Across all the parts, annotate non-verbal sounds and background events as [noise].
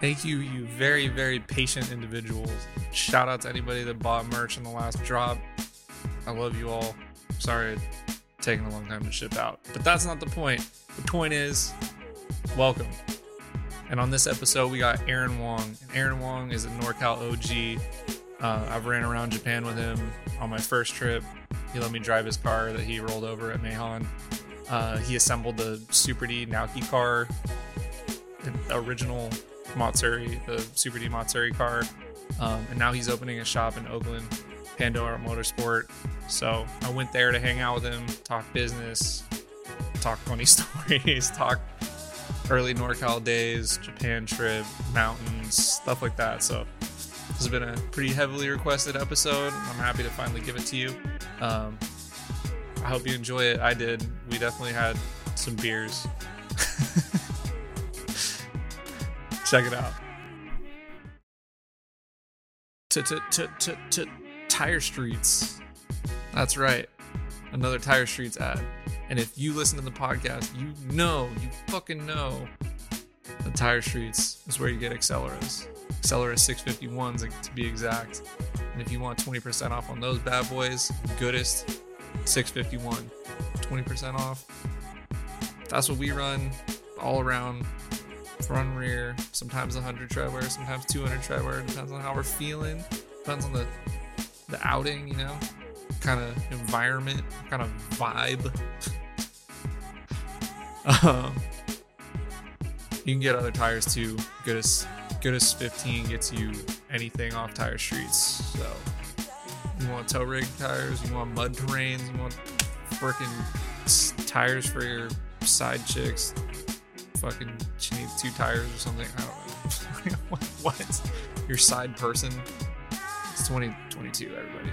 Thank you, you very, very patient individuals. Shout out to anybody that bought merch in the last drop. I love you all. Sorry taking a long time to ship out. But that's not the point. The point is, welcome. And on this episode, we got Aaron Wong. And Aaron Wong is a NorCal OG. Uh, I've ran around Japan with him on my first trip. He let me drive his car that he rolled over at Meihan. Uh, he assembled the Super D Naoki car, the original Matsuri, the Super D Matsuri car. Um, and now he's opening a shop in Oakland, Pandora Motorsport. So I went there to hang out with him, talk business, talk funny [laughs] stories, talk early NorCal days, Japan trip, mountains, stuff like that. So this has been a pretty heavily requested episode. I'm happy to finally give it to you. Um, I hope you enjoy it. I did. We definitely had some beers. Check it out. To to to to to Tire Streets. That's right. Another Tire Streets ad. And if you listen to the podcast, you know, you fucking know that Tire Streets is where you get Acceleras. Acceleras 651s to be exact. And if you want 20% off on those bad boys, goodest 651. 20% off. That's what we run all around front rear, sometimes 100 treadwear, sometimes 200 treadwear, depends on how we're feeling, depends on the the outing, you know, kind of environment, kind of vibe. [laughs] um, you can get other tires too. Goodest Goodest 15 gets you anything off tire streets. So you want tow rig tires, you want mud terrains, you want freaking tires for your side chicks. Fucking, she needs two tires or something. I don't know. [laughs] what? Your side person? It's 2022, everybody.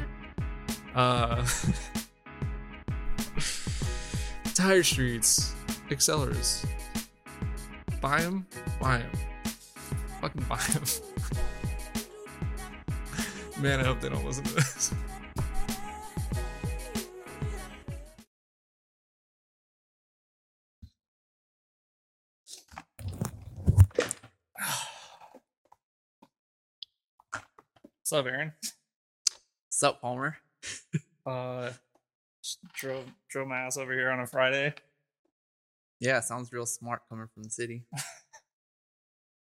Uh, [laughs] tire streets, Acceleras. Buy them, buy them. Fucking buy them. [laughs] Man, I hope they don't listen to this. What's up, Aaron? What's up, Palmer? Uh, drove drove my ass over here on a Friday. Yeah, sounds real smart coming from the city. [laughs]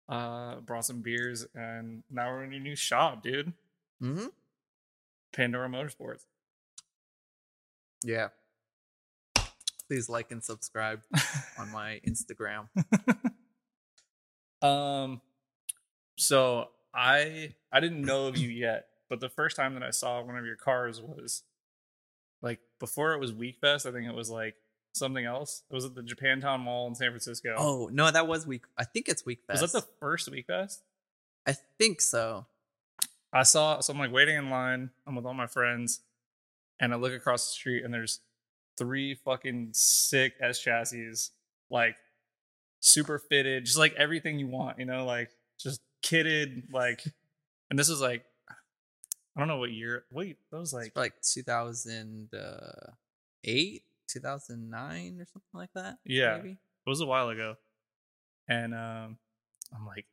Uh, brought some beers, and now we're in your new shop, dude. Mm-hmm. Pandora Motorsports. Yeah. Please like and subscribe [laughs] on my Instagram. [laughs] Um, so I I didn't know of you yet, but the first time that I saw one of your cars was like before it was Wekfest. I think it was like something else. It was at the Japantown Mall in San Francisco. Oh no, that was week. I think it's Wekfest. was that the first Wekfest? I think so. I saw so I'm like waiting in line. I'm with all my friends, and I look across the street and there's three fucking sick S chassis, like super fitted, just like everything you want, you know, like just kitted, like. And this is like, I don't know what year. Wait, that was like It's like 2008, 2009, or something like that. Yeah. maybe? it was a while ago, and um, I'm like,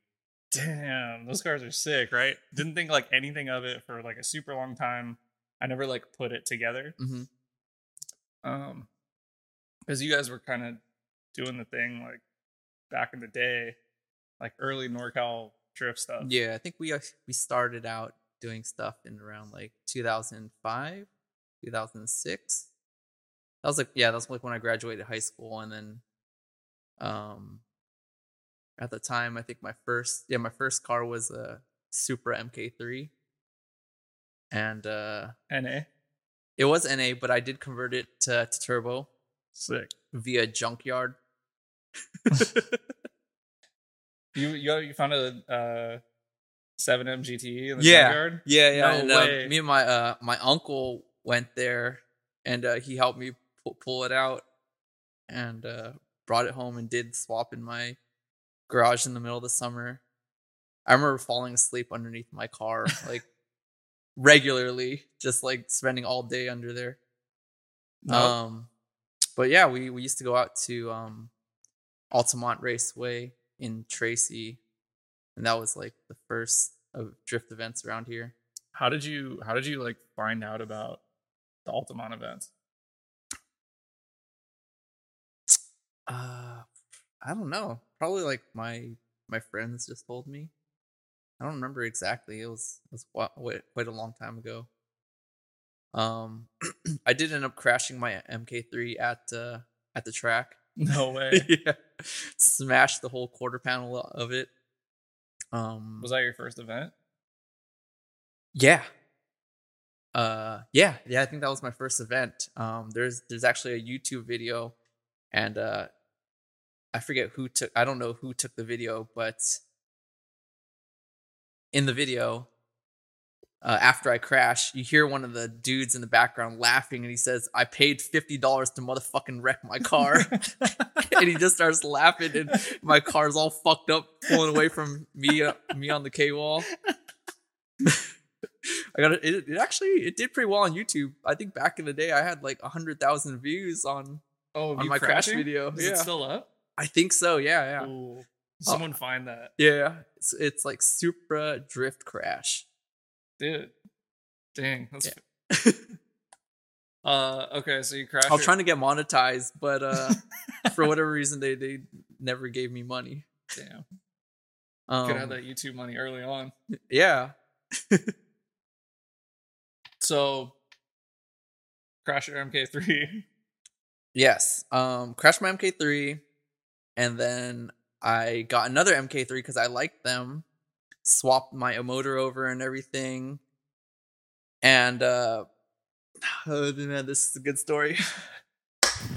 damn, those cars are sick, right? Didn't think like anything of it for like a super long time. I never like put it together. Mhm. um because you guys were kind of doing the thing like back in the day like early norcal stuff. Yeah, I think we we started out doing stuff in around like 2005, 2006. That was like yeah, that was like when I graduated high school, and then um at the time I think my first yeah my first car was a Supra MK3, and uh na it was NA, but I did convert it to, to turbo. Sick. Via junkyard. [laughs] [laughs] you you, you found a uh 7m gte in the Yeah. junkyard Yeah, yeah. No and, way. Uh, me and my uh my uncle went there, and uh, he helped me pull, pull it out, and uh, brought it home and did swap in my garage in the middle of the summer. I remember falling asleep underneath my car [laughs] like regularly, just like spending all day under there. No. Um, but yeah, we we used to go out to um Altamont Raceway in Tracy and that was like the first of drift events around here. How did you how did you like find out about the Altamont events? Uh, I don't know. Probably like my my friends just told me. I don't remember exactly. It was it was wa- wa- quite a long time ago. Um, [clears throat] I did end up crashing my MK3 at uh at the track. No way. [laughs] yeah, [laughs] smashed the whole quarter panel of it. Um, Was that your first event? yeah. Uh, yeah, yeah. I think that was my first event. Um, there's there's actually a YouTube video, and uh, I forget who took. I don't know who took the video, but in the video, uh, after I crash, you hear one of the dudes in the background laughing, and he says, "I paid fifty dollars to motherfucking wreck my car," [laughs] [laughs] and he just starts laughing, and my car's all fucked up, pulling away from me, uh, me on the K wall. I got it, it. It actually it did pretty well on YouTube. I think back in the day, I had like a hundred thousand views on oh, on my crash video. Is yeah, it still up? I think so. Yeah, yeah, Ooh. Someone find that. yeah. It's it's like Supra drift crash. Dude. Dang. That's Yeah. [laughs] uh okay, so you crashed. I was your- trying to get monetized, but uh, for [laughs] whatever reason, they they never gave me money. Damn. Um, Could have that YouTube money early on. yeah, [laughs] So crash your MK3. yes. Um, crashed my MK3, and then I got another MK3 because I liked them. Swapped my motor over and everything, and uh, [sighs] oh man, this is a good story. [coughs]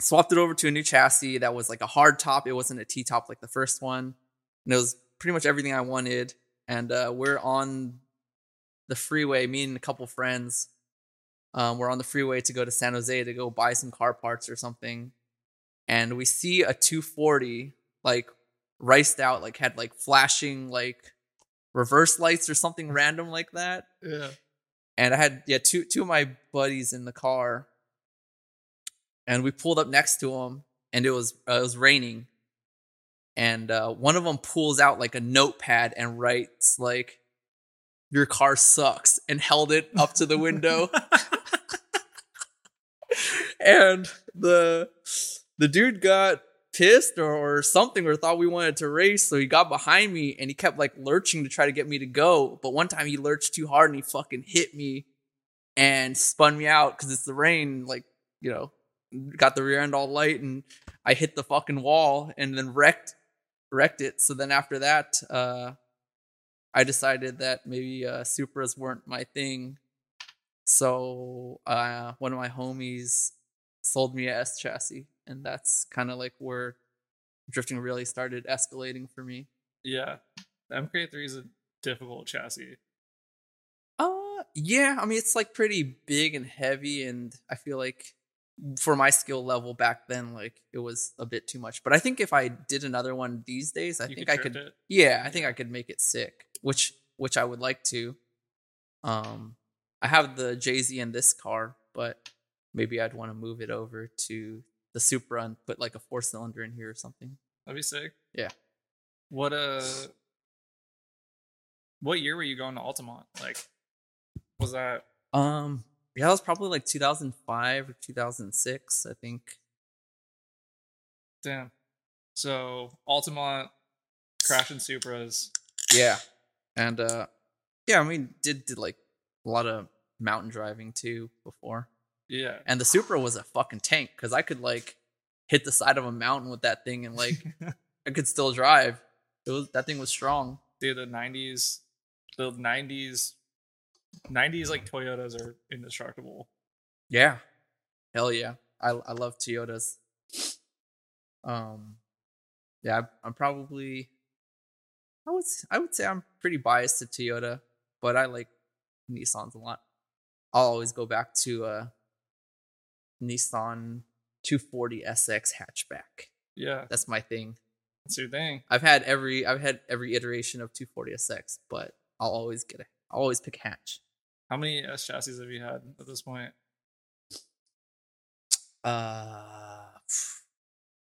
Swapped it over to a new chassis that was like a hard top. It wasn't a T top like the first one, and it was pretty much everything I wanted. And uh, we're on the freeway, me and a couple friends. Um, we're on the freeway to go to San Jose to go buy some car parts or something, and we see a 240 like riced out, like had like flashing like reverse lights or something random like that. Yeah. and I had yeah two two of my buddies in the car, and we pulled up next to them, and it was uh, it was raining, and uh, one of them pulls out like a notepad and writes like, "Your car sucks," and held it up to the window, [laughs] and the the dude got pissed or, or something or thought we wanted to race so he got behind me and he kept like lurching to try to get me to go. But one time he lurched too hard and he fucking hit me and spun me out because it's the rain like you know got the rear end all light and i hit the fucking wall and then wrecked wrecked it. So then after that uh i decided that maybe uh supras weren't my thing. So uh one of my homies sold me a S chassis, and that's kind of like where drifting really started escalating for me. Yeah. The MK3 is a difficult chassis. Uh, yeah, I mean it's like pretty big and heavy, and I feel like for my skill level back then, like it was a bit too much. But I think if I did another one these days, I You think could I could. it. Yeah, I think I could make it sick, which which I would like to. Um, I have the JZ in this car, but maybe I'd want to move it over to the Supra and put like a four cylinder in here or something. That'd be sick. Yeah. What uh what year were you going to Altamont? Like was that Um, yeah, it was probably like 2005 or 2006, I think. damn. So Altamont crashing Supras. Yeah, and uh, yeah, I mean, did did like a lot of mountain driving too before, Yeah. and the Supra was a fucking tank because I could like hit the side of a mountain with that thing and like [laughs] I could still drive. It was that thing was strong. Dude, the nineties the nineties nineties like Toyotas are indestructible. Yeah, hell yeah, I I love Toyotas. Um, yeah, I'm probably. I would I would say I'm pretty biased to Toyota, but I like Nissans a lot. I'll always go back to uh Nissan 240 SX hatchback. Yeah. That's my thing. That's your thing. I've had every I've had every iteration of 240 SX, but I'll always get a I'll always pick hatch. How many S chassis have you had at this point? Uh,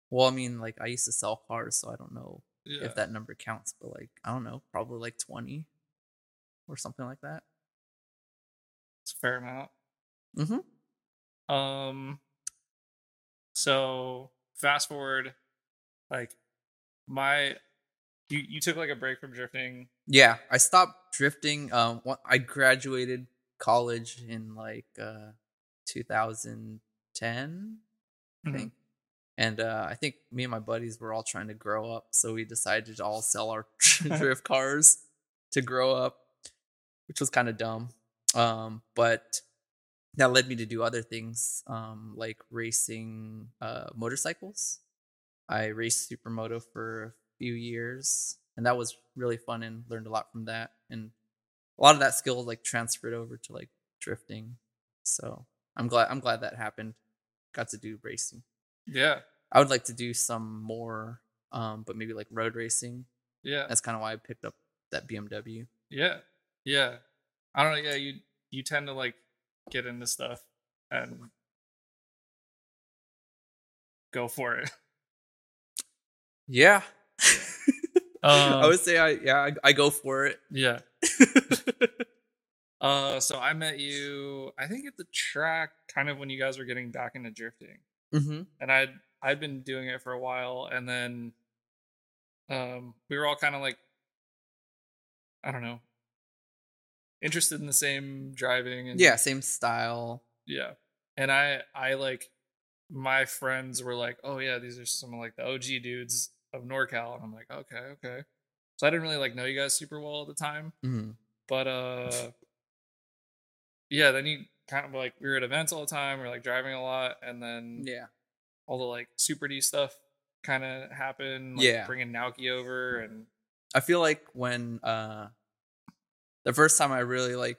well, I mean, like I used to sell cars, so I don't know Yeah. if that number counts, but like I don't know, probably like twenty or something like that. It's a fair amount. Mm-hmm. Um so fast forward like my you you took like a break from drifting. Yeah, I stopped drifting. Um, I graduated college in like uh 2010, I Mhm. think. And uh, I think me and my buddies were all trying to grow up, so we decided to all sell our [laughs] [laughs] drift cars to grow up, which was kind of dumb. Um, but that led me to do other things, um, like racing uh, motorcycles. I raced supermoto for a few years, and that was really fun and learned a lot from that. And a lot of that skill like transferred over to like drifting. So I'm glad I'm glad that happened. Got to do racing. Yeah. I would like to do some more, um, but maybe like road racing. Yeah. That's kind of why I picked up that BMW. Yeah. Yeah. I don't know. Yeah, you you tend to like get into stuff and go for it. Yeah. [laughs] I Um, would say I yeah I, I go for it. Yeah. [laughs] Uh so I met you I think at the track kind of when you guys were getting back into drifting. mm-hmm. And I'd I'd been doing it for a while and then um we were all kind of like I don't know interested in the same driving and Yeah, same style. Yeah. And I I like my friends were like, "Oh yeah, these are some like the OG dudes of NorCal." And I'm like, "Okay, okay." So I didn't really like know you guys super well at the time, Mm-hmm. but uh yeah, then you kind of like we were at events all the time, we are like driving a lot and then Yeah. all the like Super D stuff kind of happened, like Yeah. bringing Naoki over and I feel like when uh the first time I really like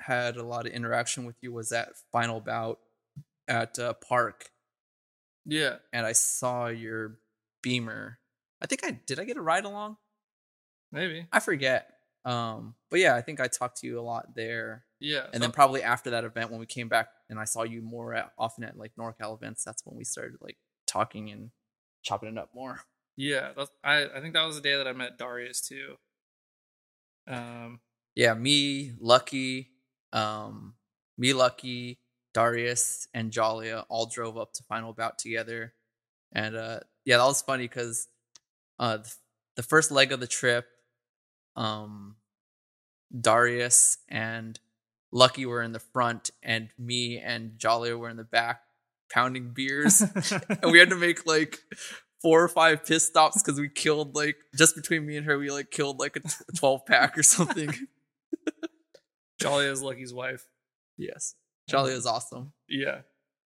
had a lot of interaction with you was that final bout at uh, park yeah. and I saw your beamer. I think I did I get a ride along? Maybe. I forget. Um but yeah, I think I talked to you a lot there. Yeah. And then probably after that event when we came back and I saw you more at, often at like NorCal events, that's when we started like talking and chopping it up more. yeah, that's, I I think that was the day that I met Darius too. Um yeah, me, Lucky, um, me, Lucky, Darius, and Jalia all drove up to Final Bout together, and uh, yeah, that was funny because uh, th- the first leg of the trip, um, Darius and Lucky were in the front, and me and Jalia were in the back, pounding beers, [laughs] and we had to make like four or five pit stops because we killed like just between me and her, we like killed like a t- twelve pack or something. Jolly is Lucky's wife. Yes. Charlie is awesome. Yeah,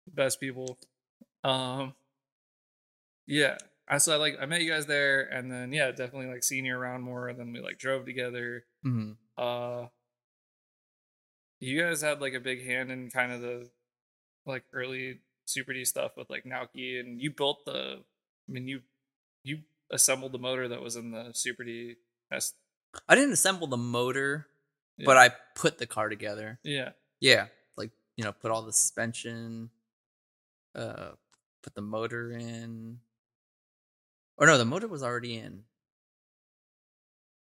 best people. Um, yeah. I so I like I met you guys there, and then yeah, definitely like seeing you around more. And then we like drove together. hmm Uh, you guys had like a big hand in kind of the like early Super D stuff with like Naoki, and you built the. I mean, you you assembled the motor that was in the Super D S. I didn't assemble the motor, Yeah. but I put the car together. Yeah, Yeah. Like, you know, put all the suspension, uh, put the motor in. Or no, the motor was already in.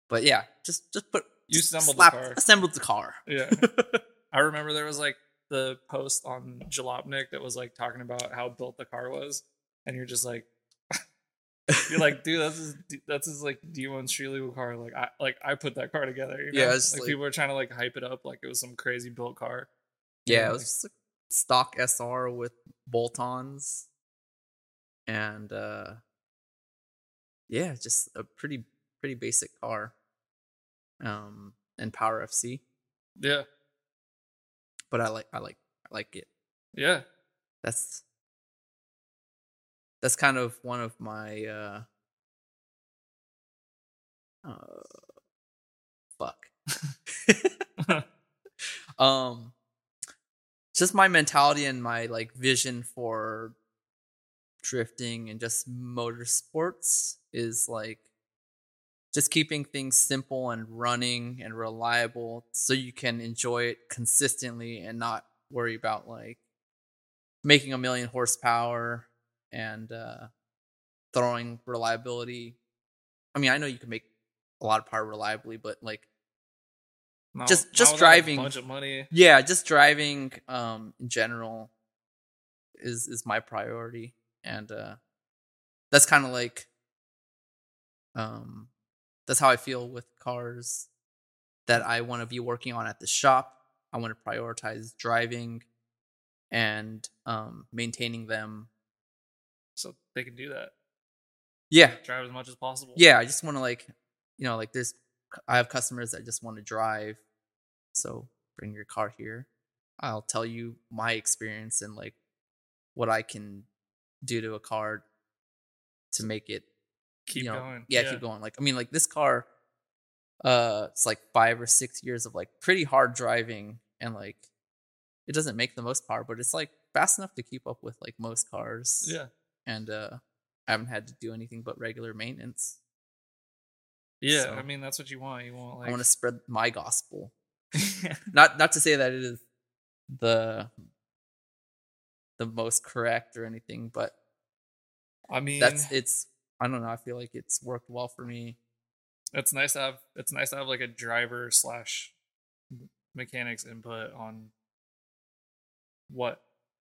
But yeah, just just put You assembled the car. Assembled the car. yeah. [laughs] I remember there was like the post on Jalopnik that was like talking about how built the car was, and you're just like, you're like, dude, that's his, that's his like D1 street legal car. Like I like I put that car together. You know? Yeah, like, like- people are trying to like hype it up like it was some crazy built car. Yeah, it was just a stock SR with bolt-ons, and uh, yeah, just a pretty pretty basic car. Um, and Power FC, Yeah, but I like I like I like it. yeah, That's that's kind of one of my uh, uh fuck. [laughs] [laughs] um just my mentality and my like vision for drifting and just motorsports is like just keeping things simple and running and reliable so you can enjoy it consistently and not worry about like making a million horsepower and uh throwing reliability I mean, I know you can make a lot of power reliably, but like Just- just driving. a bunch of money. yeah, just driving um in general is is my priority and uh that's kind of like um that's how I feel with cars that I want to be working on at the shop. I want to prioritize driving and um maintaining them. They can do that. Yeah. Drive as much as possible. Yeah, I just want to like you know, like there's I have customers that just want to drive. So bring your car here. I'll tell you my experience and like what I can do to a car to make it Keep you know, going. Yeah, keep going. Like I mean, like this car, uh, it's like five or six years of like pretty hard driving, and like it doesn't make the most power, but it's like fast enough to keep up with like most cars. Yeah. And uh, I haven't had to do anything but regular maintenance. Yeah. So- I mean, that's what you want. You want like. I want to spread my gospel. [laughs] Not not to say that it is the the most correct or anything, but I mean, that's it's. I don't know. I feel like it's worked well for me. it's nice to have. It's nice to have like a driver slash mechanics input on what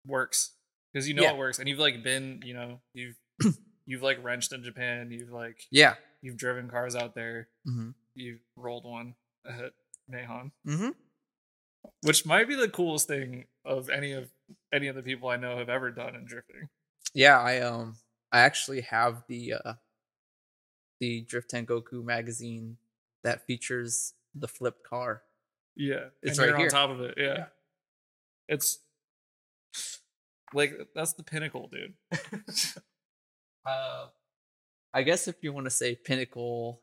works because you know Yeah. what works, and you've like been, you know, you've [clears throat] you've like wrenched in Japan. You've like Yeah. you've driven cars out there. Mm-hmm. You've rolled one at Meihan. Mm-hmm. which might be the coolest thing of any of any of the people I know have ever done in drifting. Yeah, I um I actually have the uh the Drift Tengoku magazine that features the flipped car. Yeah, It's and right you're here. on top of it. Yeah. Yeah. it's like that's the pinnacle, dude. [laughs] Uh I guess if you want to say pinnacle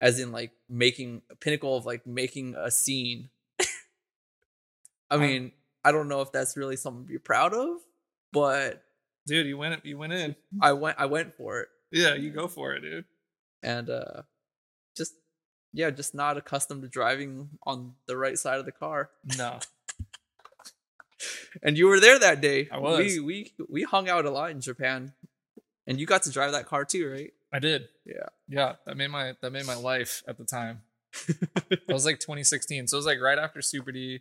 as in like making a pinnacle of like making a scene. [laughs] I Um, mean, I don't know if that's really something to be proud of, but dude, you went you went in. [laughs] I went I went for it. Yeah, you go for it, dude. And uh just yeah, just not accustomed to driving on the right side of the car. No, And you were there that day. I was. We we we hung out a lot in Japan. And you got to drive that car too, right? I did. Yeah. Yeah, that made my that made my life at the time. [laughs] It was like 2016, so it was like right after Super D.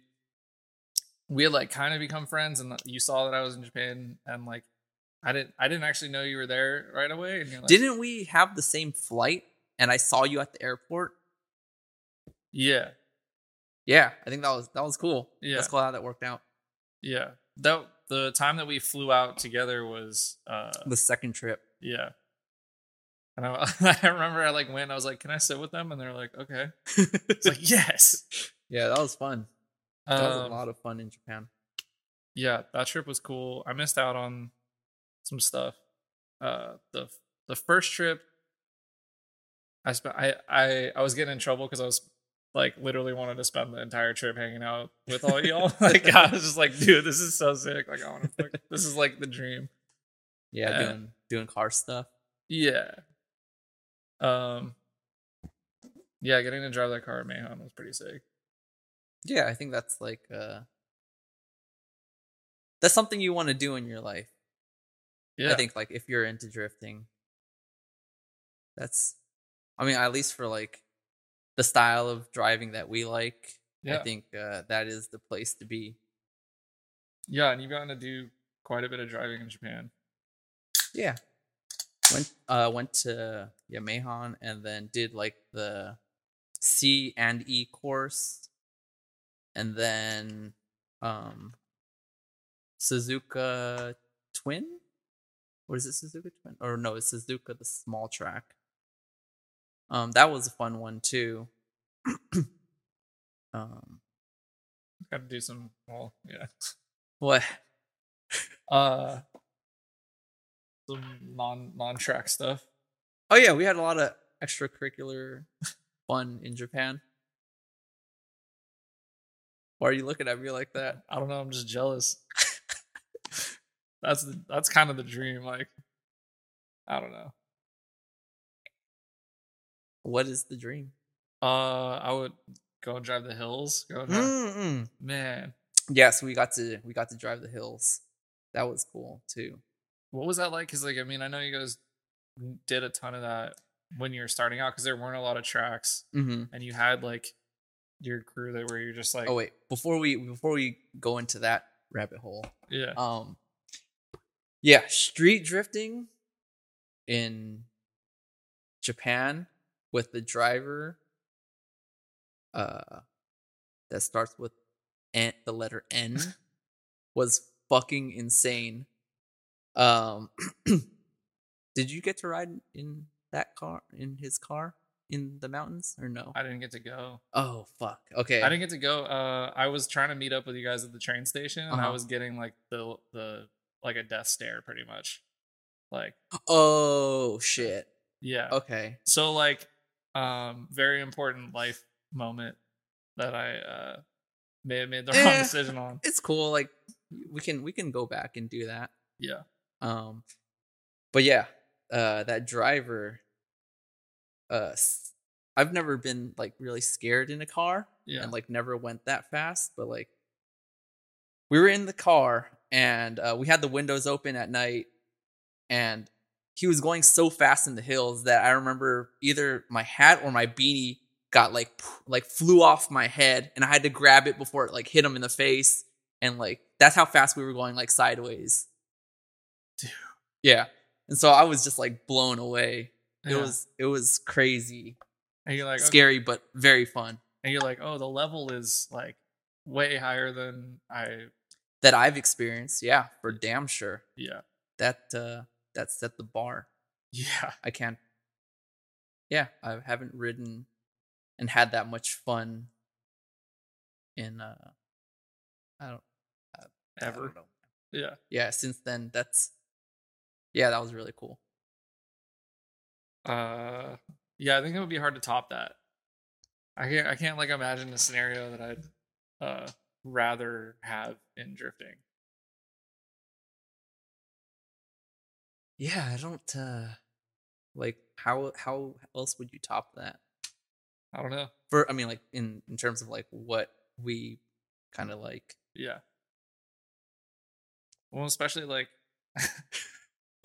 We had like kind of become friends, and you saw that I was in Japan, and like I didn't I didn't actually know you were there right away. And you're like, Didn't we have the same flight and I saw you at the airport? yeah, Yeah, I think that was that was cool. Yeah. That's cool how that worked out. Yeah. That the time that we flew out together was uh The second trip. yeah. And I, [laughs] I remember I like went I was like, Can I sit with them? And they're like, Okay. It's like, [laughs] Yes. yeah, that was fun. That was a Um, lot of fun in Japan. yeah, that trip was cool. I missed out on some stuff. Uh the the first trip I spent I I, I was getting in trouble because I was like literally wanted to spend the entire trip hanging out with all y'all. [laughs] like I was just like, dude, this is so sick. Like I want to this is like the dream. Yeah, uh, doing doing car stuff. Yeah. Um. Yeah, getting to drive that car at Meihan was pretty sick. Yeah, I think that's like uh that's something you want to do in your life. Yeah, I think like if you're into drifting, that's I mean, at least for like the style of driving that we like, Yeah, I think uh, that is the place to be. yeah, and you've gotten to do quite a bit of driving in Japan. Yeah. Went uh went to yeah, Meihan and then did like the C and E course. And then um Suzuka Twin? What is it, Suzuka Twin? Or no, it's Suzuka the small track. Um that was a fun one too. [clears throat] um Got to do some. Well, yeah. what [laughs] Uh, some non non track stuff. Oh yeah, we had a lot of extracurricular [laughs] fun in Japan. Why are you looking at me like that? [laughs] I don't know. I'm just jealous. that's the that's kind of the dream. Like, I don't know. What is the dream? Uh, I would go and drive the hills. Go and drive, Mm-mm. man. Yes, we got to we got to drive the hills. That was cool too. What was that like? Because like, I mean, I know you guys did a ton of that when you're starting out because there weren't a lot of tracks hmm and you had like your crew that where you're just like Oh wait, before we before we go into that rabbit hole, yeah um, yeah, street drifting in Japan with the driver, uh, that starts with N, the letter N, [laughs] was fucking insane. Um, [clears throat] did you get to ride in that car in his car in the mountains or no? I didn't get to go. Oh fuck. Okay. I didn't get to go. Uh, I was trying to meet up with you guys at the train station, and I Uh-huh. was getting like the the like a death stare, pretty much. Like, Oh shit. yeah. Okay. So like, um, very important life moment that I uh may have made the wrong Eh. decision on. It's cool. Like we can we can go back and do that. Yeah. Um, but yeah, uh, that driver. Uh, I've never been like really scared in a car, Yeah. and like never went that fast. But like, we were in the car and uh, we had the windows open at night, and he was going so fast in the hills that I remember either my hat or my beanie got like like flew off my head, and I had to grab it before it like hit him in the face, and like that's how fast we were going like sideways. Dude. Yeah, and so I was just like blown away. It Yeah. was it was crazy, and you're like okay. scary, but very fun. and you're like, oh, the level is like way higher than I. That I've experienced, yeah, for damn sure. Yeah. That uh that set the bar. Yeah. I can't. Yeah, I haven't ridden and had that much fun in uh I don't I Ever. don't know. Yeah. Yeah, since then that's yeah, that was really cool. Uh, yeah, I think it would be hard to top that. I can't. I can't like imagine a scenario that I'd uh rather have in drifting. Yeah, I don't uh like how how else would you top that? I don't know. For I mean like in in terms of like what we kind of like Yeah. Well, especially like, [laughs]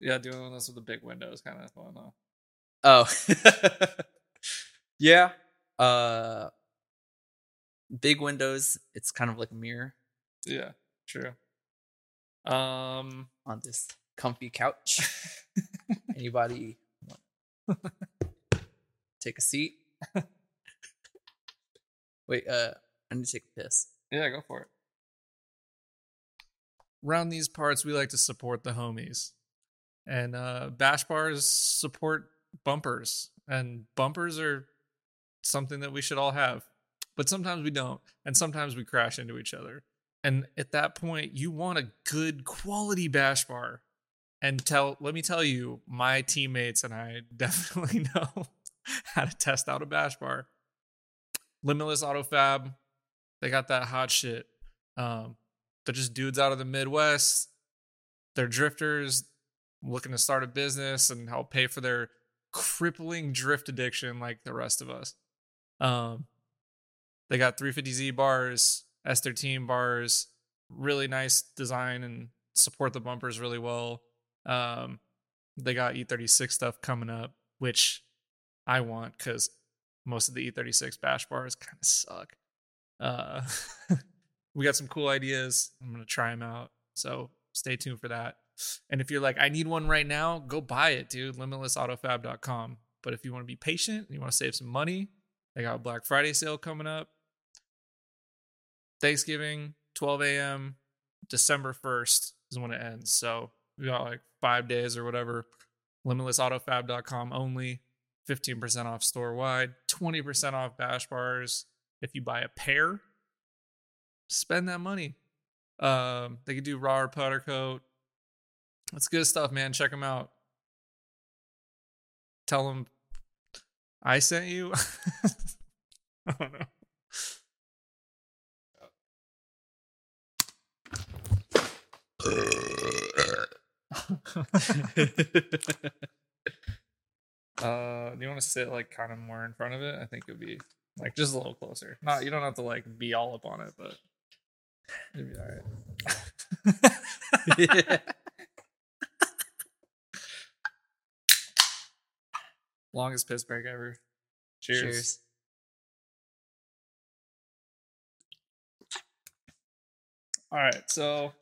yeah, doing this with the big windows kind of fun though. Oh. [laughs] yeah. Uh big windows, it's kind of like a mirror Yeah, true. Um, on this comfy couch. [laughs] Anybody want- take a seat? Wait, uh I need to take a piss. yeah, go for it. Around these parts, we like to support the homies, and uh, bash bars support bumpers, and bumpers are something that we should all have. But sometimes we don't, and sometimes we crash into each other. And at that point, you want a good quality bash bar. And tell, let me tell you, my teammates and I [laughs] definitely know how to test out a bash bar. Limitless Auto Fab, they got that hot shit. Um, they're just dudes out of the Midwest. They're drifters looking to start a business and help pay for their crippling drift addiction like the rest of us. Um, they got 350Z bars, S13 bars, really nice design and support the bumpers really well. Um, they got E36 stuff coming up, which I want because most of the E36 bash bars kind of suck. Uh, [laughs] we got some cool ideas. I'm gonna try them out. So stay tuned for that. And if you're like, I need one right now, go buy it, dude. LimitlessAutofab.com. But if you want to be patient and you want to save some money, they got a Black Friday sale coming up. Thanksgiving, 12 a.m. December 1st is when it ends. So we got like five days or whatever. LimitlessAutofab.com only. 15% off store wide, 20% off bash bars. If you buy a pair, spend that money. Um, they could do raw or powder coat. That's good stuff, man. Check them out. Tell them I sent you. [laughs] I don't know. Uh, do you want to sit like kind of more in front of it? I think it'd be like just a little closer. Not you don't have to like be all up on it, but it'd be all right. [laughs] Longest piss break ever. Cheers. All right, so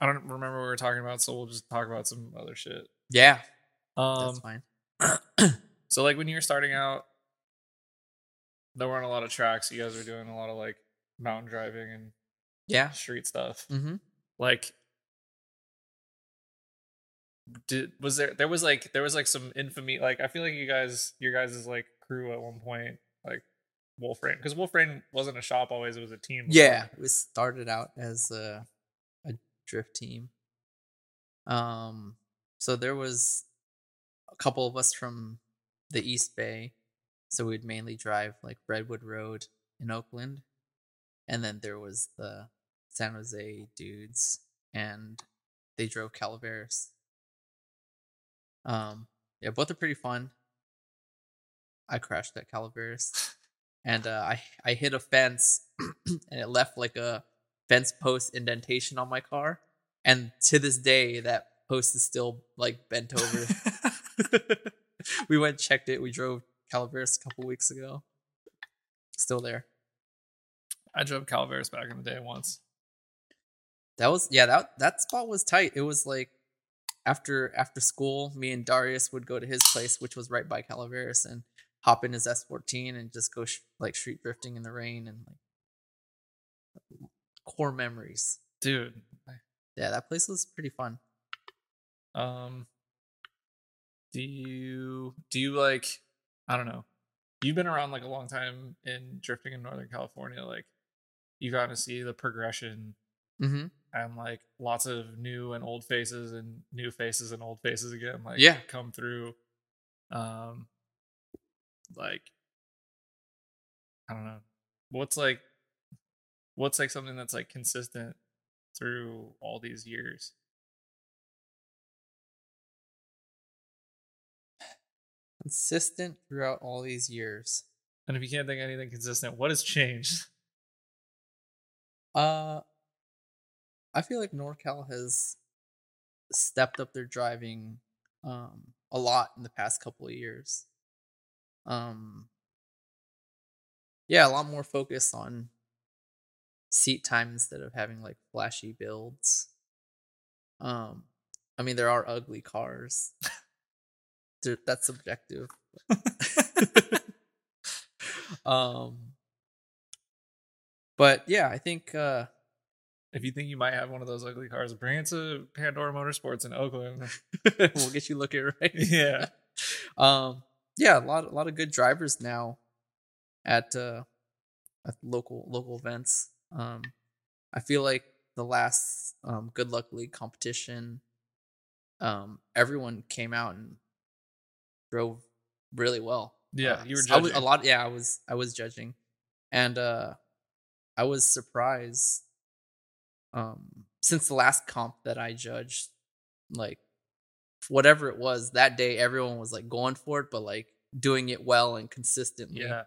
I don't remember what we were talking about, so we'll just talk about some other shit. Yeah, Um, that's fine. [clears throat] [clears throat] so like when you were starting out, there weren't a lot of tracks. You guys were doing a lot of like mountain driving and Yeah. street stuff. Mm-hmm. Like, did was there there was like there was like some infamy? Like I feel like you guys your guys is like crew at one point like Wolf Rain because Wolf Rain wasn't a shop always; it was a team. before. Yeah, we started out as a, a drift team. Um, so there was a couple of us from the East Bay, so we'd mainly drive like Redwood Road in Oakland, and then there was the San Jose dudes, and they drove Calaveras. Um, yeah, both are pretty fun. I crashed at Calaveras [laughs] and uh, I I hit a fence [clears throat] and it left like a fence post indentation on my car, and to this day that post is still like bent over. [laughs] [laughs] we went and checked it. We drove Calaveras a couple weeks ago. Still there. I drove Calaveras back in the day once. That was yeah that that spot was tight. It was like after after school, me and Darius would go to his place, which was right by Calaveras, and hop in his S14 and just go sh- like street drifting in the rain and like core memories. Dude, Yeah, that place was pretty fun. Um, do you do you like? I don't know. You've been around like a long time in drifting in Northern California. Like, you got to see the progression Mm-hmm. and like lots of new and old faces and new faces and old faces again. Like, Yeah. come through. Um, like, I don't know. What's like, what's like something that's like consistent through all these years? Consistent throughout all these years. And if you can't think of anything consistent, what has changed? Uh, I feel like NorCal has stepped up their driving um a lot in the past couple of years. Um, yeah, a lot more focus on seat time instead of having like flashy builds. Um, I mean, there are ugly cars. [laughs] That's subjective. [laughs] um, but yeah, I think uh, if you think you might have one of those ugly cars, bring it to Pandora Motorsports in Oakland. [laughs] we'll get you looking right. yeah. Um, yeah, a lot, a lot of good drivers now at uh, at local local events. Um, I feel like the last um, Good Luck League competition, um, everyone came out and drove really well. Yeah, Uh, you were I was, a lot. Yeah, I was. I was judging, and uh, I was surprised. Um, since the last comp that I judged, like whatever it was that day, everyone was like going for it, but like doing it well and consistently. Yeah.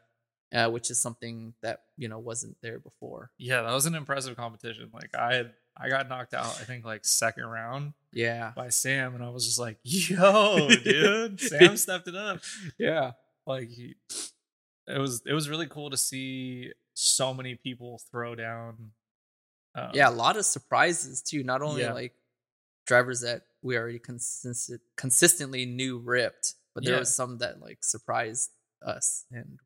Uh, which is something that you know wasn't there before. Yeah, that was an impressive competition. Like I had I got knocked out, I think like second round Yeah, by Sam, and I was just like, yo, dude, Sam stepped it up. [laughs] yeah, Like he, it was it was really cool to see so many people throw down. Um, yeah. A lot of surprises too. Not only Yeah. like drivers that we already consistent consistently knew ripped, but there Yeah. was some that like surprised us, and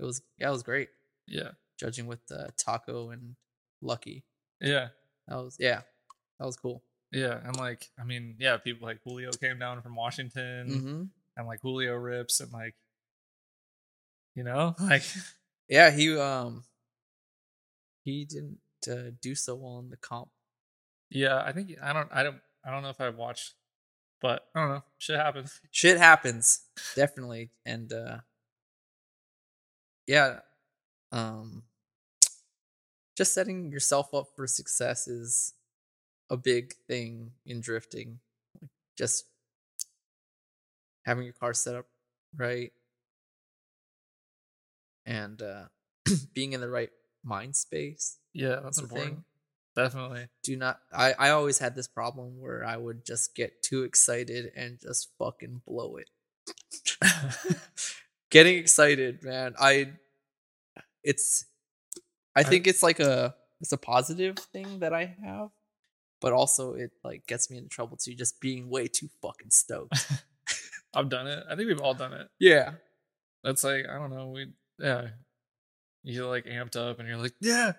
it was yeah, it was great. yeah, Judging with uh, Taco and Lucky, yeah, that was yeah, that was cool. yeah, and like I mean, yeah, people like Julio came down from Washington, hmm and like Julio rips, and like, you know, [laughs] like Yeah, he um he didn't uh, do so well in the comp. yeah, I think I don't I don't I don't know if I've watched, but I don't know, shit happens. shit happens definitely and uh yeah um just setting yourself up for success is a big thing in drifting Like, just having your car set up right and uh [clears throat] being in the right mind space Yeah, that's important. thing. Definitely. do not I, I always had this problem where I would just get too excited and just fucking blow it. [laughs] getting excited, man. I it's I think it's like a it's a positive thing that I have, but also it like gets me into trouble too, just being way too fucking stoked. [laughs] I've done it. I think we've all done it. yeah. That's like I don't know. We yeah. You're like amped up and you're like yeah.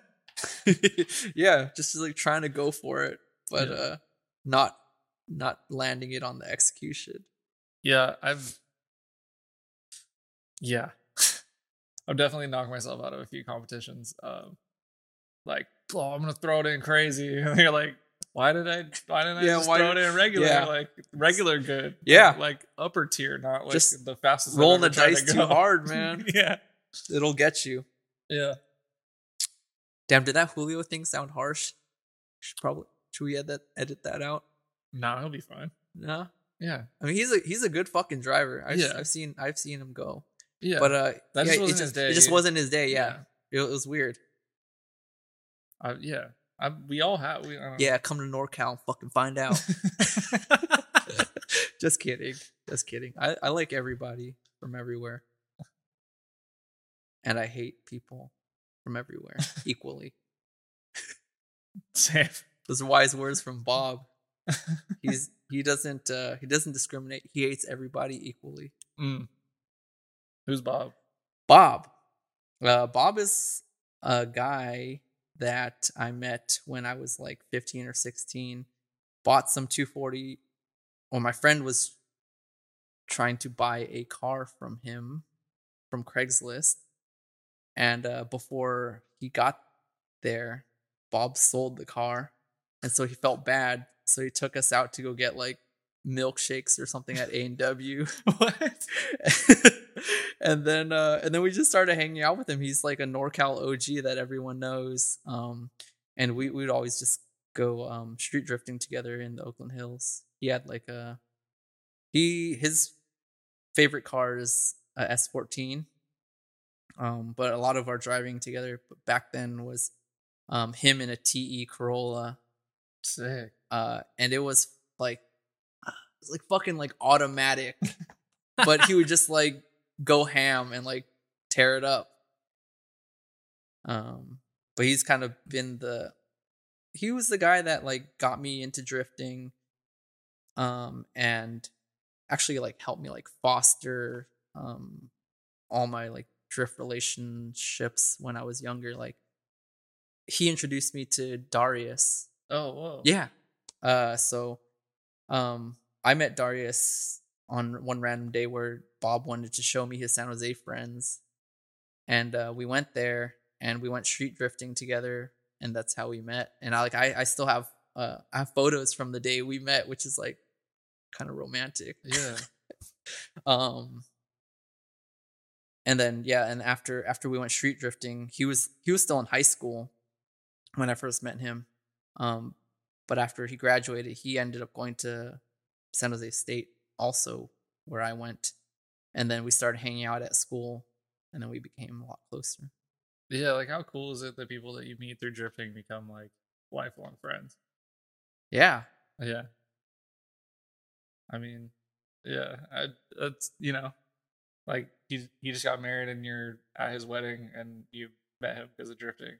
[laughs] yeah, just like trying to go for it, but Yeah. uh not not landing it on the execution. Yeah, I've yeah. I've definitely knocked myself out of a few competitions. Um like, oh, I'm gonna throw it in crazy. And [laughs] you're like, why did I why didn't I Yeah, just why throw it in regular? yeah. Like regular good. Yeah. Like upper tier, not like Just the fastest. Rolling the dice to too hard, [laughs] man. yeah. It'll get you. Yeah. Damn, did that Julio thing sound harsh? Should probably should we edit that edit that out? Nah, he'll be fine. No. Yeah. I mean he's a he's a good fucking driver. I've, Yeah. I've seen I've seen him go. Yeah. But uh That yeah, just wasn't it, his just, it just wasn't his day, yeah. It, it was weird. I, yeah. I, we all have. We, Yeah, come to NorCal and fucking find out. [laughs] just kidding. Just kidding. I, I like everybody from everywhere. And I hate people from everywhere [laughs] equally. Same. Those are wise words from Bob. [laughs] He's he doesn't uh he doesn't discriminate. He hates everybody equally. Mm. Who's Bob? Bob. Uh Bob is a guy that I met when I was like 15 or 16. Bought some 240 well my friend was trying to buy a car from him from Craigslist. And uh before he got there, Bob sold the car. And so he felt bad. So he took us out to go get like milkshakes or something at A&W. [laughs] what? [laughs] and then uh and then we just started hanging out with him. He's like a NorCal OG that everyone knows. Um and we we'd always just go um street drifting together in the Oakland Hills. He had like a he his favorite car is a S14. Um but a lot of our driving together back then was um him in a TE Corolla Sick. uh and it was like it was like fucking like automatic but he would just like go ham and like tear it up um but he's kind of been the he was the guy that like got me into drifting um and actually like helped me like foster um all my like drift relationships when I was younger like he introduced me to Darius Oh, whoa. yeah. Uh so um I met Darius on one random day where Bob wanted to show me his San Jose friends. And uh we went there and we went street drifting together and that's how we met. And I like I I still have uh I have photos from the day we met which is like kind of romantic. Yeah. [laughs] Um and then yeah, and after after we went street drifting, he was he was still in high school when I first met him. Um but after he graduated, he ended up going to San Jose State also where I went. And then we started hanging out at school and then we became a lot closer. Yeah. Like, how cool is it that people that you meet through drifting become like lifelong friends? Yeah. Yeah. I mean, yeah. I, that's, you know, like he, he just got married and you're at his wedding and you met him because of drifting.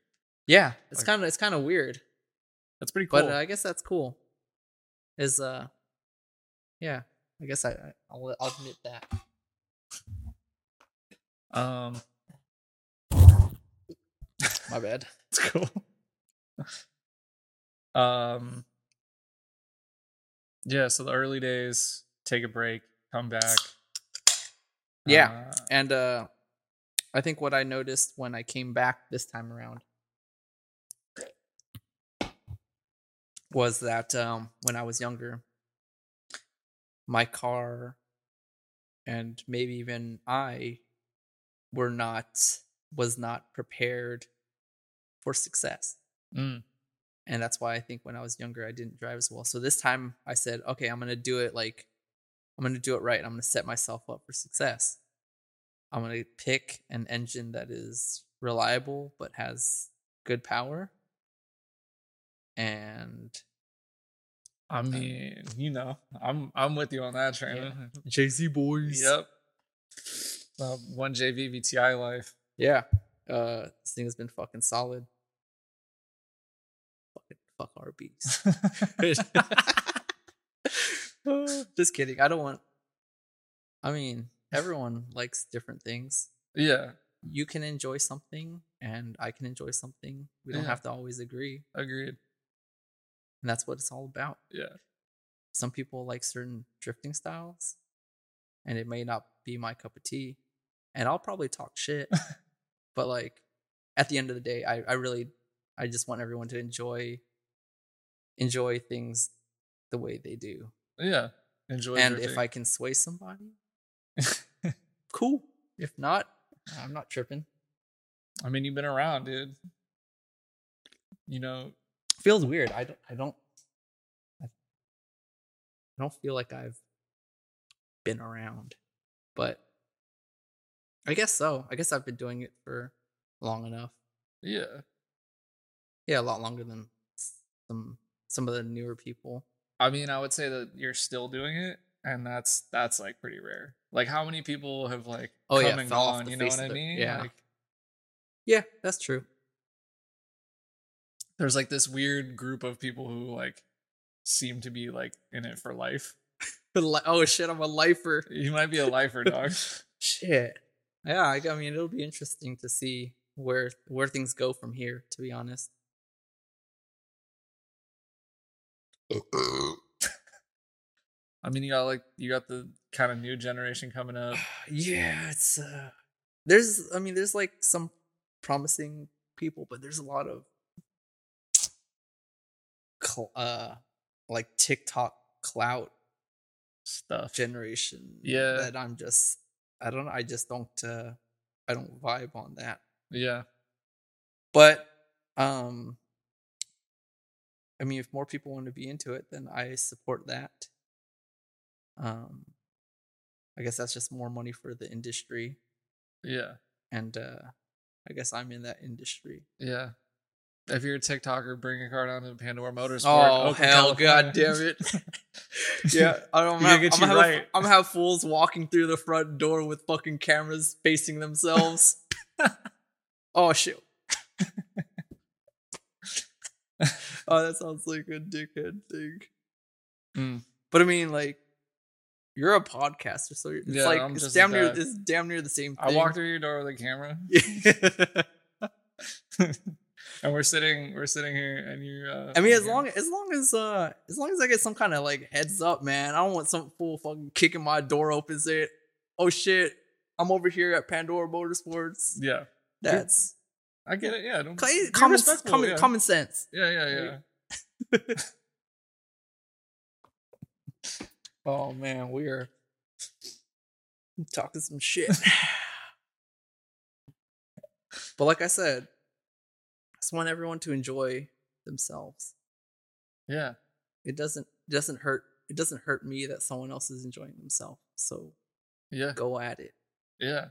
Yeah. It's Like- kind of it's kind of weird. That's pretty cool. But uh, I guess that's cool. Is uh yeah, I guess I I'll I'll admit that. um, My bad. [laughs] it's cool. um, yeah. So the early days, take a break, come back. Yeah. Uh, And uh I think what I noticed when I came back this time around was that um when I was younger my car and maybe even I were not was not prepared for success. mm, And that's why I think when I was younger I didn't drive as well. So this time I said, okay, I'm gonna do it like I'm gonna do it right. I'm gonna set myself up for success. I'm gonna pick an engine that is reliable but has good power. And I mean, you know, I'm I'm with you on that train. Yeah. JZ boys. Yep. Uh, one JZ VTI life. Yeah. Uh, this thing has been fucking solid. Fucking fuck RBs. [laughs] [laughs] Just kidding. I don't want. I mean, everyone likes different things. yeah, You can enjoy something, and I can enjoy something. We don't Yeah. have to always agree, agreed. And that's what it's all about. Yeah, Some people like certain drifting styles, and it may not be my cup of tea. And I'll probably talk shit, [laughs] but like at the end of the day, I, I really, I just want everyone to enjoy, enjoy things the way they do. yeah. Enjoy. and if I can sway somebody, [laughs] cool. If not, I'm not tripping. I mean, you've been around, dude. You know, Feels weird. I don't. I don't. I don't feel like I've been around, but I guess so. I guess I've been doing it for long enough. yeah. Yeah, a lot longer than some some of the newer people. I mean, I would say that you're still doing it, and that's that's like pretty rare. Like, how many people have like Oh, come yeah, and gone? You know what I the- mean? yeah. Like, Yeah, that's true. There's like this weird group of people who like seem to be like in it for life. [laughs] Oh shit, I'm a lifer. You might be a lifer, dog. [laughs] Shit. Yeah, I, I mean, it'll be interesting to see where where things go from here. To be honest. [laughs] I mean, you got like you got the kind of new generation coming up. [sighs] yeah, it's uh there's I mean, there's like some promising people, but there's a lot of cl- uh like TikTok clout Stuff. generation. Yeah. that I'm just I don't I just don't uh I don't vibe on that. Yeah. But um I mean if more people want to be into it, then I support that. Um I guess that's just more money for the industry Yeah. and uh I guess I'm in that industry. Yeah. If you're a TikToker, bring a car down to Pandora Motorsport. Oh Oakland, hell god damn it. [laughs] yeah, I don't have, get I'm, gonna have, right. I'm gonna have fools walking through the front door with fucking cameras facing themselves. [laughs] oh shit. [laughs] oh, that sounds like a dickhead thing. Mm. But I mean, like, you're a podcaster, so it's Yeah, like I'm it's damn near it's damn near the same I walk through your door with a camera, and we're sitting, we're sitting here, and you. Uh, I mean, as long as long as uh as long as I get some kind of like heads up, man. I don't want some fool fucking kicking my door open, say, "Oh shit, I'm over here at Pandora Motorsports." Yeah, That's I get it. Yeah, don't, common common, yeah. common sense. Yeah, yeah, yeah. [laughs] Oh man, we are talking some shit. [laughs] but like I said, just want everyone to enjoy themselves. Yeah, It doesn't it doesn't hurt it doesn't hurt me that someone else is enjoying themselves. So yeah, go at it. yeah.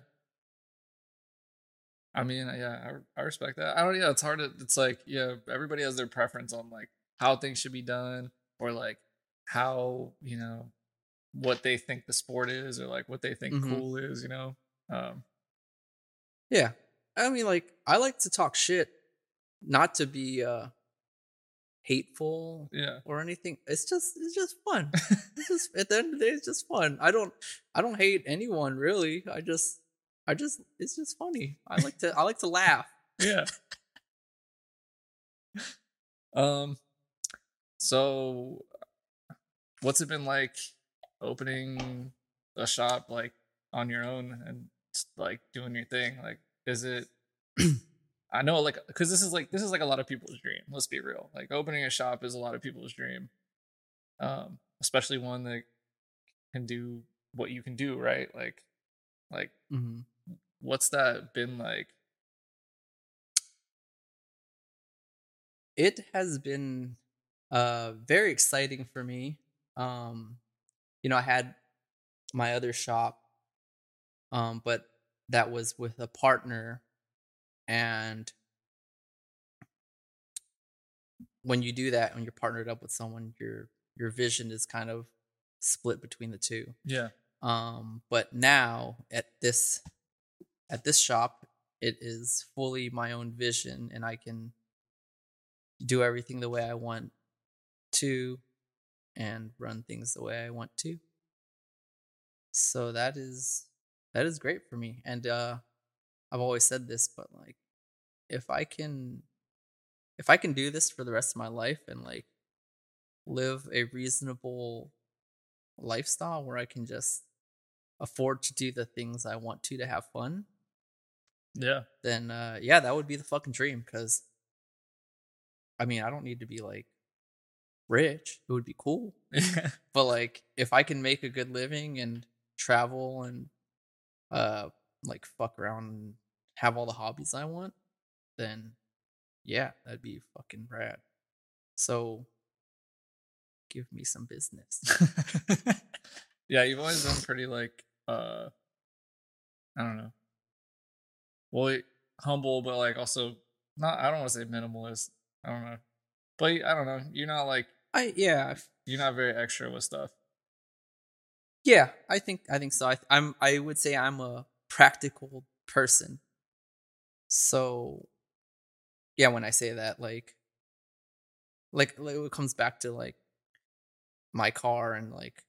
I mean, yeah, I, I respect that. I don't. Yeah, it's hard to. It's like, yeah, everybody has their preference on like how things should be done, or like how you know what they think the sport is, or like what they think Mhm. cool is. You know, um, Yeah. I mean like I like to talk shit not to be uh hateful yeah, or anything. It's just it's just fun. [laughs] it's just at the end of the day it's just fun. I don't I don't hate anyone really. I just I just it's just funny. I like to I like to laugh. yeah. um. So, what's it been like opening a shop like on your own and like doing your thing? Like, is it? [clears throat] I know, like, because this is like this is like a lot of people's dream. Let's be real. Like, opening a shop is a lot of people's dream. Um, especially one that can do what you can do, right? Like, like Mm-hmm. what's that been like? it has been uh very exciting for me um you know i had my other shop um but that was with a partner and when you do that when you're partnered up with someone you're your vision is kind of split between the two. Yeah. Um, but now at this at this shop, it is fully my own vision, and I can do everything the way I want to, and run things the way I want to. So that is that is great for me, and uh, I've always said this, but like, if I can, if I can do this for the rest of my life and like live a reasonable lifestyle where I can just afford to do the things I want to to have fun, Yeah. then uh, yeah, that would be the fucking dream. Because I mean, I don't need to be like rich. It would be cool, [laughs] but like if I can make a good living and travel and uh like fuck around and have all the hobbies I want, then yeah, that'd be fucking rad. So give me some business. [laughs] yeah, you've always been pretty like uh I don't know. Well, humble but like also not I don't want to say minimalist. I don't know. But I don't know. You're not like I yeah, you're not very extra with stuff. yeah, I think I think so. I, I'm I would say I'm a practical person. So yeah, when I say that, like, like, like it comes back to like my car and like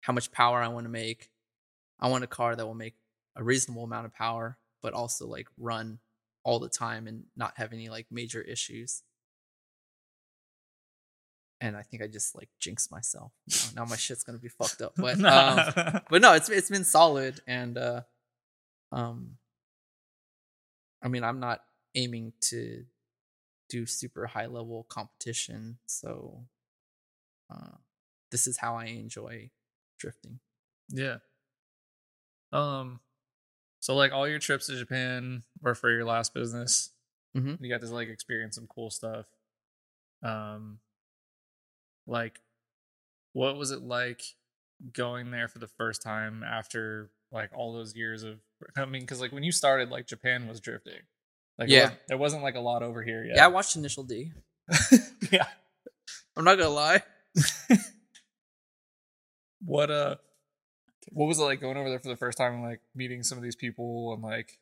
how much power I want to make. I want a car that will make a reasonable amount of power, but also like run all the time and not have any like major issues. And I think I just like jinxed myself. Now, now my [laughs] shit's gonna be fucked up. But um, but no, it's it's been solid and uh um I mean I'm not aiming to do super high level competition, so uh this is how I enjoy drifting. yeah. Um so like all your trips to Japan were for your last business. Mhm. You got to like experience some cool stuff. Um like what was it like going there for the first time after like all those years of I mean cuz like when you started like Japan was drifting. Like Yeah. wasn't- there wasn't like a lot over here yet. Yeah, I watched Initial D. [laughs] yeah. I'm not gonna lie. [laughs] What uh what was it like going over there for the first time and like meeting some of these people and like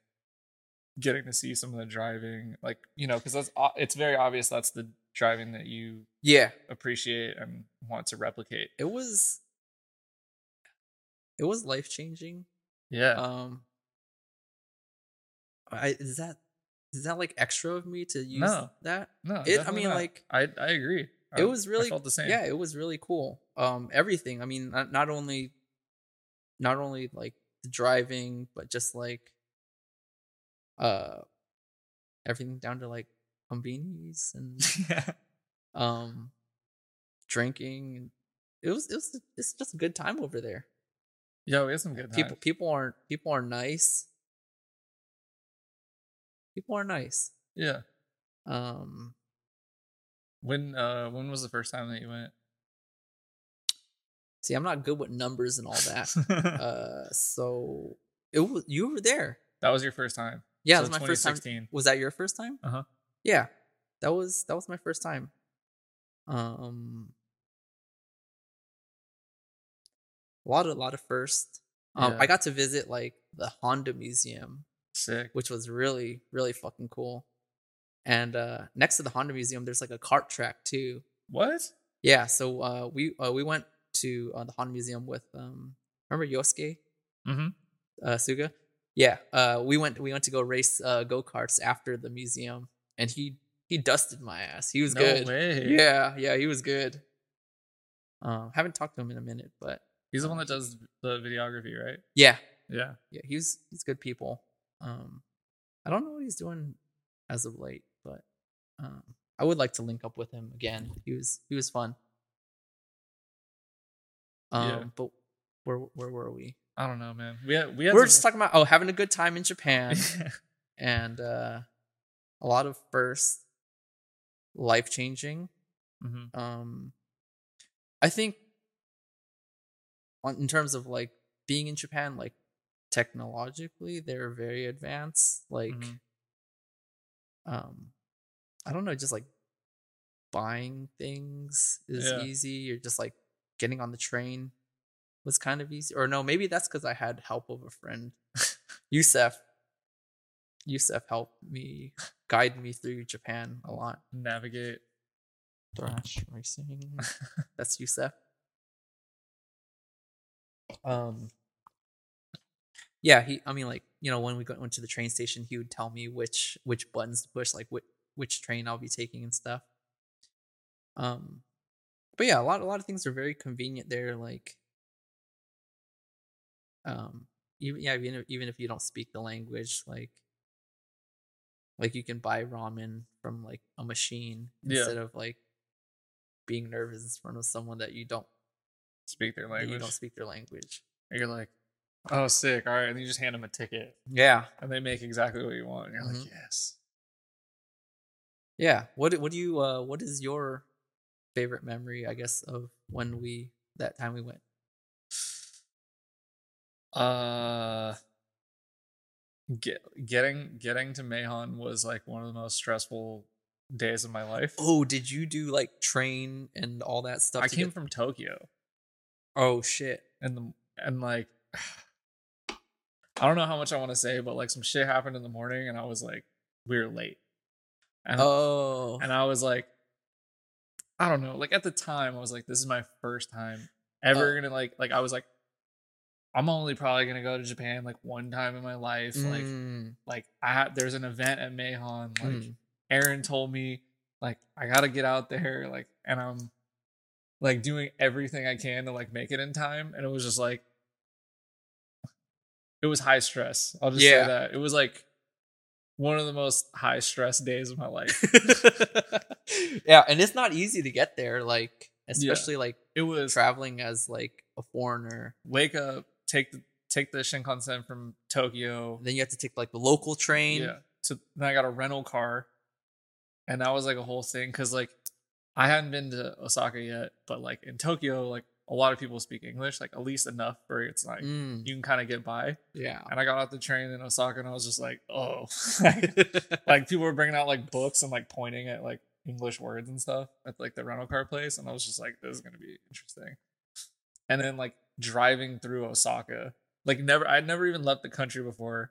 getting to see some of the driving like you know because that's it's very obvious that's the driving that you Yeah, appreciate and want to replicate it was it was life changing. yeah Um I is that is that like extra of me to use No. that? no it- I mean, not. like- i i agree it I- was really the same yeah it was really cool um everything i mean not, not only not only like the driving but just like uh everything down to like convenience and [laughs] yeah um drinking and it was it was it's just a good time over there yeah we had some good people times. people aren't people are nice people are nice. Yeah. Um when uh when was the first time that you went? See i'm not good with numbers and all that [laughs] uh so it was you were there. That was your first time. Yeah So that was my first time. was that your first time? Uh-huh. yeah that was that was my first time. Um a lot of a lot of first um Yeah. i got to visit like the honda museum sick. which was really really fucking cool. And uh next to the honda museum there's like a cart track too. What? Yeah so uh we uh, we went to uh, the honda museum with um remember yosuke? Mm-hmm. Uh suga? Yeah uh we went we went to go race uh go-karts after the museum and he he dusted my ass. He was no good. way. Yeah yeah he was good. Um haven't talked to him in a minute but he's the one that does the videography right? Yeah. Yeah. Yeah he's he's good people um i don't know what he's doing as of late but um i would like to link up with him again he was he was fun um Yeah. but where where were we I don't know, man. We had we we had were some- just talking about oh having a good time in japan [laughs] and uh a lot of first life changing Mhm. um i think on, in terms of like being in japan like technologically they're very advanced like Mhm. um i don't know just like buying things is Yeah. easy you're just like getting on the train was kind of easy. Or no, maybe that's because I had help of a friend, [laughs] Yusef. Yusef helped me [laughs] guide me through Japan a lot. Navigate. Thrash racing. [laughs] That's Yusef. Um. Yeah, he. I mean, like you know, when we went to the train station, he would tell me which which buttons to push, like which which train I'll be taking and stuff. Um, but yeah, a lot a lot of things are very convenient there. Like, um, even yeah, even if, even if you don't speak the language, like, like you can buy ramen from like a machine Yeah. instead of like being nervous in front of someone that you don't Speak their language. you don't speak their language. You're like, oh, sick. All right. And you just hand them a ticket Yeah, and they make exactly what you want. And you're like, Mhm. yes. yeah. What what do you uh what is your favorite memory? I guess of when we that time we went. Uh, get, getting getting to Meihan was like one of the most stressful days of my life. Oh, did you do like train and all that stuff? I came get- from Tokyo, Oh shit. and the and like, [sighs] I don't know how much I want to say, but like some shit happened in the morning, and I was like, we were late, and Oh. and I was like, I don't know. Like at the time, I was like, this is my first time ever Uh. gonna like like I was like, I'm only probably gonna go to Japan like one time in my life. Like Mm, like I had there's an event at Meihan. Like mm. Aaron told me like I gotta get out there. Like and I'm like doing everything I can to like make it in time. And it was just like it was high stress. I'll just Yeah. say that. It was like one of the most high stress days of my life. [laughs] yeah, and it's not easy to get there, like especially like It was traveling as like a foreigner. wake up, take the take the Shinkansen from Tokyo. Then you have to take like the local train. Yeah. So then I got a rental car, and that was like a whole thing because like I hadn't been to Osaka yet, but like in Tokyo, like a lot of people speak English, like at least enough where it's like Mm, you can kind of get by. yeah. And I got off the train in Osaka, and I was just like, oh, like, [laughs] [laughs] like people were bringing out like books and like pointing at like English words and stuff at like the rental car place, and I was just like, this is gonna be interesting. And then like driving through Osaka, like never, I'd never even left the country before,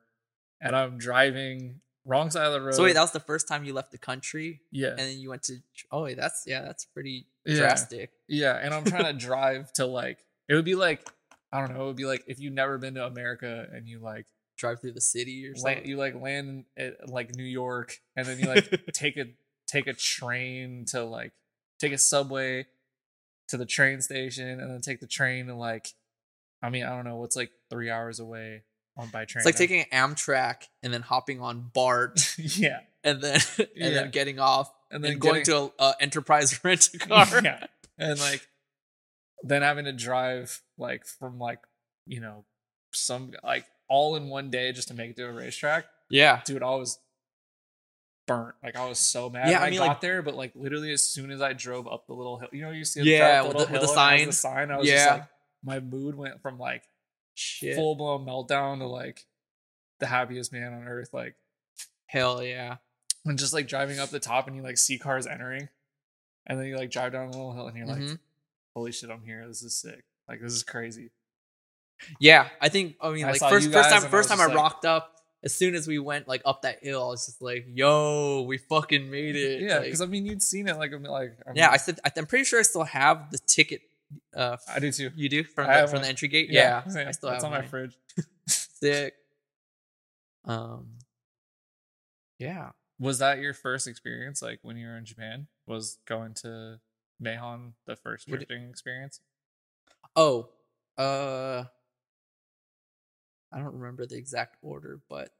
and I'm driving wrong side of the road. so wait, that was the first time you left the country, yeah, and then you went to. Oh, wait, that's yeah, that's pretty Yeah. drastic. yeah, and I'm trying to [laughs] drive to like it would be like I don't know, it would be like if you've never been to America and you like Drive through the city or land, you like land at eh, like New York and then you like [laughs] take a take a train to like take a subway to the train station and then take the train to like I mean I don't know what's like three hours away on by train. It's like taking an Amtrak and then hopping on BART [laughs] yeah and then and Yeah. then getting off and and then going getting- to a, a enterprise [laughs] rent a car. yeah and like then having to drive like from like you know some like all in one day just to make it to a racetrack yeah. dude, I was burnt. Like I was so mad. Yeah, when I I, mean, got like- there, but like literally as soon as I drove up the little hill, you know, you see Yeah, the the- with the and sign. the sign. I was just Yeah. like, my mood went from like. Full blown meltdown to like the happiest man on earth. Like, Hell yeah. and just like driving up the top and you like see cars entering, and then you like drive down the little hill and you're like, Mhm. holy shit, I'm here. This is sick. Like this is crazy. Yeah, I think I mean I like first first time first time I like- rocked up. As soon as we went like up that hill, I was just like, "Yo, we fucking made it!" Yeah, Like, because I mean, you'd seen it like, I'm like, I yeah, I said I'm pretty sure I still have the ticket. Uh, I do too. you do from the, from one. the entry gate. Yeah, I still it's have on my fridge. [laughs] Sick. Um. Yeah. Was that your first experience, like when you were in Japan? Was going to Meihan the first drifting experience? Oh, uh, I don't remember the exact order, but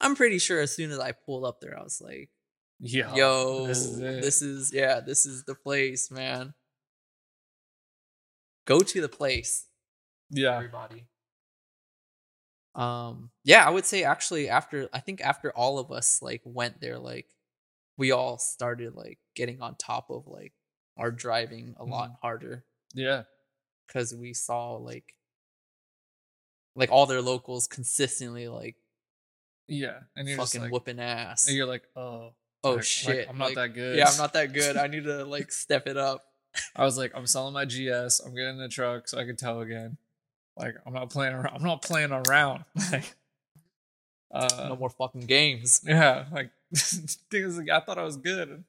I'm pretty sure as soon as I pulled up there, I was like, Yeah. "Yo, this is this is yeah, this is the place, man." Go to the place, yeah. everybody. Um, yeah, I would say actually after I think after all of us like went there, like we all started like getting on top of like our driving a lot harder Yeah. because we saw like like all their locals consistently like Yeah. And you're just fucking like, whooping ass. and you're like, oh, oh like- like, shit! I'm not like, that good. Yeah, I'm not that [laughs] good. I need to like step it up. I was like, I'm selling my GS. I'm getting the truck so I can tow again. Like, I'm not playing around. I'm not playing around. [laughs] Like, uh, no more fucking games. [laughs] yeah. Like, [laughs] like, I thought I was good.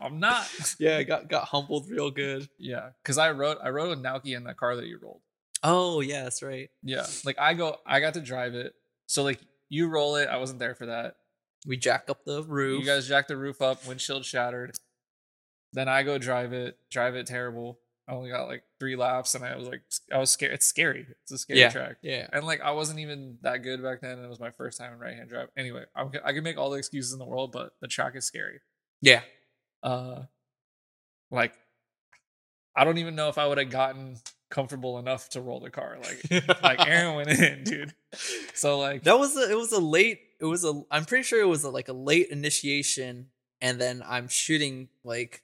I'm not. yeah, got got humbled real good. Yeah, because I wrote I wrote with Naoki in that car that you rolled. Oh yeah, that's right. Yeah, like I go, I got to drive it. So like you roll it. I wasn't there for that. We jack up the roof. You guys jacked the roof up. Windshield shattered. Then I go drive it. Drive it terrible. I only got like three laps, and I was like, I was scared. It's scary. It's a scary yeah, track. yeah. And like I wasn't even that good back then. It was my first time in right hand drive. Anyway, I'm, I can make all the excuses in the world, but the track is scary. Yeah. Uh, like I don't even know if I would have gotten comfortable enough to roll the car. Like like [laughs] Aaron went in, dude. So like that was a it was a late it was a I'm pretty sure it was a, like a late initiation and then I'm shooting like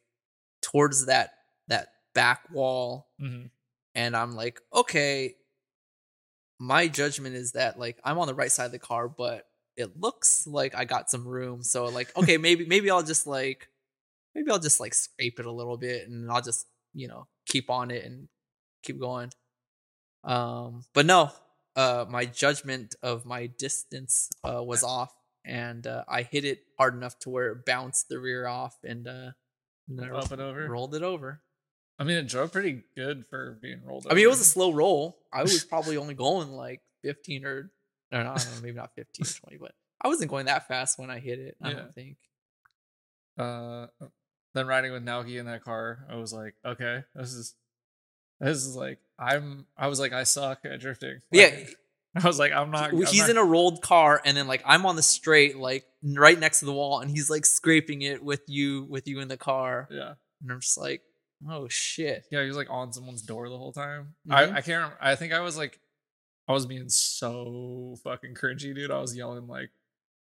towards that that back wall mhm. and I'm like okay my judgment is that like I'm on the right side of the car but it looks like I got some room so like [laughs] okay maybe maybe I'll just like maybe I'll just like scrape it a little bit and I'll just you know keep on it and keep going um but no uh my judgment of my distance uh was off and uh, I hit it hard enough to where it bounced the rear off and uh up and over. rolled it over. I mean, it drove pretty good for being rolled. I mean, it was a slow roll. I was probably [laughs] only going like 15 or, or I don't know, maybe not 15 [laughs] 20, but I wasn't going that fast when I hit it. I Yeah. don't think. uh then riding with Naoki in that car, I was like, okay, this is this is like I'm I was like I suck at drifting. Yeah. [laughs] I was like I'm not I'm he's not- in a rolled car, and then like I'm on the straight, like right next to the wall, and he's like scraping it with you, with you in the car, yeah. and I'm just like, oh shit. Yeah, he was like on someone's door the whole time. Mhm. I, I can't remember. I think I was like, I was being so fucking cringy, dude. I was yelling like,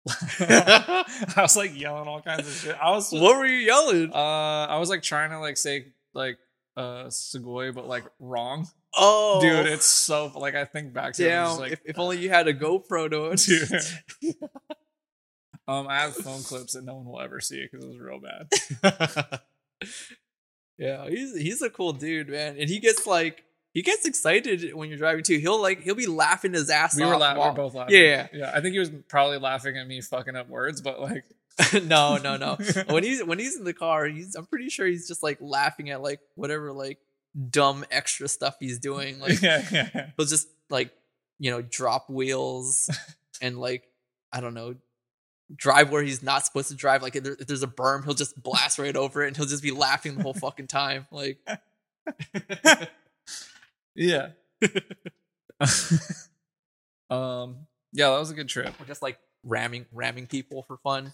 [laughs] I was like yelling all kinds of shit. I was, What were you yelling? uh, I was like trying to like say like, uh, Sugoi, but like wrong, Oh, dude. It's so like I think back to it, damn. just like, if, if only you had a GoPro to it. dude. [laughs] um, I have phone clips that no one will ever see it because it was real bad. [laughs] yeah, he's he's a cool dude, man, and he gets like he gets excited when you're driving too. He'll like he'll be laughing his ass We off. were, la- we were both laughing. Yeah, Yeah. yeah. I think he was probably laughing at me fucking up words, but like, [laughs] no, no, no. when he's when he's in the car, he's I'm pretty sure he's just like laughing at like whatever like dumb extra stuff he's doing. Like [laughs] yeah, yeah, he'll just like you know drop wheels [laughs] and like I don't know drive where he's not supposed to drive. Like if, there, if there's a berm, he'll just blast right over it and he'll just be laughing the whole fucking time. Like [laughs] Yeah. um. Yeah, that was a good trip. We're just like ramming ramming people for fun.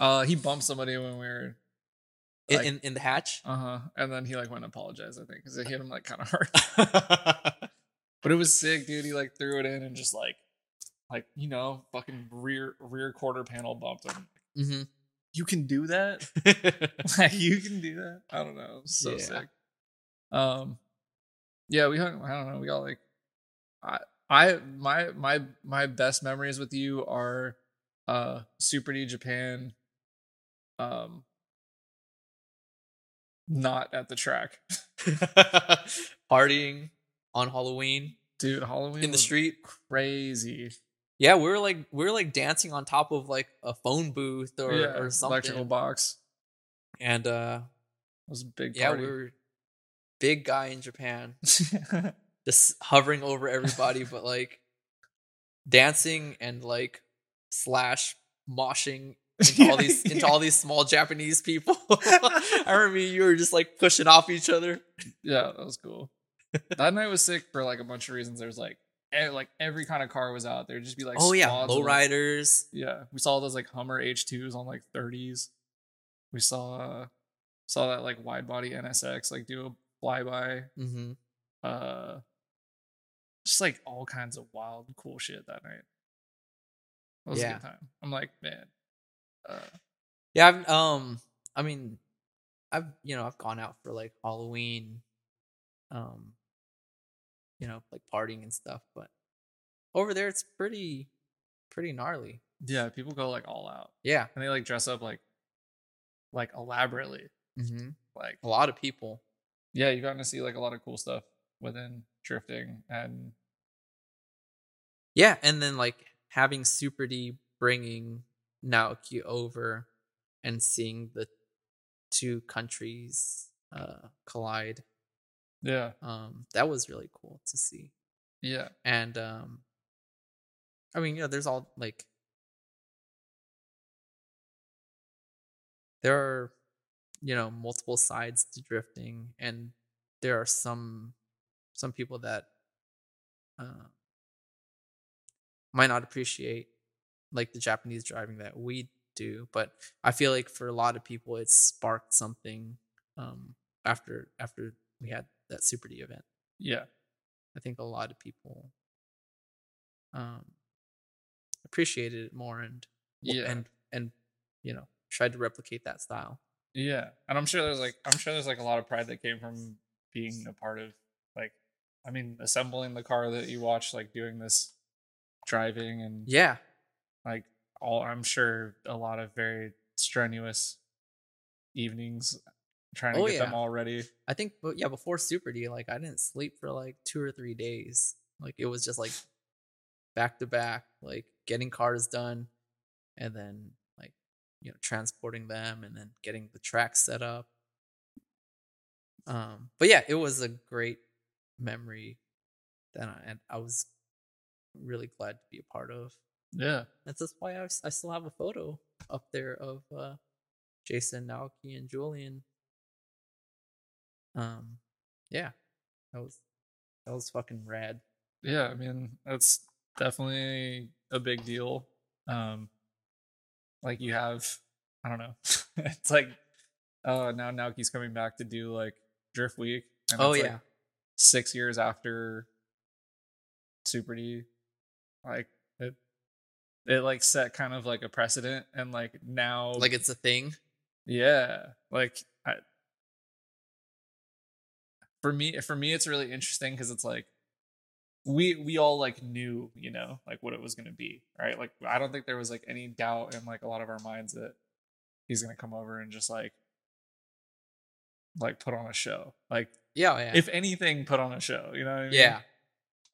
uh, he bumped somebody when we were. In, Like- in, in the hatch. Uh huh. And then he like went and apologized. I think because it hit him like kind of [laughs] hard. But it was sick, dude. He like threw it in and just like, like you know, fucking rear rear quarter panel bumped him. mm-hmm. You can do that. [laughs] [laughs] like you can do that. I don't know. So Yeah. sick. Um, yeah, we hung. I don't know. We got like, I, I, my, my, my best memories with you are, uh, Super D Japan. Um, not at the track, [laughs] Partying on Halloween dude. Halloween in the street. crazy. Yeah, we were like we were like dancing on top of like a phone booth or, yeah, or something. electrical box. And uh It was a big yeah, party. we were big guy in Japan. [laughs] Just hovering over everybody, but like dancing and like slash moshing into all [laughs] these into all these small Japanese people. [laughs] I remember you were just like pushing off each other. Yeah, that was cool. that night was sick for like a bunch of reasons. There's like e- like every kind of car was out there. Just be like oh yeah, of, like- lowriders. Yeah, we saw those like Hummer H2s on like 30s. We saw uh, saw that like wide body NSX like do a flyby. Mm-hmm. Uh, just like all kinds of wild cool shit that night. It was a good time. I'm like, man. Uh, Yeah, I've, um, I mean, I've you know I've gone out for like Halloween, um, you know, like partying and stuff, but over there it's pretty, pretty gnarly. yeah, people go like all out, Yeah, and they like dress up like like elaborately. hmm Like A lot of people. yeah, you gotten to see like a lot of cool stuff within drifting and Yeah, and then like having Super D bringing Naoki over and seeing the two countries uh collide. yeah, Um that was really cool to see. yeah, And um I mean, yeah, there's all like there are you know multiple sides to drifting and there are some some people that uh, might not appreciate like the Japanese driving that we do, but I feel like for a lot of people it sparked something um after after we had that Super D event. yeah, I think a lot of people um appreciated it more and Yeah. and and you know tried to replicate that style. yeah. And I'm sure there's like I'm sure there's like a lot of pride that came from being a part of like I mean assembling the car that you watched, like doing this driving and Yeah. Like all I'm sure a lot of very strenuous evenings trying to Oh, get them all ready. I think but yeah, before Super D, like I didn't sleep for like two or three days. Like it was just like back to back, like getting cars done and then like you know, transporting them and then getting the track set up. Um but yeah, it was a great memory that I and I was really glad to be a part of. Yeah. That's just why I still have a photo up there of uh, Jason, Naoki, and Julian. Um, yeah, that was that was fucking rad. Yeah, I mean, that's definitely a big deal. Um like you have I don't know. [laughs] it's like oh now Naoki's coming back to do like Drift Week. And Oh it's, like, yeah, six years after Super D. Like it like set kind of like a precedent and like now like it's a thing. Yeah, like I, for me, for me, it's really interesting because it's like we we all like knew, you know, like what it was gonna be, right? Like I don't think there was like any doubt in like a lot of our minds that he's gonna come over and just like like put on a show, like Yeah, oh, yeah, if anything, put on a show. You know what I mean? yeah,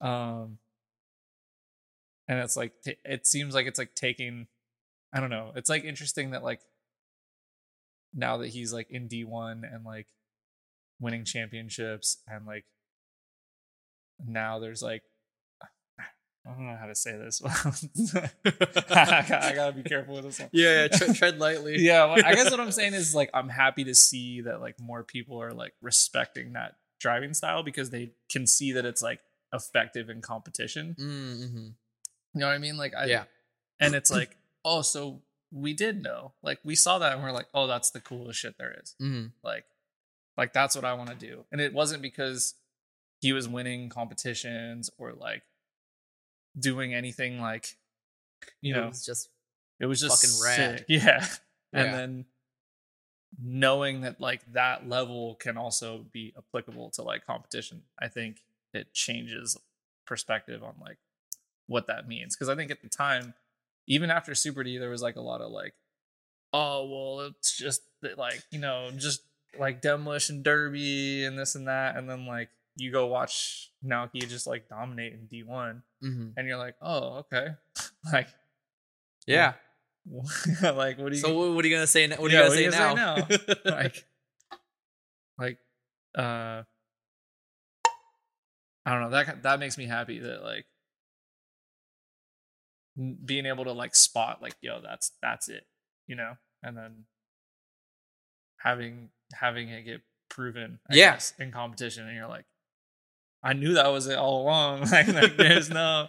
Um, and it's like t- it seems like it's like taking, I don't know. It's like interesting that like now that he's like in D one and like winning championships and like now there's like I don't know how to say this. [laughs] I gotta I gotta be careful with this one. yeah. yeah tre- tread lightly. [laughs] Yeah, well, I guess what I'm saying is like I'm happy to see that like more people are like respecting that driving style because they can see that it's like effective in competition. Mm-hmm. You know what I mean? Like I Yeah. and it's like, oh, so we did know. Like we saw that and we're like, oh, that's the coolest shit there is. Mm-hmm. Like like that's what I want to do. And it wasn't because he was winning competitions or like doing anything like you know it was just it was just fucking rad. sick. [laughs] Yeah. And Yeah. then knowing that like that level can also be applicable to like competition, I think it changes perspective on like what that means. Cause I think at the time, even after Super D, there was like a lot of like, oh, well, it's just like, you know, just like demolition derby and this and that. And then like you go watch Naoki just like dominate in D1 mm-hmm. and you're like, oh, okay. [laughs] like, yeah. [laughs] like what do you So what, what are you gonna say? What are Yeah, you gonna what say are you now? gonna [laughs] like like uh I don't know that that makes me happy that like being able to like spot like yo that's that's it you know and then having having it get proven I Yeah. guess, in competition and you're like I knew that was it all along [laughs] like, like there's no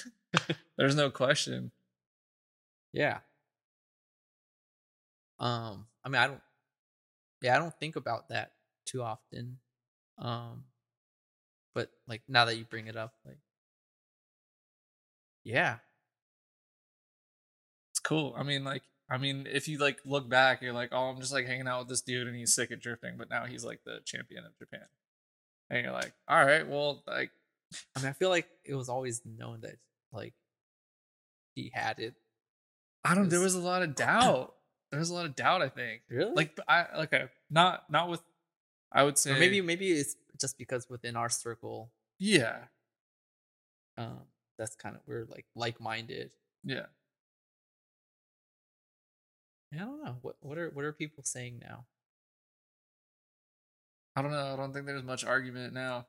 [laughs] there's no question Yeah. Um, I mean, I don't. Yeah, I don't think about that too often. Um, but like now that you bring it up, like, yeah, cool. I mean, like, I mean, if you like look back, you're like, oh, I'm just like hanging out with this dude and he's sick at drifting, but now he's like the champion of Japan. And you're like, all right, well, like, I mean, I feel like it was always known that like he had it. I don't. [coughs] There was a lot of doubt. there's a lot of doubt. I think Really? like I like okay not not with I would say or maybe maybe it's just because within our circle, yeah um, that's kind of we're like like minded. yeah I don't know what what are what are people saying now. I don't know. I don't think there's much argument now.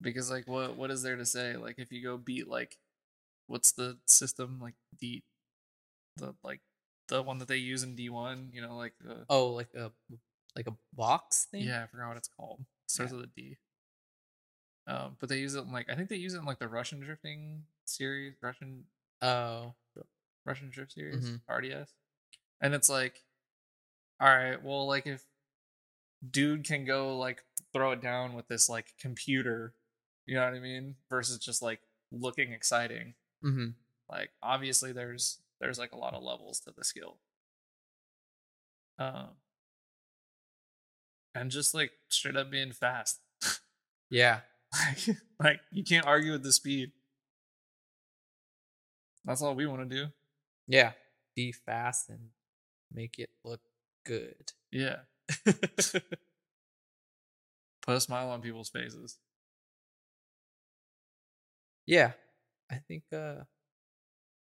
Because like what what is there to say? Like if you go beat like what's the system like D the like the one that they use in D one, you know, like the Oh, like a like a box thing. Yeah, I forgot what it's called. starts with a D. Um, but they use it in like I think they use it in like the Russian drifting series, Russian Oh. Russian drift series, Mhm. RDS. And it's like, all right, well, like if dude can go like throw it down with this like computer, you know what I mean? Versus just like looking exciting. Mm-hmm. Like obviously there's there's like a lot of levels to the skill. Um and just like straight up being fast. Yeah. [laughs] like, like you can't argue with the speed. That's all we want to do. Yeah. Be fast and make it look good. Yeah. [laughs] Put a smile on people's faces. yeah. I think uh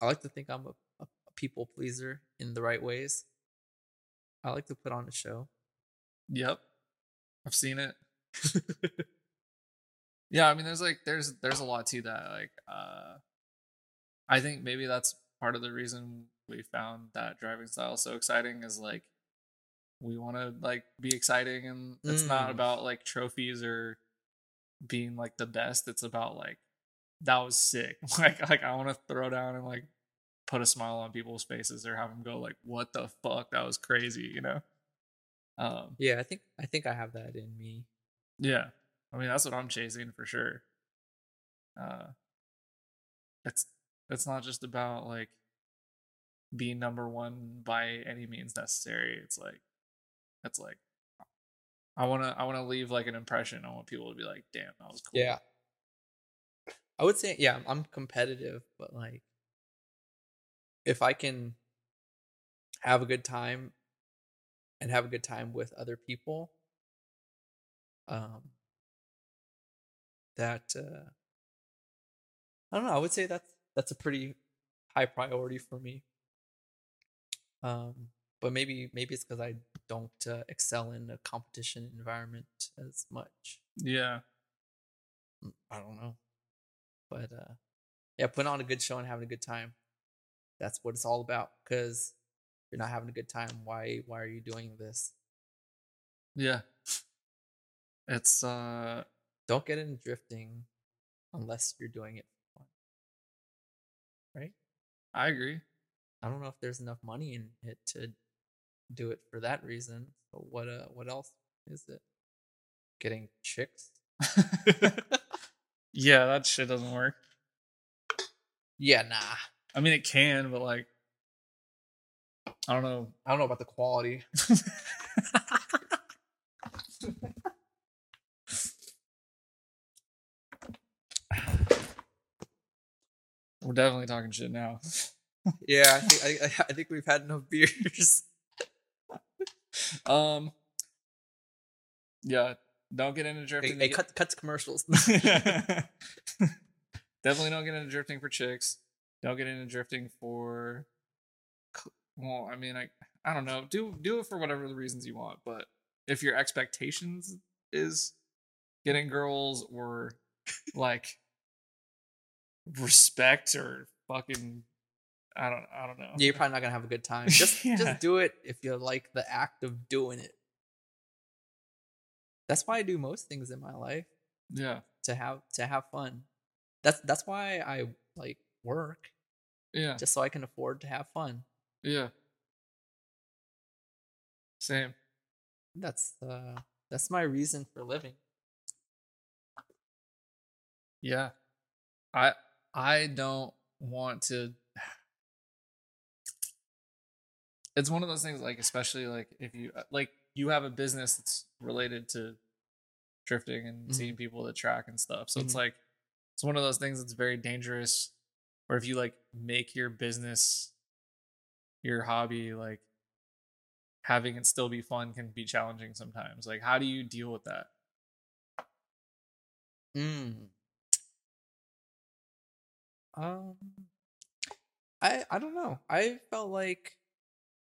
I like to think I'm a, a, people pleaser in the right ways. I like to put on a show. Yep. I've seen it. [laughs] yeah, I mean there's like there's there's a lot to that. Like uh I think maybe that's part of the reason we found that driving style so exciting is like we want to like be exciting and it's not Mm. about like trophies or being like the best. It's about like that was sick. [laughs] Like like I want to throw down and like put a smile on people's faces or have them go like what the fuck that was crazy, you know? Um Yeah, I think I think I have that in me. yeah. I mean, that's what I'm chasing for sure. Uh it's it's not just about like being number 1 by any means necessary. It's like it's like I want to I want to leave like an impression. I want people to be like, "Damn, that was cool." Yeah. I would say yeah, I'm competitive, but like if I can have a good time and have a good time with other people um that uh I don't know, I would say that's that's a pretty high priority for me. Um but maybe maybe it's cuz I don't uh, excel in a competition environment as much. Yeah. Mm, I don't know. But uh yeah, putting on a good show and having a good time. That's what it's all about. Cause if you're not having a good time, why why are you doing this? Yeah. It's uh Don't get into drifting unless you're doing it for fun. Right? I agree. I don't know if there's enough money in it to do it for that reason. So what uh what else is it? Getting chicks? [laughs] yeah, that shit doesn't work. Yeah, nah. I mean, it can, but like I don't know. I don't know about the quality. [laughs] We're definitely talking shit now. [laughs] Yeah, I think I, I think we've had enough [laughs] beers. Um Yeah, don't get into drifting. hey, to cut cut to commercials. [laughs] [laughs] Definitely don't get into drifting for chicks. Don't get into drifting for well, I mean, I I don't know. Do do it for whatever the reasons you want, but if your expectations is getting girls or like respect or fucking I don't I don't know. Yeah, you're probably not gonna have a good [laughs] time. Just Yeah. just do it if you like the act of doing it. That's why I do most things in my life Yeah. to have to have fun. That's that's why I like work Yeah. just so I can afford to have fun. Yeah. Same. That's uh that's my reason for living. Yeah. I I don't want to It's one of those things like especially like if you uh, like you have a business that's related to drifting and Mhm. seeing people at the track and stuff. So it's Mhm. like it's one of those things that's very dangerous where if you like make your business your hobby like having it still be fun can be challenging sometimes. Like, how do you deal with that? Mm. Um, I I don't know. I felt like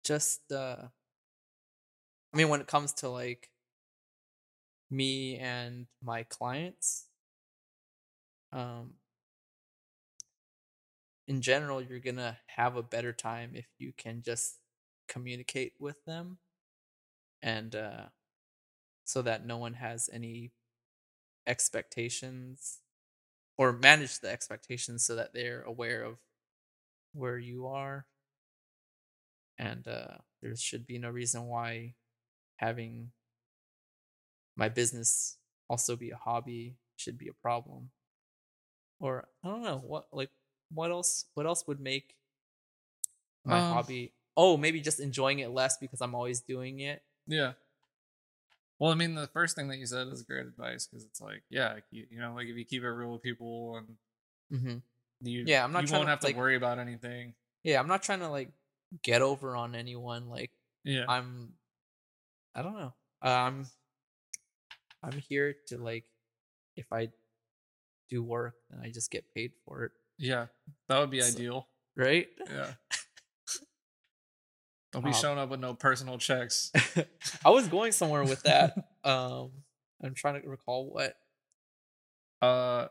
just uh, I mean, when it comes to like me and my clients, um, in general, you're gonna have a better time if you can just communicate with them, and uh, so that no one has any expectations or manage the expectations so that they're aware of where you are and uh there should be no reason why having my business also be a hobby should be a problem or i don't know what like what else what else would make my Um, hobby oh maybe just enjoying it less because i'm always doing it Yeah. Well, I mean, the first thing that you said is great advice because it's like, yeah, you, you know, like if you keep it real with people and mm-hmm. you, Yeah, I'm not you won't to, have to like- worry about anything. yeah i'm not trying to like get over on anyone like Yeah. I'm I don't know. Um I'm here to like if I do work then I just get paid for it, yeah. That would be So- ideal. right? Yeah. [laughs] Don't be Um, showing up with no personal checks. [laughs] I was going somewhere with that. [laughs] um I'm trying to recall what. uh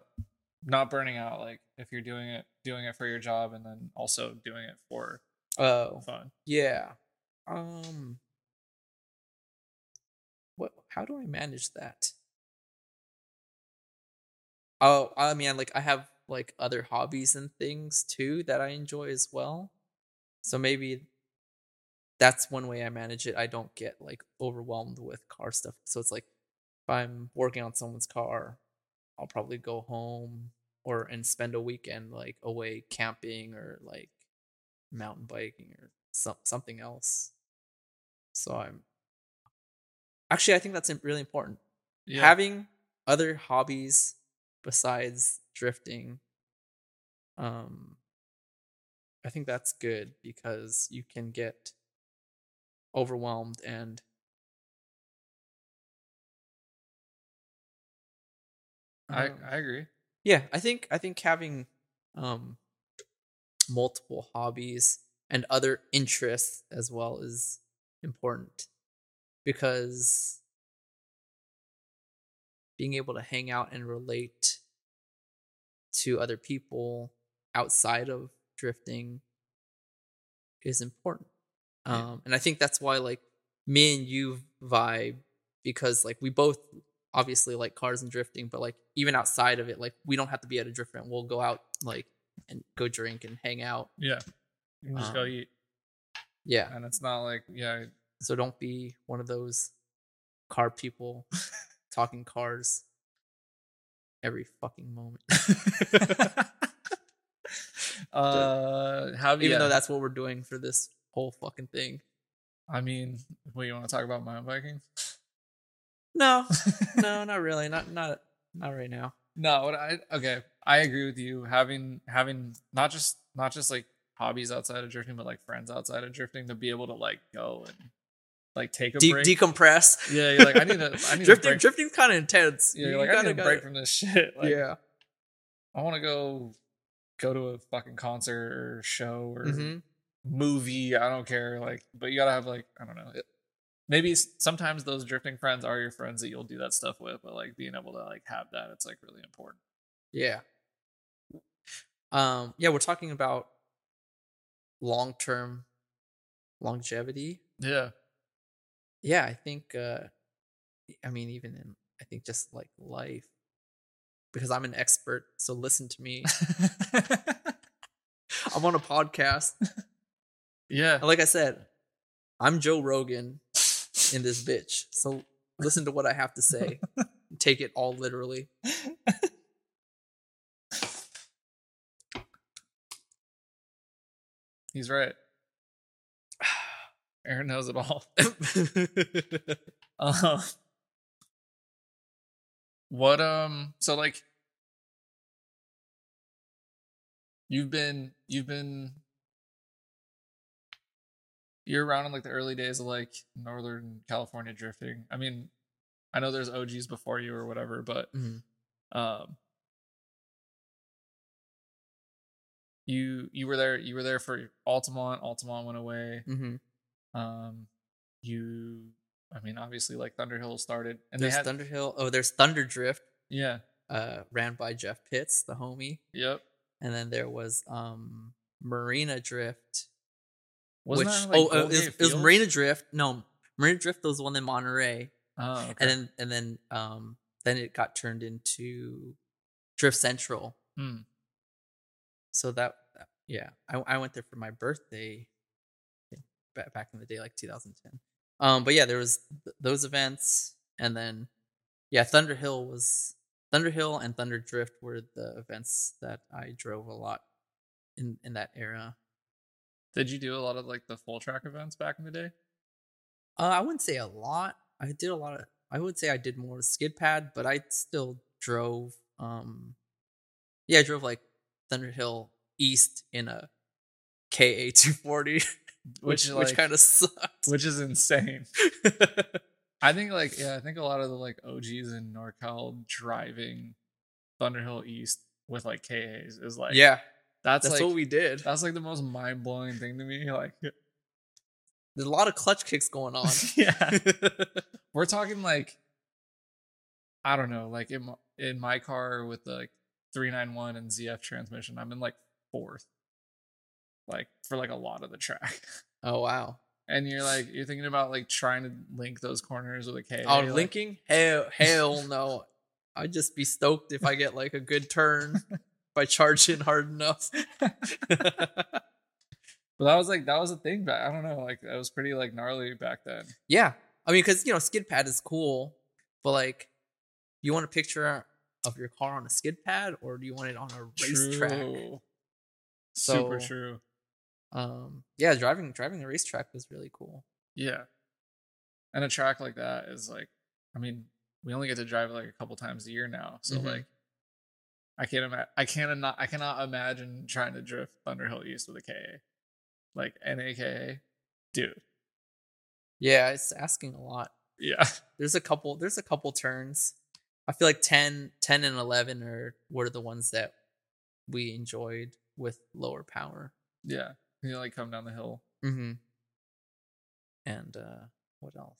not burning out like if you're doing it doing it for your job and then also doing it for Oh, fun yeah. Um what how do I manage that? Oh, I mean like I have like other hobbies and things too that I enjoy as well. So maybe that's one way I manage it. I don't get like overwhelmed with car stuff. So it's like if I'm working on someone's car, I'll probably go home or and spend a weekend like away camping or like mountain biking or some, something else. So I'm actually I think that's really important. yeah Having other hobbies besides drifting um I think that's good because you can get overwhelmed and i um, i agree yeah i think i think having um multiple hobbies and other interests as well is important because being able to hang out and relate to other people outside of drifting is important um and i think that's why like me and you vibe because like we both obviously like cars and drifting, but like even outside of it, like we don't have to be at a drift event. We'll go out like and go drink and hang out. yeah you can just go Um, eat Yeah. and it's not like yeah So don't be one of those car people [laughs] talking cars every fucking moment. [laughs] uh how Even yeah. though that's what we're doing for this whole fucking thing. i mean what you want to talk about mountain biking No, [laughs] no, not really. Not not not right now. No, what I okay, I agree with you. Having having not just not just like hobbies outside of drifting, but like friends outside of drifting to be able to like go and like take a De- break. decompress. yeah, you're like I need to I [laughs] need drifting. a break. Drifting's kind of intense. yeah, you're You like I need a break gotta- from this [laughs] shit. Like, yeah. I want to go go to a fucking concert or show or hmm movie. I don't care. Like, but you gotta have like I don't know. It, maybe sometimes those drifting friends are your friends that you'll do that stuff with, but like being able to like have that, it's like really important. Yeah. Um. Yeah, we're talking about long term longevity. Yeah. Yeah, I think. uh I mean, even in I think just like life, because I'm an expert. So listen to me. [laughs] I'm on a podcast. [laughs] yeah. And like I said, I'm Joe Rogan in this bitch. So listen to what I have to say. [laughs] Take it all literally. He's right. [sighs] Aaron knows it all. Uh, [laughs] what um so like you've been you've been you're around in like the early days of like Northern California drifting. I mean, I know there's OGs before you or whatever, but Mhm. um you you were there you were there for Altamont, Altamont went away. Mm-hmm. Um you I mean obviously like Thunderhill started and There's had Thunderhill. Oh, there's Thunder Drift, yeah. uh, ran by Jeff Pitts, the homie, Yep. and then there was um Marina Drift, Wasn't which that, like, oh, uh, it, was, it was Marina Drift. No, Marina Drift was the one in Monterey, Oh, okay. and then and then um then it got turned into Drift Central. Hmm. So that that- yeah, I I went there for my birthday back back in the day, like 2010. Um, but yeah, there was th- those events, and then yeah, Thunderhill was Thunderhill and Thunder Drift were the events that I drove a lot in in that era. Did you do a lot of like the full track events back in the day? Uh, I wouldn't say a lot. I did a lot of. I would say I did more skid pad, but I still drove. Um, yeah, I drove like Thunderhill East in a KA two forty, [laughs] which Which, which kind of sucked. Which is insane. [laughs] I think like yeah, I think a lot of the like OGs in NorCal driving Thunderhill East with like KAs is like yeah, that's, that's like what we did. that's like the most mind blowing thing to me. Like There's a lot of clutch kicks going on. [laughs] yeah, [laughs] we're talking like I don't know, like in my, in my car with the like three nine one and ZF transmission, I'm in like fourth, like for like a lot of the track. [laughs] oh wow. And you're like you're thinking about like trying to link those corners with a KA. Oh, like, linking? Hell, hell no. I'd just be stoked if I get like a good turn by in hard enough. [laughs] But that was like that was a thing back. I don't know, like that was pretty like gnarly back then. Yeah. I mean, because, you know, skid pad is cool, but like, you want a picture of your car on a skid pad or do you want it on a racetrack? True. Super true. Um, yeah, driving driving the racetrack was really cool. Yeah. And a track like that is like, I mean, we only get to drive it like a couple times a year now, so Mhm. like, I can't imagine. I can't not. I cannot imagine trying to drift Thunderhill East with a KA, like NAKA, dude. Yeah, it's asking a lot. Yeah. [laughs] There's a couple there's a couple turns. I feel like 10, 10 and 11 are were the ones that we enjoyed with lower power. Yeah. You know, like come down the hill. Mm-hmm. And uh what else?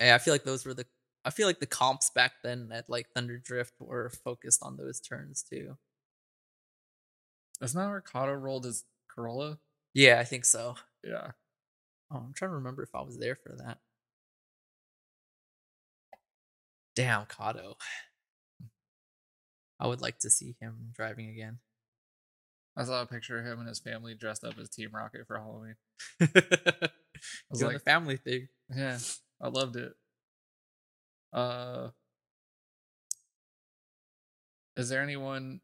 Yeah, I feel like those were the I feel like the comps back then at like Thunder Drift were focused on those turns too. That's not where Kato rolled his Corolla. Yeah, I think so. Yeah. Oh, I'm trying to remember if I was there for that. Damn, Kato. I would like to see him driving again. I saw a picture of him and his family dressed up as Team Rocket for Halloween. [laughs] I was Doing like- the family thing. Yeah, I loved it. Uh, is there anyone?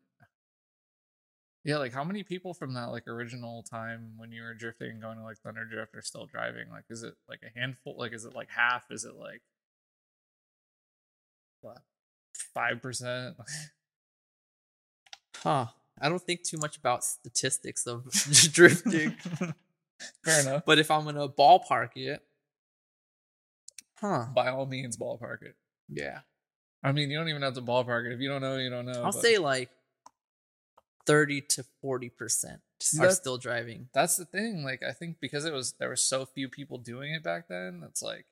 Yeah, like how many people from that like original time when you were drifting and going to like Thunder Drift are still driving? Like, is it like a handful? Like, is it like half? Is it like what five percent? [laughs] Huh. I don't think too much about statistics of [laughs] drifting, [laughs] Fair enough. but if I'm gonna ballpark it, huh? By all means, ballpark it. Yeah, I mean, you don't even have to ballpark it. If you don't know, you don't know. I'll but- say like thirty to forty percent See, are that's- still driving. that's the thing like i think because it was there were so few people doing it back then it's like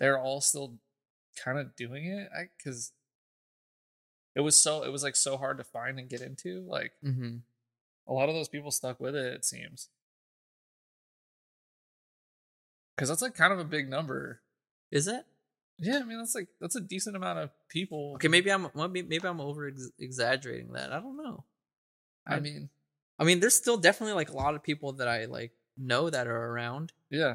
they're all still kind of doing it because it was so it was like so hard to find and get into like Mm-hmm. a lot of those people stuck with it it seems because that's like kind of a big number Is it yeah i mean that's like that's a decent amount of people okay? Maybe I'm maybe maybe I'm over exaggerating that. I don't know. i mean I mean, there's still definitely like a lot of people that I like know that are around. yeah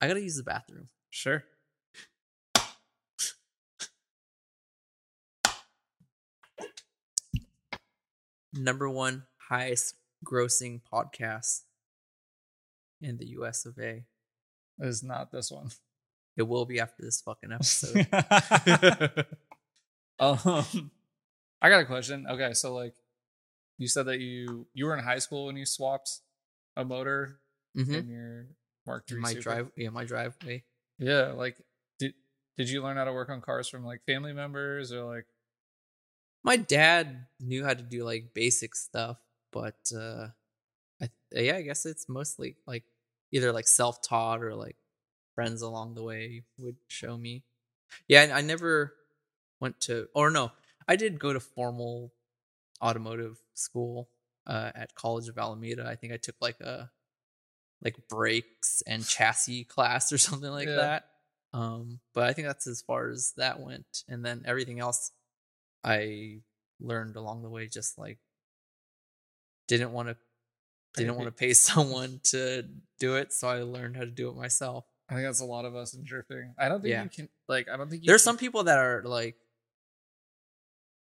I gotta use the bathroom. sure Number one highest grossing podcast in the US of A. it's not this one It will be after this fucking episode. [laughs] um, I got a question. Okay, so like, you said that you you were in high school when you swapped a motor Mm-hmm. in your Mark III. my Super? drive, yeah, my driveway. Yeah, like did did you learn how to work on cars from like family members or like My dad knew how to do like basic stuff, but uh, I yeah, I guess it's mostly like either like self taught or like friends along the way would show me. Yeah, I, I never went to, or no, I did go to formal automotive school uh, at College of Alameda. I think I took like a like brakes and chassis class or [laughs] something like Yeah. that. Um, but I think that's as far as that went, and then everything else I learned along the way. Just like didn't want to didn't want to pay [laughs] someone to do it, so I learned how to do it myself. I think that's a lot of us in drifting. I don't think Yeah. you can like I don't think you There's can- some people that are like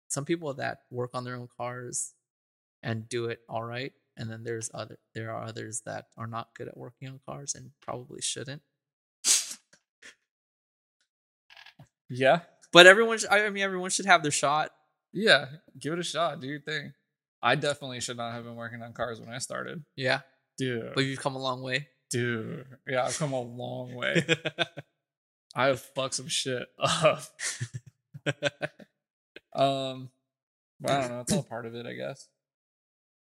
some people that work on their own cars and do it all right, and then there's other there are others that are not good at working on cars and probably shouldn't. Yeah. But everyone, sh- I mean, everyone should have their shot. Yeah. Give it a shot. Do your thing. I definitely should not have been working on cars when I started. Yeah, Dude. but you've come a long way. Dude. Yeah, I've come a long way. [laughs] I have fucked some shit up. [laughs] Um but I don't know, it's all part of it, I guess.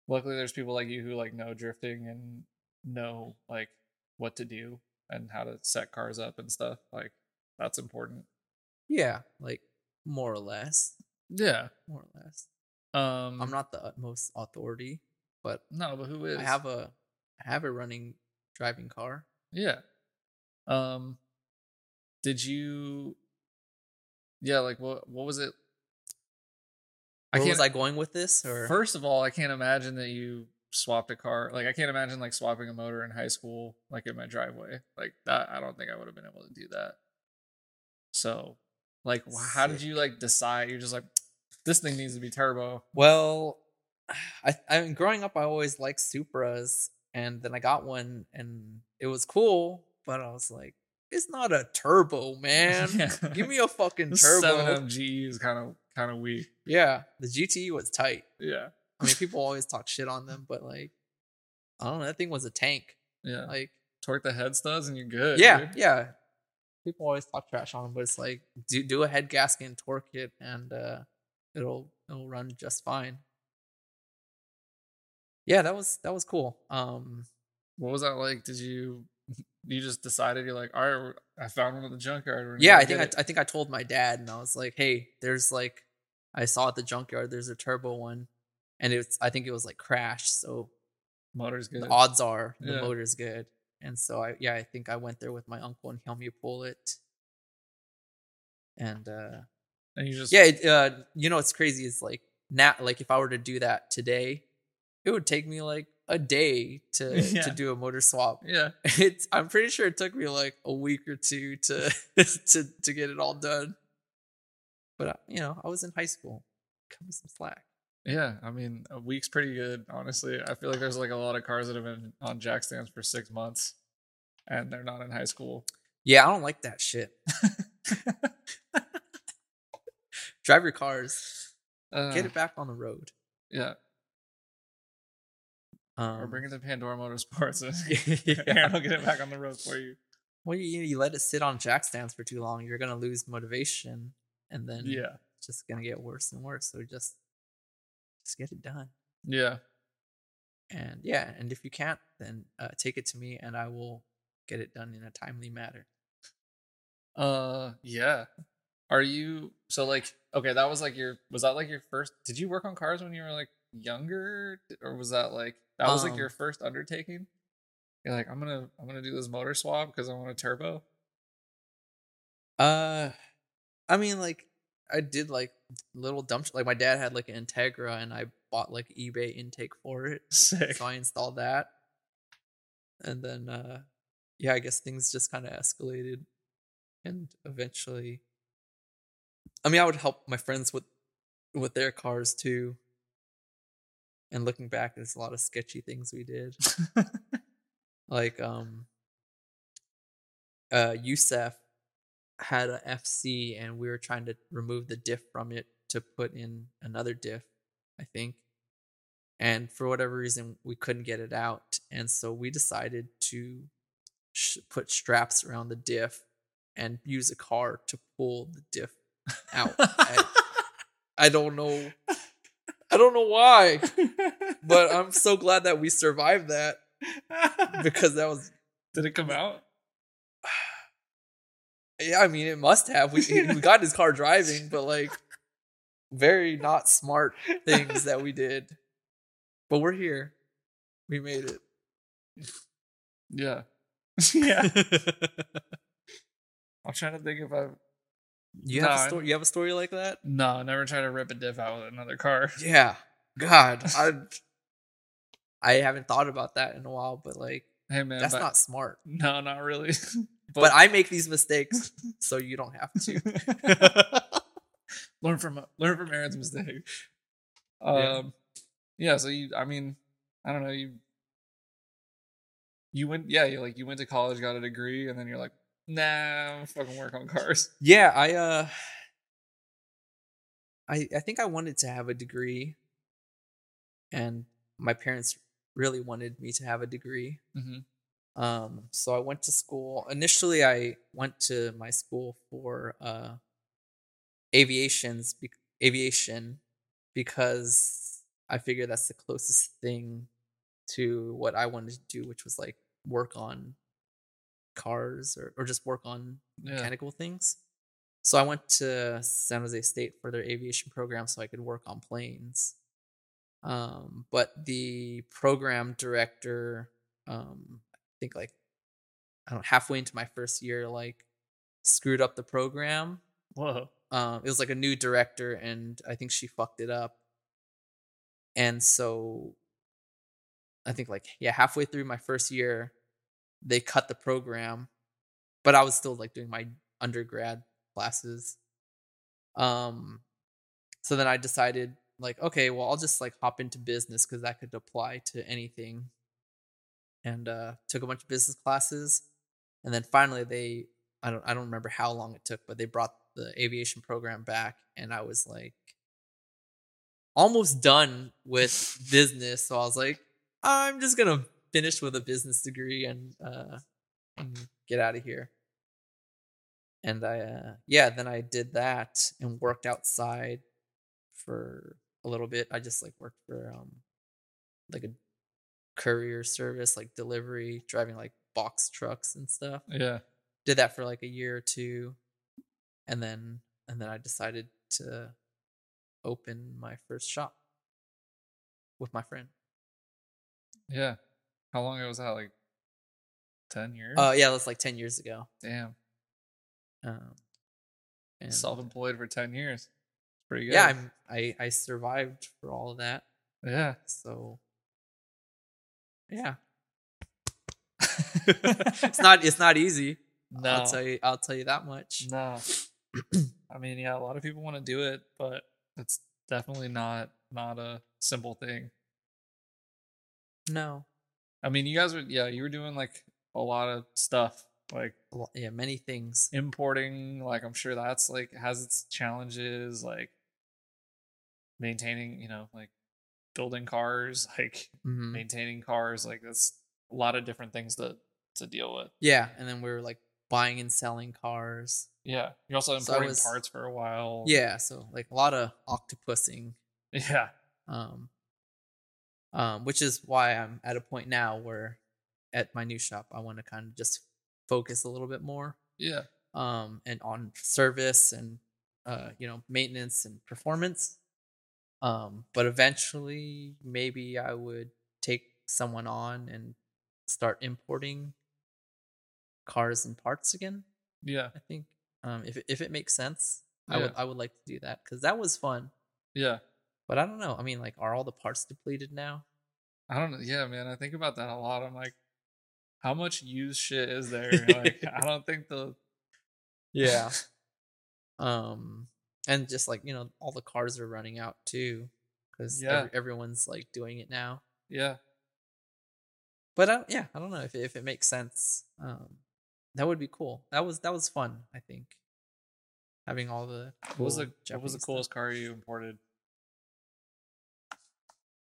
Luckily there's people like you who like know drifting and know like what to do and how to set cars up and stuff. Like that's important. yeah, like more or less, Yeah. more or less. Um I'm not the utmost authority, but No, but who is? I have a I have a running driving car. Yeah. Um did you Yeah, like what what was it? Where can't was I going with this? Or First of all, I can't imagine that you swapped a car. Like I can't imagine like swapping a motor in high school like in my driveway. Like that I don't think I would have been able to do that. So, like wh- how did you like decide you're just like this thing needs to be turbo? well, I I mean, growing up, I always liked Supras, and then I got one, and it was cool, but I was like, it's not a turbo, man. [laughs] Give me a fucking turbo. 7MG is kind of kind of weak. Yeah, the GT was tight. Yeah. I mean, people always talk shit on them, but like, I don't know. That thing was a tank. Yeah. Like, Torque the head studs and you're good. yeah, dude. yeah. People always talk trash on them, but it's like do do a head gasket and torque it, and uh, it'll it'll run just fine. Yeah, that was that was cool. Um, What was that like? Did you [laughs] you just decided you're like, all right, I found one at the junkyard. yeah, I think I, I think I told my dad, and I was like, "Hey, there's like, I saw at the junkyard, there's a turbo one, and it's I think it was like crashed, so motor's good. the odds are the Yeah. motor's good." And so I yeah, I think I went there with my uncle and he helped me pull it. And uh and you just yeah, it, uh you know what's crazy is like now like if I were to do that today, it would take me like a day to [laughs] Yeah. to do a motor swap. yeah. [laughs] It's I'm pretty sure it took me like a week or two to [laughs] to to get it all done. But uh, you know, I was in high school. Come me some slack. Yeah, I mean, a week's pretty good, honestly. I feel like there's like a lot of cars that have been on jack stands for six months, and they're not in high school. Yeah, I don't like that shit. Drive your cars. Uh, Get it back on the road. yeah, Um, or bring it to Pandora Motorsports. [laughs] [laughs] Yeah. I'll get it back on the road for you. well, you, you let it sit on jack stands for too long, you're gonna lose motivation, and then Yeah, it's just gonna get worse and worse. So just, just get it done. yeah, And yeah, and if you can't, then uh, take it to me, and I will get it done in a timely manner. uh, yeah. Are you so like okay? That was like your was that like your first? Did you work on cars when you were like younger, or was that like that was like Um, your first undertaking? You're like, I'm gonna I'm gonna do this motor swap because I want a turbo. Uh, I mean, like I did like little dump like my dad had like an Integra, and I bought like eBay intake for it. [laughs] Sick. so I installed that. And then uh yeah, I guess things just kind of escalated and eventually I mean, I would help my friends with with their cars too. And looking back, there's a lot of sketchy things we did. [laughs] like um uh Yusef had a FC and we were trying to remove the diff from it to put in another diff, I think. and for whatever reason we couldn't get it out and so we decided to sh- put straps around the diff and use a car to pull the diff out I, I don't know i don't know why but i'm so glad that we survived that because that was did it come out? yeah i mean it must have we, we got his car driving but like very not smart things that we did but we're here we made it Yeah. [laughs] yeah. [laughs] I'm trying to think if I've You have No, a story. You have a story like that? no, never try to rip a diff out with another car. [laughs] Yeah. God, I I haven't thought about that in a while, but like Hey man, that's but- not smart. [laughs] no, not really. [laughs] But, I make these mistakes, so you don't have to. learn from learn from Aaron's mistake. Um, Yeah. yeah. So you, I mean, I don't know you. You went, yeah. You like you went to college, got a degree, and then you're like, nah, I'm fucking work on cars. Yeah, I uh, I I think I wanted to have a degree, and my parents really wanted me to have a degree. Mm-hmm. Um, so I went to school. Initially, I went to my school for uh, aviations, be- aviation, because I figured that's the closest thing to what I wanted to do, which was like work on cars or, or just work on Yeah. mechanical things. So I went to San Jose State for their aviation program so I could work on planes. Um, but the program director, um, I think like I don't know, halfway into my first year, like screwed up the program. Whoa. Um, it was like a new director, and I think she fucked it up. And so, I think like yeah, halfway through my first year, they cut the program, but I was still like doing my undergrad classes. Um, so then I decided like okay, well I'll just like hop into business because that could apply to anything. And uh, took a bunch of business classes, and then finally they I don't I don't remember how long it took, but they brought the aviation program back, and I was like almost done with business. So I was like, I'm just gonna finish with a business degree and uh, and get out of here. And I uh, yeah, then I did that and worked outside for a little bit. I just like worked for um like a courier service, like delivery, driving like box trucks and stuff Yeah. did that for like a year or two and then and then i decided to open my first shop with my friend Yeah. How long ago was that? Like ten years. uh yeah that's like 10 years ago Damn. um and Self-employed for ten years. Pretty good. yeah i'm i i survived for all of that Yeah. so yeah it's [laughs] not it's not easy no. i'll tell you i'll tell you that much No. [clears throat] I mean, yeah, a lot of people want to do it, but it's definitely not not a simple thing. no I mean, you guys were yeah, you were doing like a lot of stuff, like yeah many things importing, like I'm sure that's like has its challenges, like maintaining, you know, like building cars, [laughs] like Mhm. maintaining cars, like that's a lot of different things to to deal with. yeah and then we were like buying and selling cars Yeah. You're also So importing was- parts for a while. Yeah, so like a lot of octopusing. [laughs] Yeah. um, um, which is why I'm at a point now where at my new shop I want to kind of just focus a little bit more, Yeah. um, and on service and uh, you know, maintenance and performance. Um, but eventually, maybe I would take someone on and start importing cars and parts again. Yeah. I think, um, if it, if it makes sense, I would I would like to do that because that was fun. Yeah. But I don't know. I mean, like, are all the parts depleted now? I don't know. Yeah, man. I think about that a lot. I'm like, how much used shit is there? like, I [laughs] don't think the Yeah. [laughs] um, and just like you know, all the cars are running out too, because Yeah. everyone's like doing it now. yeah, But I, yeah, I don't know if it, if it makes sense. Um, that would be cool. That was that was fun. I think having all the what was the cool what was the coolest car you imported?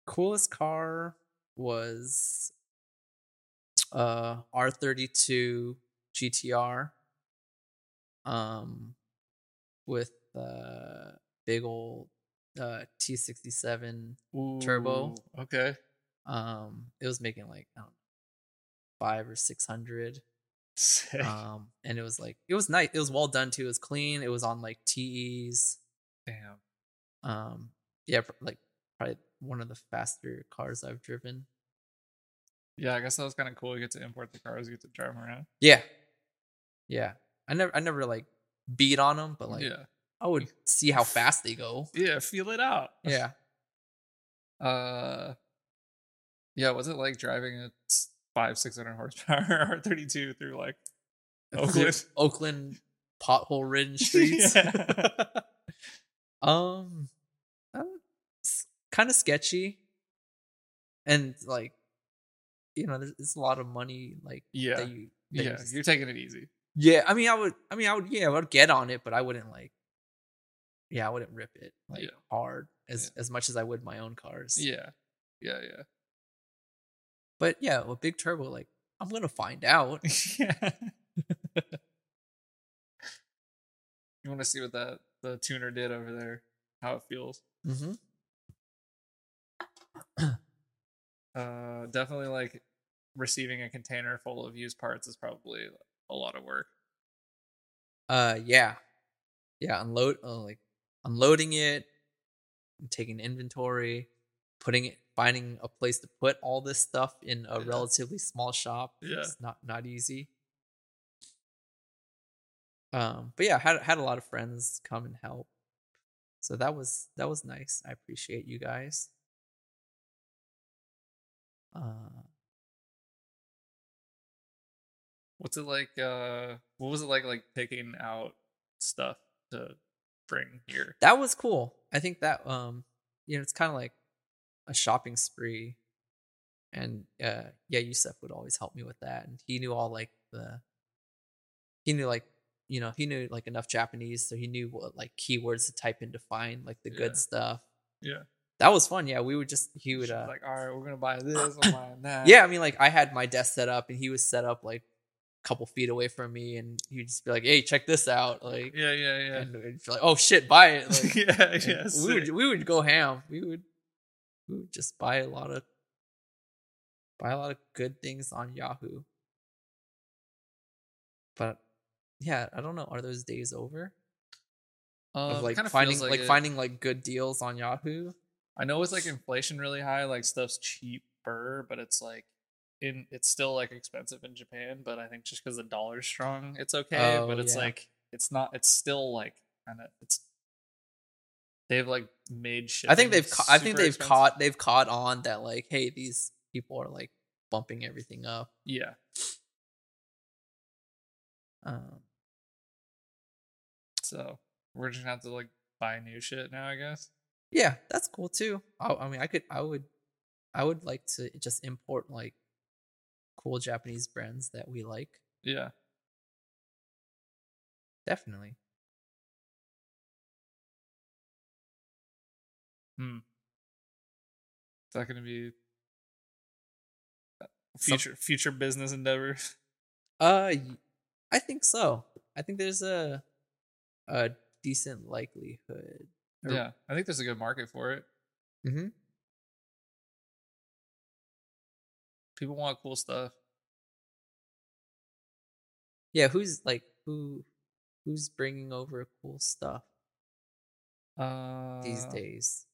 Coolest car was uh R32 GTR um with uh big old uh T67 Turbo. Okay. um it was making like I don't know 5 or 600 Sick. um and it was like it was nice it was well done too it was clean it was on like TEs Damn. um yeah like probably one of the faster cars I've driven Yeah, I guess that was kind of cool. You get to import the cars, you get to drive them around. Yeah. Yeah. I never I never like beat on them, but like yeah. I would see how fast they go. Yeah, feel it out. Yeah. [laughs] Uh, yeah. Was it like driving a five, six hundred horsepower [laughs] R thirty two through like Oakland? Oakland pothole ridden [laughs] streets. Yeah. um kind of sketchy. And like you know, there's, a lot of money like Yeah. that you that you Yeah, just- you're taking it easy. Yeah, I mean I would I mean I would yeah, I would get on it, but I wouldn't like yeah, I wouldn't rip it like Yeah. hard as as much as I would my own cars. Yeah, yeah, yeah. But yeah, with big turbo, like I'm gonna find out. [laughs] yeah. [laughs] you want to see what that the tuner did over there? How it feels? Mm-hmm. Uh, definitely like receiving a container full of used parts is probably a lot of work. Uh, yeah, yeah. Unload, uh, like unloading it, taking inventory, putting it, finding a place to put all this stuff in a Yeah. relatively small shop. Yeah. it's not not easy. Um, but yeah, had had a lot of friends come and help, so that was that was nice. I appreciate you guys. Uh, What's it like? Uh, what was it like? Like picking out stuff to bring here. that was cool. I think that um, you know, it's kind of like a shopping spree, and uh, yeah, Yusef would always help me with that, and he knew all like the, he knew like you know he knew like enough Japanese, so he knew what like keywords to type in to find like the Yeah. good stuff. Yeah, That was fun. Yeah, we would just he would uh, like, all right, we're gonna buy this. I'm [coughs] buying that. yeah, I mean like I had my desk set up, and he was set up like a couple feet away from me, and he'd just be like, "Hey, check this out!" Like, yeah, yeah, yeah. and we'd be like, "Oh shit, buy it!" Like, [laughs] yeah, yeah. we would we would go ham. We would we would just buy a lot of buy a lot of good things on Yahoo. But yeah, I don't know. Are those days over? Um, of like finding feels like, finding like good deals on Yahoo. I know it's like inflation really high, like stuff's cheaper, but it's like in it's still like expensive in Japan. But I think just because the dollar's strong, it's okay. Oh, but it's yeah. like it's not. It's still like kind of it's. They've like made shit. I think they've ca- I think they've caught they've caught on that like hey these people are like bumping everything up. Yeah, Um, so we're just gonna have to like buy new shit now, I guess. Yeah, that's cool too. I, I mean, I could I would I would like to just import like cool Japanese brands that we like. Yeah, Definitely. hmm. Is that gonna be uh, Some- future future business endeavors? [laughs] Uh, I think so. I think there's a a decent likelihood. Yeah, I think there's a good market for it. Mhm. People want cool stuff. Yeah. Who's like who? Who's bringing over cool stuff Uh, these days?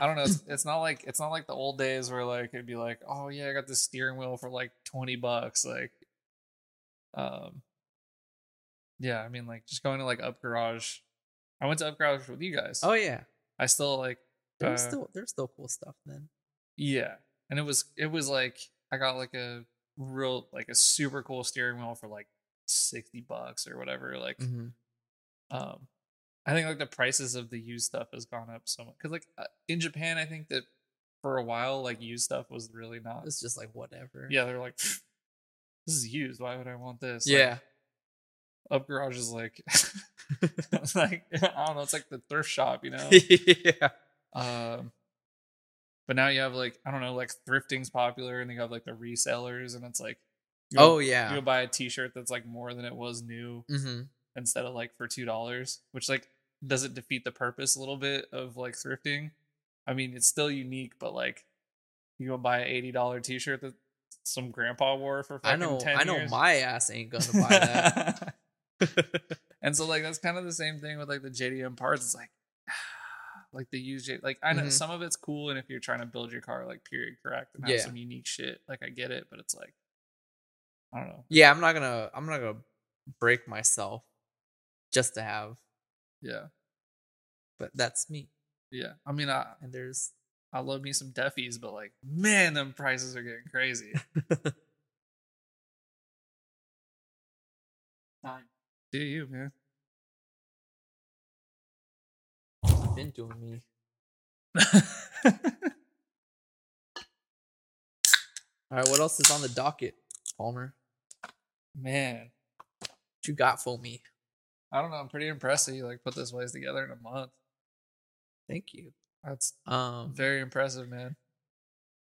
I don't know. It's, [coughs] it's not like it's not like the old days where like it'd be like, oh yeah, I got this steering wheel for like twenty bucks. Like, um, yeah. I mean, like just going to like Up Garage. I went to Up with you guys. Oh yeah. I still like. There's uh, still there's still cool stuff then. Yeah, and it was it was like I got like a real like a super cool steering wheel for like sixty bucks or whatever. Like, hmm um, I think like the prices of the used stuff has gone up so much because like uh, in Japan, I think that for a while like used stuff was really not. It's just like whatever. Yeah, they're like, this is used. Why would I want this? Like, Yeah. Up Garage is like, it's [laughs] [laughs] like [laughs] I don't know. It's like the thrift shop, you know. yeah. um, But now you have like I don't know, like thrifting's popular, and you have like the resellers, and it's like Oh yeah, you go buy a T-shirt that's like more than it was new Mm-hmm. instead of like for two dollars, which like doesn't defeat the purpose a little bit of like thrifting? I mean, it's still unique, but like you go buy an eighty dollar T-shirt that some grandpa wore for I know. 10 I know years. my ass ain't gonna buy that. [laughs] and so like that's kind of the same thing with like the JDM parts. It's like [sighs] like the used J like I know Mhm. some of it's cool and if you're trying to build your car like period correct and have Yeah. some unique shit, like I get it, but it's like I don't know. yeah, I'm not gonna. I'm not gonna break myself just to have. Yeah. But that's me. Yeah. I mean I And there's I love me some Deffies, but like man, them prices are getting crazy. [laughs] Do you, man? been doing me. [laughs] All right, what else is on the docket, Palmer? man. What you got for me? I don't know. I'm pretty impressed that you like put this place together in a month. Thank you. That's Um, very impressive, man.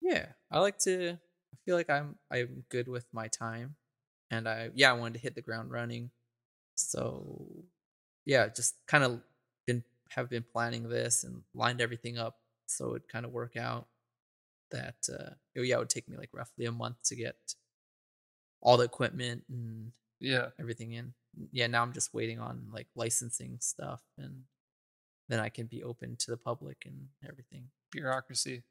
yeah, I like to. I feel like I'm I'm good with my time, and I yeah I wanted to hit the ground running, so yeah, just kind of been have been planning this and lined everything up so it kind of work out. That uh, oh, yeah, it would take me like roughly a month to get all the equipment and Yeah. everything in. Yeah, now I'm just waiting on like licensing stuff and then I can be open to the public and everything. Bureaucracy.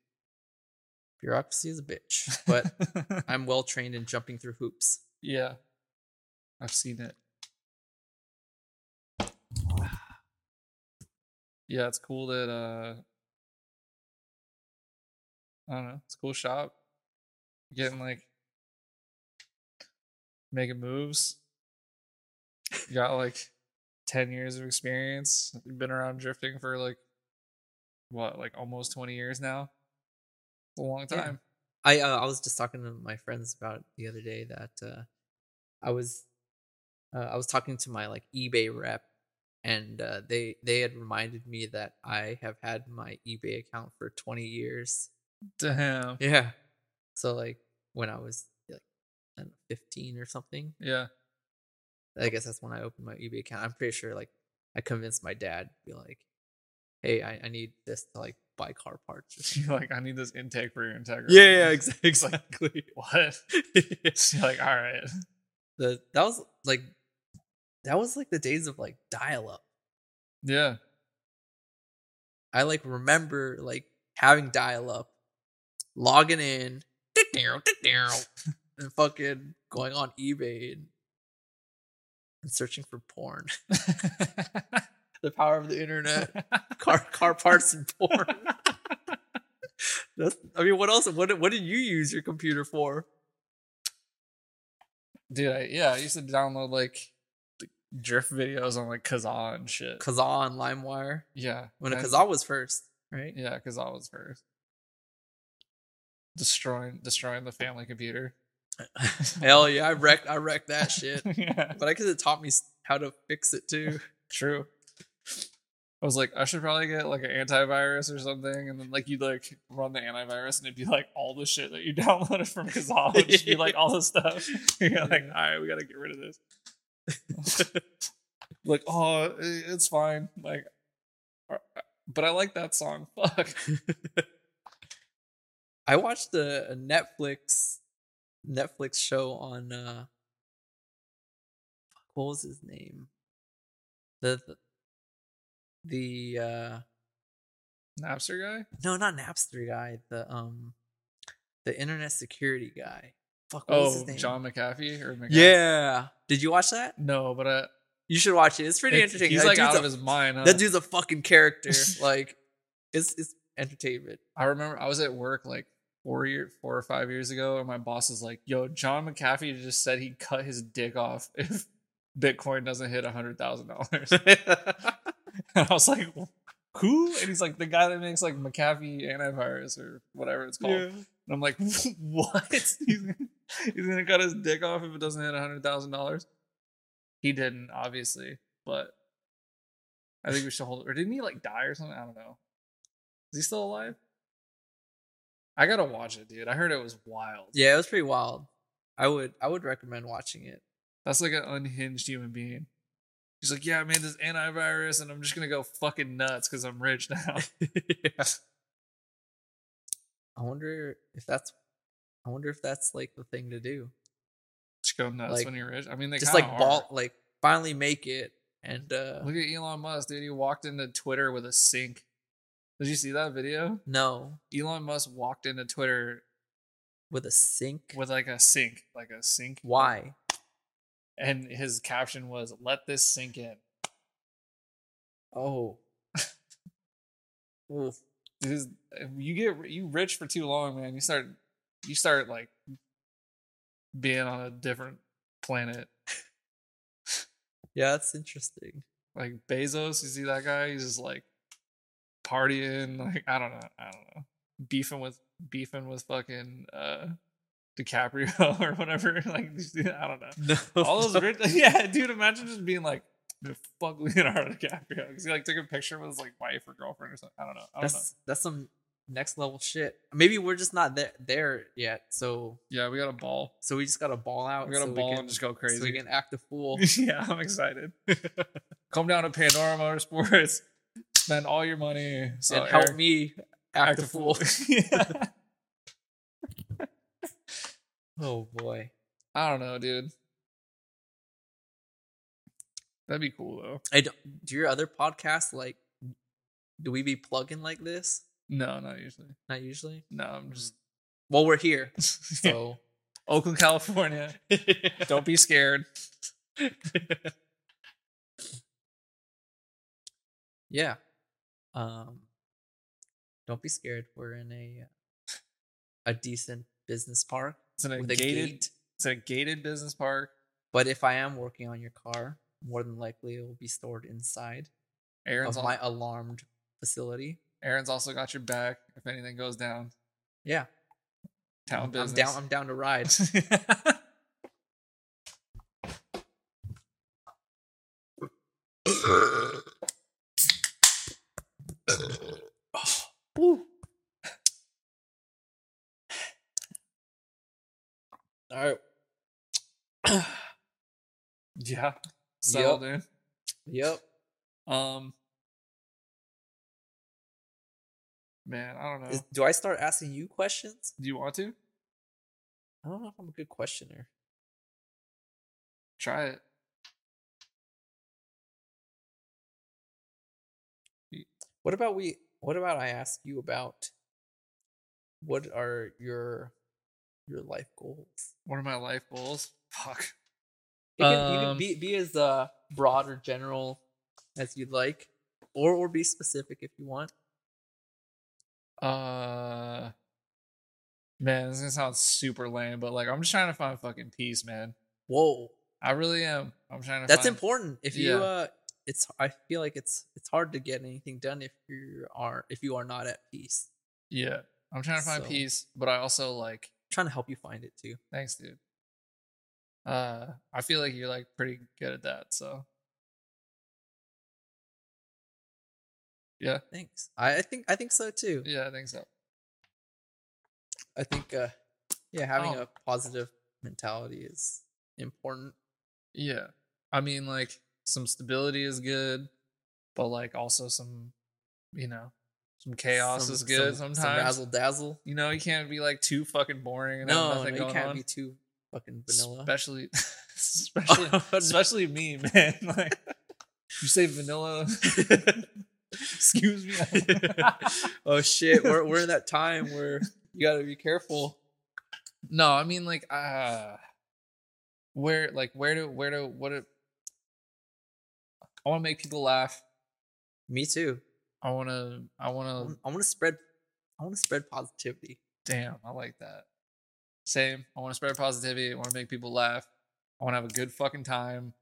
Bureaucracy is a bitch, but [laughs] I'm well trained in jumping through hoops. yeah. I've seen it. Yeah, it's cool that uh I don't know, it's a cool shop. Getting like making moves. You got like ten years of experience. You've been around drifting for like what, like almost twenty years now? It's a long Yeah. time. I uh, I was just talking to my friends about the other day that uh, I was uh, I was talking to my like eBay rep and uh, they they had reminded me that I have had my eBay account for 20 years. Damn. Yeah. So like when I was like I know, 15 or something, Yeah. I guess that's when I opened my eBay account. I'm pretty sure like I convinced my dad to be like, "Hey, I, I need this to like buy car parts." [laughs] You're like, I need this intake for your Integra. [laughs] ex- exactly. like, what? [laughs] You're like, all right. the that was like that was like the days of like dial up. Yeah. I like remember like having dial up, logging in, and fucking going on eBay and, and searching for porn. [laughs] the power of the internet, car car parts and porn. [laughs] That's, I mean, what else? What what did you use your computer for? Dude, I, yeah, I used to download like drift videos on like Kazaa and shit. Kazaa and LimeWire. yeah. When a Kazaa was first, right? Yeah, Kazaa was first. Destroying destroying the family computer. [laughs] Hell yeah, I wrecked I wrecked that shit. [laughs] yeah. But I guess it taught me how to fix it too. [laughs] True. I was like, I should probably get like an antivirus or something, and then like you'd like run the antivirus, and it'd be like all the shit that you downloaded from Kazaa, would just be like all the stuff. You're like, all right, we gotta get rid of this. [laughs] like, oh, it's fine. Like, uh, but I like that song. [laughs] Fuck. [laughs] I watched a, a Netflix Netflix show on uh what was his name? The the, the uh Napster guy. no, not Napster guy, the um the internet security guy. Fuck what was Oh, his name? John McAfee or McAfee? Yeah. Did you watch that? No, but uh, You should watch it. It's pretty it's- entertaining. He's That like out a- of his mind. Huh? That dude's a fucking character. [laughs] like it's it's entertainment. I remember I was at work like four year, four or five years ago, and my boss is like, "Yo, John McAfee just said he'd cut his dick off [laughs] if Bitcoin doesn't hit a hundred thousand dollars." [laughs] And I was like, "Who?" And he's like, "The guy that makes like McAfee antivirus or whatever it's called." And I'm like, [laughs] "What? [laughs] he's, gonna, he's gonna cut his dick off if it doesn't hit a hundred thousand dollars?" He didn't, obviously, but I think we should hold. it. Or didn't he like die or something? I don't know. Is he still alive? I gotta watch it, dude. I heard it was wild. Yeah, it was pretty wild. I would I would recommend watching it. That's like an unhinged human being. He's like, yeah, I made this antivirus, and I'm just gonna go fucking nuts because I'm rich now. [laughs] yeah. I wonder if that's I wonder if that's like the thing to do. just go nuts Like, when you're rich. I mean, they Just like ball like finally make it and uh Look at Elon Musk, dude. He walked into Twitter with a sink. Did you see that video? no Elon Musk walked into Twitter with a sink. with like a sink, like a sink. Why? And his caption was, "Let this sink in." Oh. [laughs] Oof. Because you get you rich for too long, man. You start you start like being on a different planet. Yeah, that's interesting. Like Bezos, you see that guy? He's just like partying. Like I don't know, I don't know, beefing with beefing with fucking uh DiCaprio [laughs] or whatever. [laughs] Like [laughs] I don't know. No. All those rich, yeah, dude. Imagine just being like, "Dude, "Fuck [laughs] Leonardo DiCaprio," because he like took a picture with his like wife or girlfriend or something. I don't know. I don't know. that's that's some next level shit. Maybe we're just not there there yet. So Yeah, we got a ball. so we just gotta ball out. We got a ball can, and just go So we crazy. can act a fool. [laughs] yeah, I'm excited. [laughs] Come down to Pandora Motorsports, spend all your money, so and help Eric- me act, a fool. yeah. oh boy. I don't know, dude. That'd be cool though. I don't, do your other podcasts like do we be plugging like this? No, not usually. Not usually. No, I'm just Well, we're here. [laughs] so Oakland, California. [laughs] Don't be scared. yeah. Um don't be scared. We're in a uh, a decent business park It's in a with a gated. gate. It's a gated business park. But if I am working on your car, more than likely it will be stored inside Aaron's of al- my alarmed facility. Aaron's also got your back if anything goes down. Yeah. Town I'm business. down I'm down to ride. [laughs] Woo. All right. [clears throat] yeah. Settled Yep. in. Yep. Um. Man, I don't know. Is, do I start asking you questions? Do you want to I don't know if I'm a good questioner. try it? What about we? What about I ask you about what are your your life goals? What are my life goals? Fuck. You can, you can Um, be be as uh, broad or general as you'd like, or or be specific if you want. Uh. Man, this is gonna sound super lame, but like I'm just trying to find fucking peace, man. Whoa, I really am. I'm trying to. that's find, important. If you Yeah. uh, it's I feel like it's it's hard to get anything done if you are if you are not at peace. Yeah, I'm trying to find So- peace, but I also like. I'm trying to help you find it too. Thanks, dude. Uh, I feel like you're like pretty good at that. So. Yeah, Thanks. I, I think I think so too. yeah, I think so. I think uh, yeah, having Oh. a positive mentality is important. Yeah. I mean, like, some stability is good, but, like, also some, you know, some chaos Some- is good some- sometimes. Some razzle dazzle. you know, you can't be, like, too fucking boring and No, no, nothing you can't on. be too fucking vanilla. Especially, [laughs] especially, [laughs] Oh, especially me, man. [laughs] Like, you say vanilla. Excuse me. oh shit, we're we're in that time where you gotta be careful. no, I mean, like, uh, where, like, where do, where do, what? Do, I want to make people laugh. Me too. I want to, I wanna I want to spread. I want to spread positivity. Damn, I like that. Same. I want to spread positivity. I want to make people laugh. I want to have a good fucking time.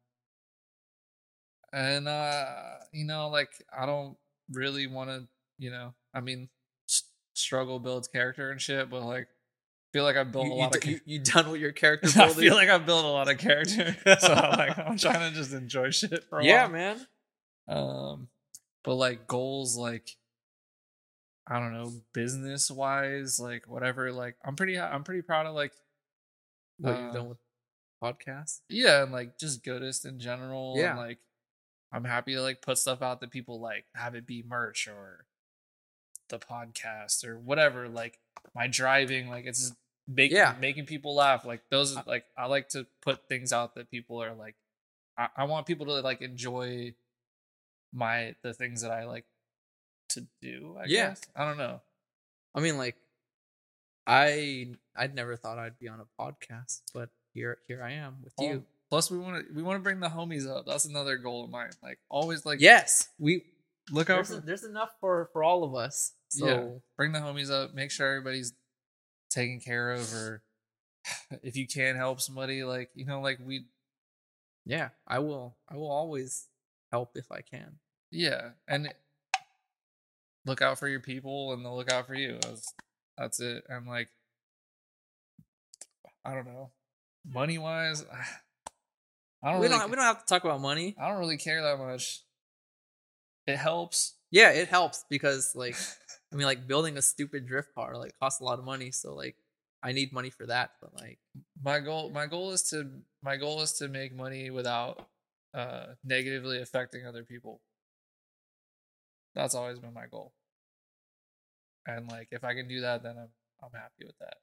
And uh, you know, like I don't really want to, you know, I mean, s- struggle builds character and shit, but like feel like I built You, a lot d- of. You, you done with your character [laughs] I building? feel like I've built a lot of character, [laughs] so I'm like I'm trying to just enjoy shit for a yeah, while. man. Um, but like goals, like I don't know, business wise, like whatever. Like I'm pretty I'm pretty proud of like What Uh, you've done with podcasts? yeah, and like just goodest in general. Yeah. And like I'm happy to like put stuff out that people like, have it be merch or the podcast or whatever. Like my driving, like it's making Yeah. making people laugh. Like those I- like I like to put things out that people are like I, I want people to like enjoy my the things that I like to do, I Yeah. guess. I don't know. I mean, like, I I'd never thought I'd be on a podcast, but here here I am with Oh, you. Plus, we want to we want to bring the homies up. That's another goal of mine. Like always, like yes, we look out there's, for there's enough for for all of us. So Yeah. bring the homies up. Make sure everybody's taken care of, or [sighs] if you can help somebody, like you know, like we yeah, I will I will always help if I can. yeah, and look out for your people, and they'll look out for you. That's that's it. And like, I don't know, money wise, [sighs] I don't we really, don't we don't have to talk about money. I don't really care that much. It helps. Yeah, it helps because like [laughs] I mean like building a stupid drift car like costs a lot of money, so like I need money for that, but like my goal my goal is to my goal is to make money without uh negatively affecting other people that's always been my goal and like if i can do that then i'm i'm happy with that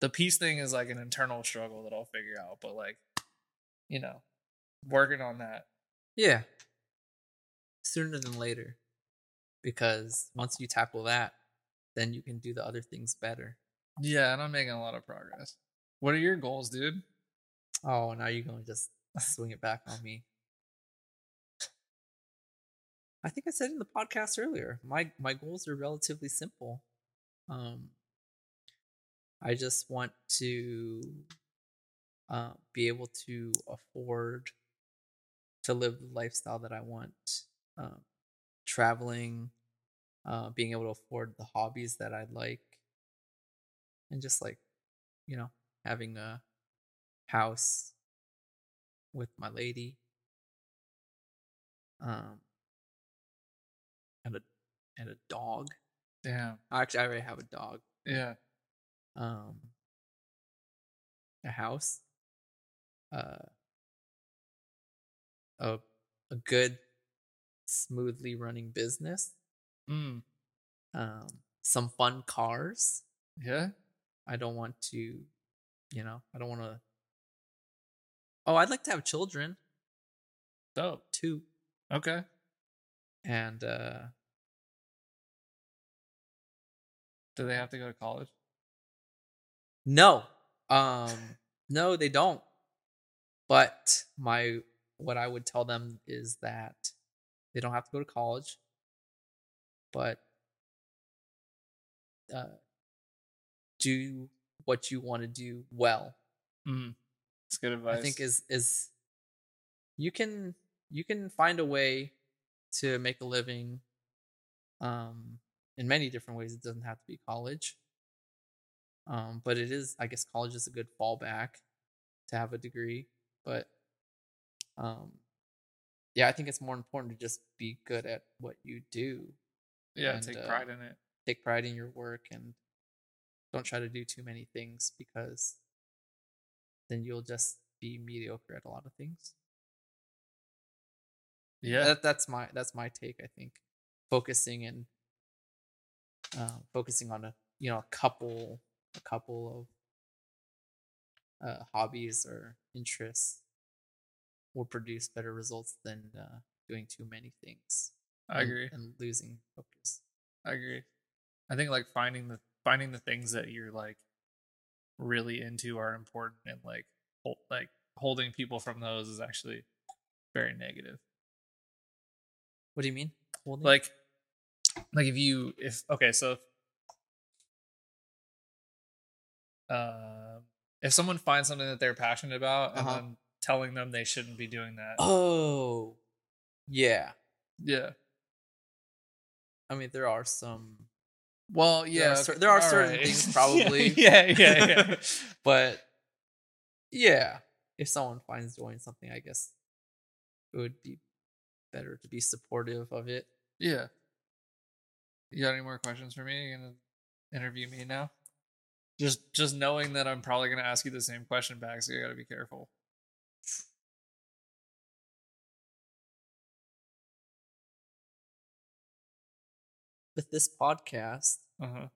the peace thing is like an internal struggle that i'll figure out but like you know working on that yeah. Sooner than later. Because once you tackle that, then you can do the other things better. yeah and i'm making a lot of progress what are your goals dude Oh, now you're gonna just swing it back on me. I think I said in the podcast earlier, my my goals are relatively simple. Um, I just want to uh, be able to afford to live the lifestyle that I want. Um, traveling, uh, being able to afford the hobbies that I like, and just like, you know, having a house with my lady um and a and a dog. Damn. Actually i already have a dog. Yeah. Um a house. Uh a a good smoothly running business. Mm. um some fun cars. Yeah. I don't want to you know i don't want to oh i'd like to have children. Dope. Too okay and uh do they have to go to college? No. Um no they don't. But my what i would tell them is that they don't have to go to college. But uh do what you want to do well. Mm. that's good advice i think is is you can you can find a way to make a living um in many different ways it doesn't have to be college. Um but it is i guess college is a good fallback to have a degree but um yeah i think it's more important to just be good at what you do yeah and, take uh, pride in it. take pride in your work and don't try to do too many things because then you'll just be mediocre at a lot of things yeah that, that's my that's my take i think focusing and uh, focusing on a you know a couple a couple of uh, hobbies or interests will produce better results than uh, doing too many things i and- agree and losing focus I agree. I think like finding the finding the things that you're like really into are important and like hold, like holding people from those is actually very negative. What do you mean Holding? Like like if you if okay, so if, um if someone finds something that they're passionate about Uh-huh. and then telling them they shouldn't be doing that. oh yeah Yeah. i mean there are some Well, There yeah. are cer- there are certain right. things [laughs] probably. yeah, yeah, yeah. [laughs] but yeah if someone finds joy in something i guess it would be better to be supportive of it yeah. You got any more questions for me? You gonna interview me now? Just just knowing that I'm probably gonna ask you the same question back, so you gotta be careful. With this podcast, Uh huh.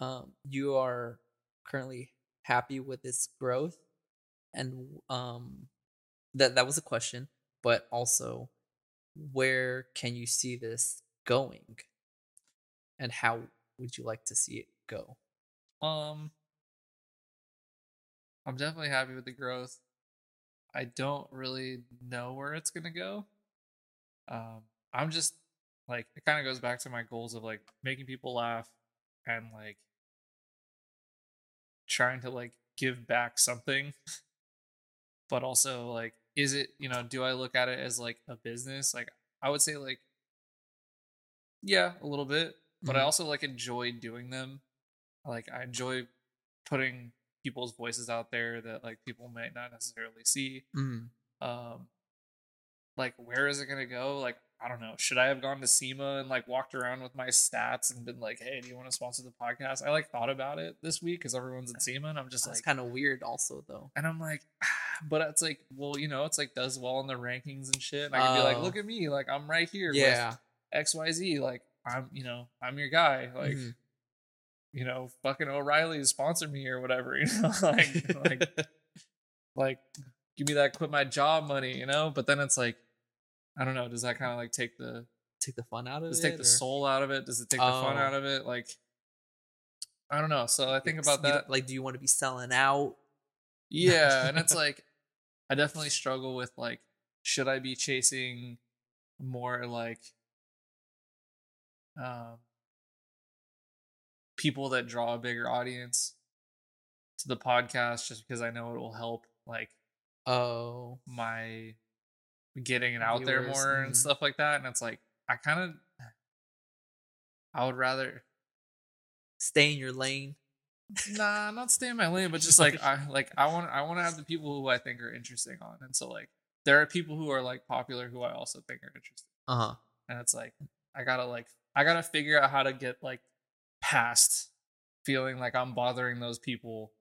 um, you are currently happy with its growth, and um, that that was a question, but also, where can you see this going, and how would you like to see it go? Um, I'm definitely happy with the growth. I don't really know where it's gonna go. Um, I'm just like it kind of goes back to my goals of like making people laugh and like trying to like give back something, [laughs] but also like, is it you know, do I look at it as like a business? Like, I would say like, yeah, a little bit, but I Mhm. also like enjoy doing them like i enjoy putting people's voices out there that like people might not necessarily see Mm. um like where is it going to go like i don't know should i have gone to sema and like walked around with my stats and been like hey do you want to sponsor the podcast i like thought about it this week because everyone's at sema and i'm just That's like kind of weird, also though. and i'm like [sighs] but it's like well you know it's like does well in the rankings and shit and i can be like Oh. look at me like i'm right here Yeah, xyz like i'm you know i'm your guy like Mhm. you know, fucking O'Reilly sponsored me or whatever, [laughs] you know, like like [laughs] like give me that quit my job money, you know? But then it's like I don't know, does that kind of like take the take the fun out of does it. it take the or- soul out of it? Does it take the fun Oh. out of it? Like I don't know. So I think Like, about that. Like, do you want to be selling out? Yeah, and [laughs] it's like I definitely struggle with like should I be chasing more like um people that draw a bigger audience to the podcast just because I know it will help like Oh, my getting it out there more and mhm. stuff like that and it's like I kind of I would rather stay in your lane. nah not stay in my lane but just like [laughs] I like I want I want to have the people who I think are interesting on and so like there are people who are like popular who I also think are interesting Uh huh. and it's like I gotta like I gotta figure out how to get like past feeling like I'm bothering those people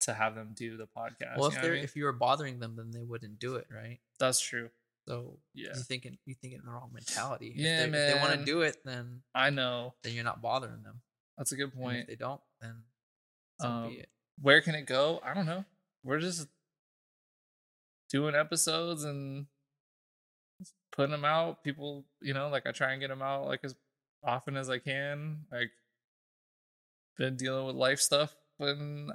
to have them do the podcast. Well, you if know they're I mean? if you were bothering them, then they wouldn't do it, right? That's true. So Yeah. you thinking you thinking in the wrong mentality. Yeah, if they, If they want to do it, then I know then you're not bothering them. that's a good And point. if they don't, then so Um, be it. Where can it go? I don't know. We're just doing episodes and putting them out. People, you know, like I try and get them out like as often as I can. Like been dealing with life stuff and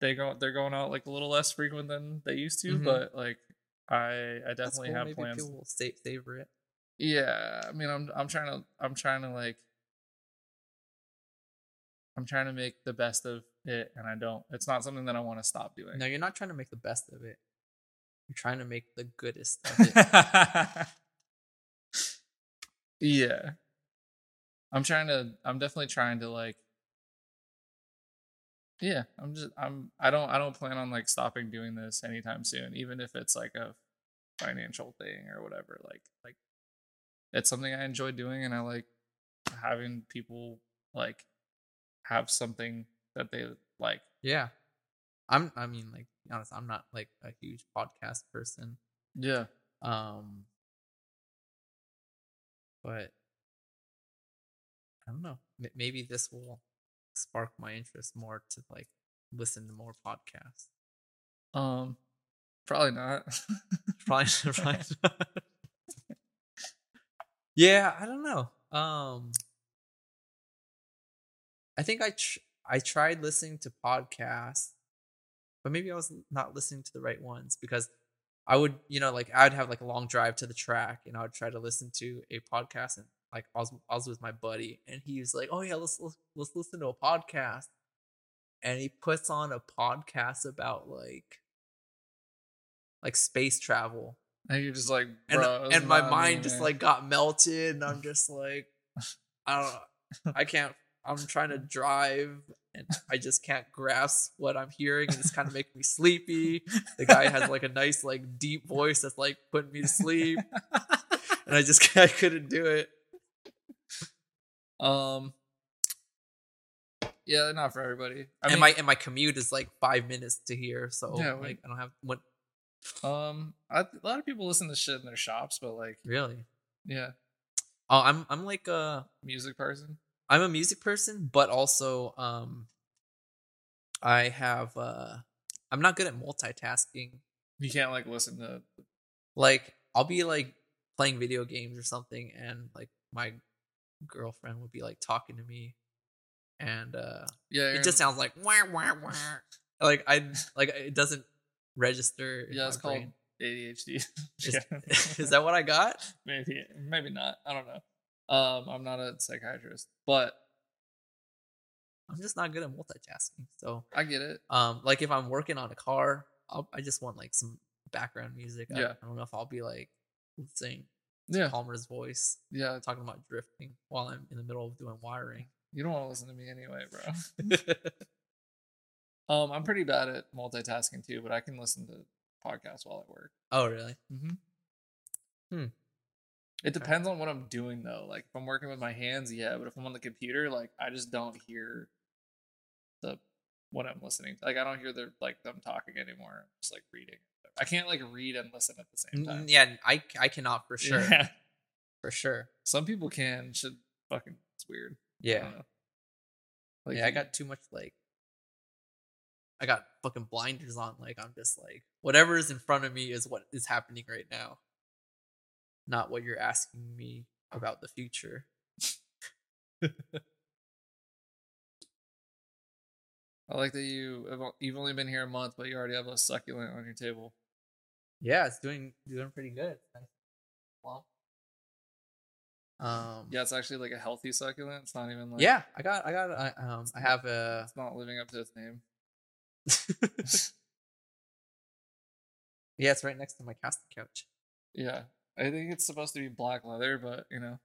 they go they're going out like a little less frequent than they used to, Mhm. but like I I definitely cool. have Maybe plans. people will savor it. Yeah, I mean, I'm I'm trying to I'm trying to like I'm trying to make the best of it, and I don't. It's not something that I want to stop doing. No, you're not trying to make the best of it. You're trying to make the goodest of it. [laughs] yeah, I'm trying to. I'm definitely trying to like. Yeah, I'm just. I'm. I don't. I don't plan on like stopping doing this anytime soon, even if it's like a financial thing or whatever. Like, like it's something I enjoy doing, and I like having people like have something that they like. yeah. I'm I mean like honest, I'm not like a huge podcast person. Yeah. Um but I don't know. Maybe this will spark my interest more to like listen to more podcasts. Um. Probably not. [laughs] Probably, [laughs] probably [laughs] not. yeah, I don't know. Um, I think I tr- I tried listening to podcasts, but maybe I was not listening to the right ones because I would, you know, like I'd have like a long drive to the track, and I would try to listen to a podcast, and like I was I was with my buddy, and he was like, "Oh yeah, let's let's, let's listen to a podcast," and he puts on a podcast about like like space travel. And you're just like, and and my mind just like got melted and i'm just like i don't know [laughs] i can't i'm trying to drive and i just can't grasp what i'm hearing and it's kind of making me sleepy. The guy has like a nice like deep voice that's like putting me to sleep and i just [laughs] i couldn't do it Um. Yeah, not for everybody. I and mean, my and my commute is like five minutes to here, so Yeah, like I don't have what um, I, a lot of people listen to shit in their shops, but like, really. yeah, Oh, I'm I'm like a music person. I'm a music person, but also um I have uh I'm not good at multitasking. You can't like listen to. Like I'll be like playing video games or something and like my girlfriend would be like talking to me and uh Yeah, it just sounds like wah, wah, wah. like I like it doesn't register in yeah. It's called brain. ADHD. [laughs] Is, [laughs] is that what I got? [laughs] maybe maybe not. I don't know. Um, I'm not a psychiatrist, but I'm just not good at multitasking. So I get it. Um, like if I'm working on a car, I'll, I just want like some background music. I, Yeah. I don't know if I'll be like sing Yeah, Palmer's voice yeah. talking about drifting while I'm in the middle of doing wiring. You don't want to listen to me anyway, bro. [laughs] [laughs] Um, I'm pretty bad at multitasking too, but I can listen to podcasts while I work. oh, really? Mm-hmm. Hmm. It depends on what I'm doing though. Like if I'm working with my hands, yeah. But if I'm on the computer, like I just don't hear the what I'm listening. to. Like I don't hear the like them talking anymore. I'm just like reading. I can't like read and listen at the same time. Yeah, I I cannot for sure. Yeah. [laughs] For sure. Some people can. Should fucking. It's weird. Yeah. don't. Like yeah, I got too much like I got fucking blinders on. Like I'm just like whatever is in front of me is what is happening right now. Not what you're asking me about the future. [laughs] I like that you have you've only been here a month, but you already have a succulent on your table. Yeah, it's doing doing pretty good. Well, um, Yeah, it's actually like a healthy succulent. It's not even like yeah, I got, I got, I, um, I have a. It's not living up to its name. [laughs] yeah, it's right next to my casting couch. Yeah, I think it's supposed to be black leather, but you know,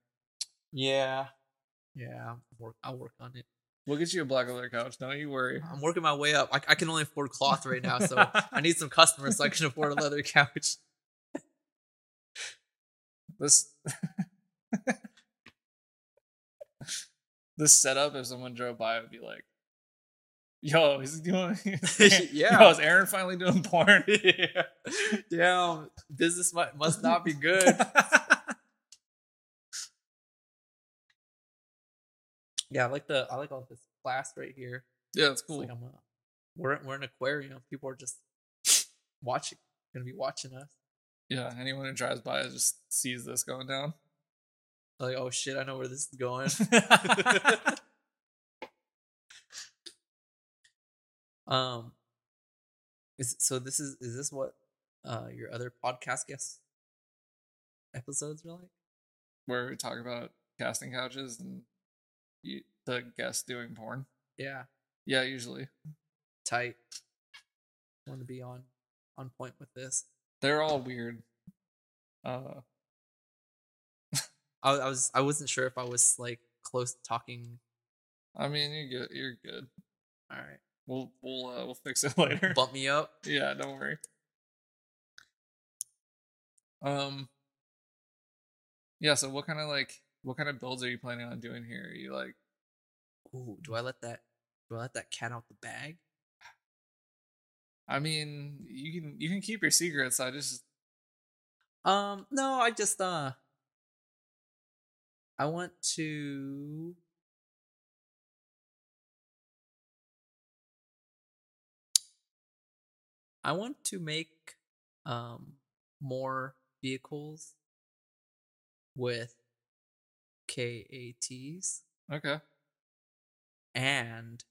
Yeah, yeah, I'll work, I'll work on it. We'll get you a black leather couch. Don't you worry. I'm working my way up. I, I can only afford cloth right now, so [laughs] I need some customers so I can afford a leather couch. [laughs] This [laughs] this setup, if someone drove by, would be like, "Yo, is he doing? Yeah. Yo, is Aaron finally doing porn?" yeah. Damn, business must not be good. Yeah, I like the I like all this glass right here. yeah, It's cool. like I'm a, we're we're an aquarium. People are just watching, gonna be watching us. Yeah, anyone who drives by just sees this going down. Like, oh shit, I know where this is [laughs] going. [laughs] um, is so this is is this what uh your other podcast guest episodes are like? Where we talk about casting couches and you, the guest doing porn. Yeah, Yeah, usually tight. Want to be on on point with this. they're all weird. Uh, I, I was I wasn't sure if I was like close to talking. I mean, you're good. You're good. All right, We'll we'll uh, we'll fix it [laughs] later. bump me up. Yeah, don't worry. Um. Yeah. So, what kind of like what kind of builds are you planning on doing here? Are you like, Ooh, do I let that do I let that cat out the bag? I mean, you can you can keep your secrets. I just Um, no, I just uh I want to I want to make um more vehicles with KATs okay. and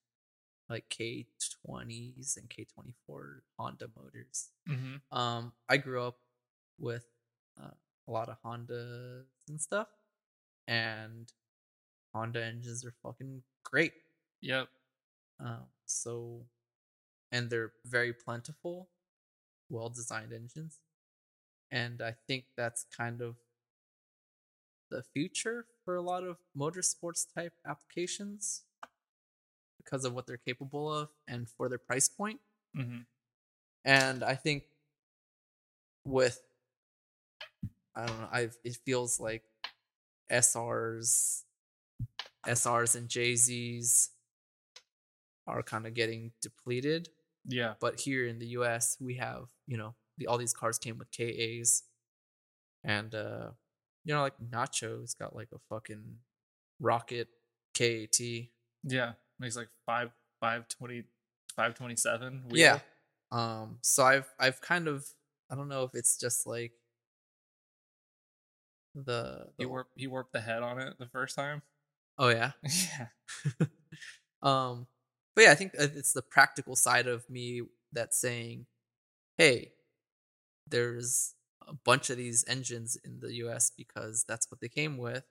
like K20s and K24 Honda motors. Mm-hmm. Um, I grew up with uh, a lot of Hondas and stuff, and Honda engines are fucking great. Yep. Um, so, and they're very plentiful, well designed engines, and I think that's kind of the future for a lot of motorsports type applications because of what they're capable of and for their price point. Mm-hmm. And I think with I don't know, I've it feels like SRs SRs and JZs are kind of getting depleted. Yeah. But here in the US, we have, you know, the, all these cars came with KAs. And, uh, you know, like Nacho's got like a fucking rocket KAT. Yeah. Makes like five five twenty five twenty seven. Yeah. Um, so I've I've kind of I don't know if it's just like the, He the warped he warped the head on it the first time. oh yeah. [laughs] yeah. [laughs] um, but yeah, I think uh, it's the practical side of me that's saying, hey, there's a bunch of these engines in the US because that's what they came with.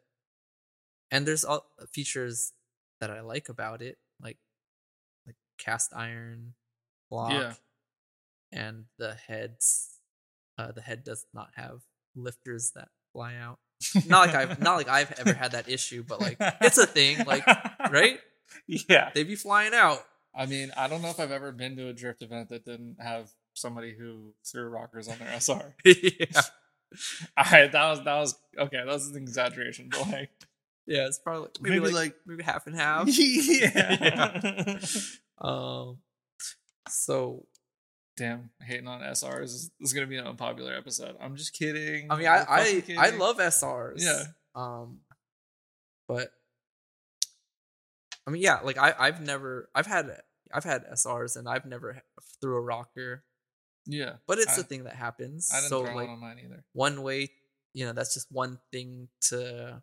And there's all features that I like about it, like like cast iron block Yeah. and the heads uh the head does not have lifters that fly out. Not like I've not like I've ever had that issue, but like it's a thing, like [laughs] right? Yeah. They be flying out. I mean, I don't know if I've ever been to a drift event that didn't have somebody who threw rockers on their SR. [laughs] yeah. [laughs] I that was that was okay. That was an exaggeration, but like Yeah, it's probably maybe, Maybe, like, like- maybe half and half. [laughs] yeah. Um so Damn, hating on SRs is, is gonna be an unpopular episode. I'm just kidding. I mean I I, I love SRs. Yeah. Um but I mean yeah, like I I've never I've had I've had SRs and I've never threw a rocker, Yeah, but it's I, a thing that happens. I didn't so throw like one on mine either. one way, you know, that's just one thing to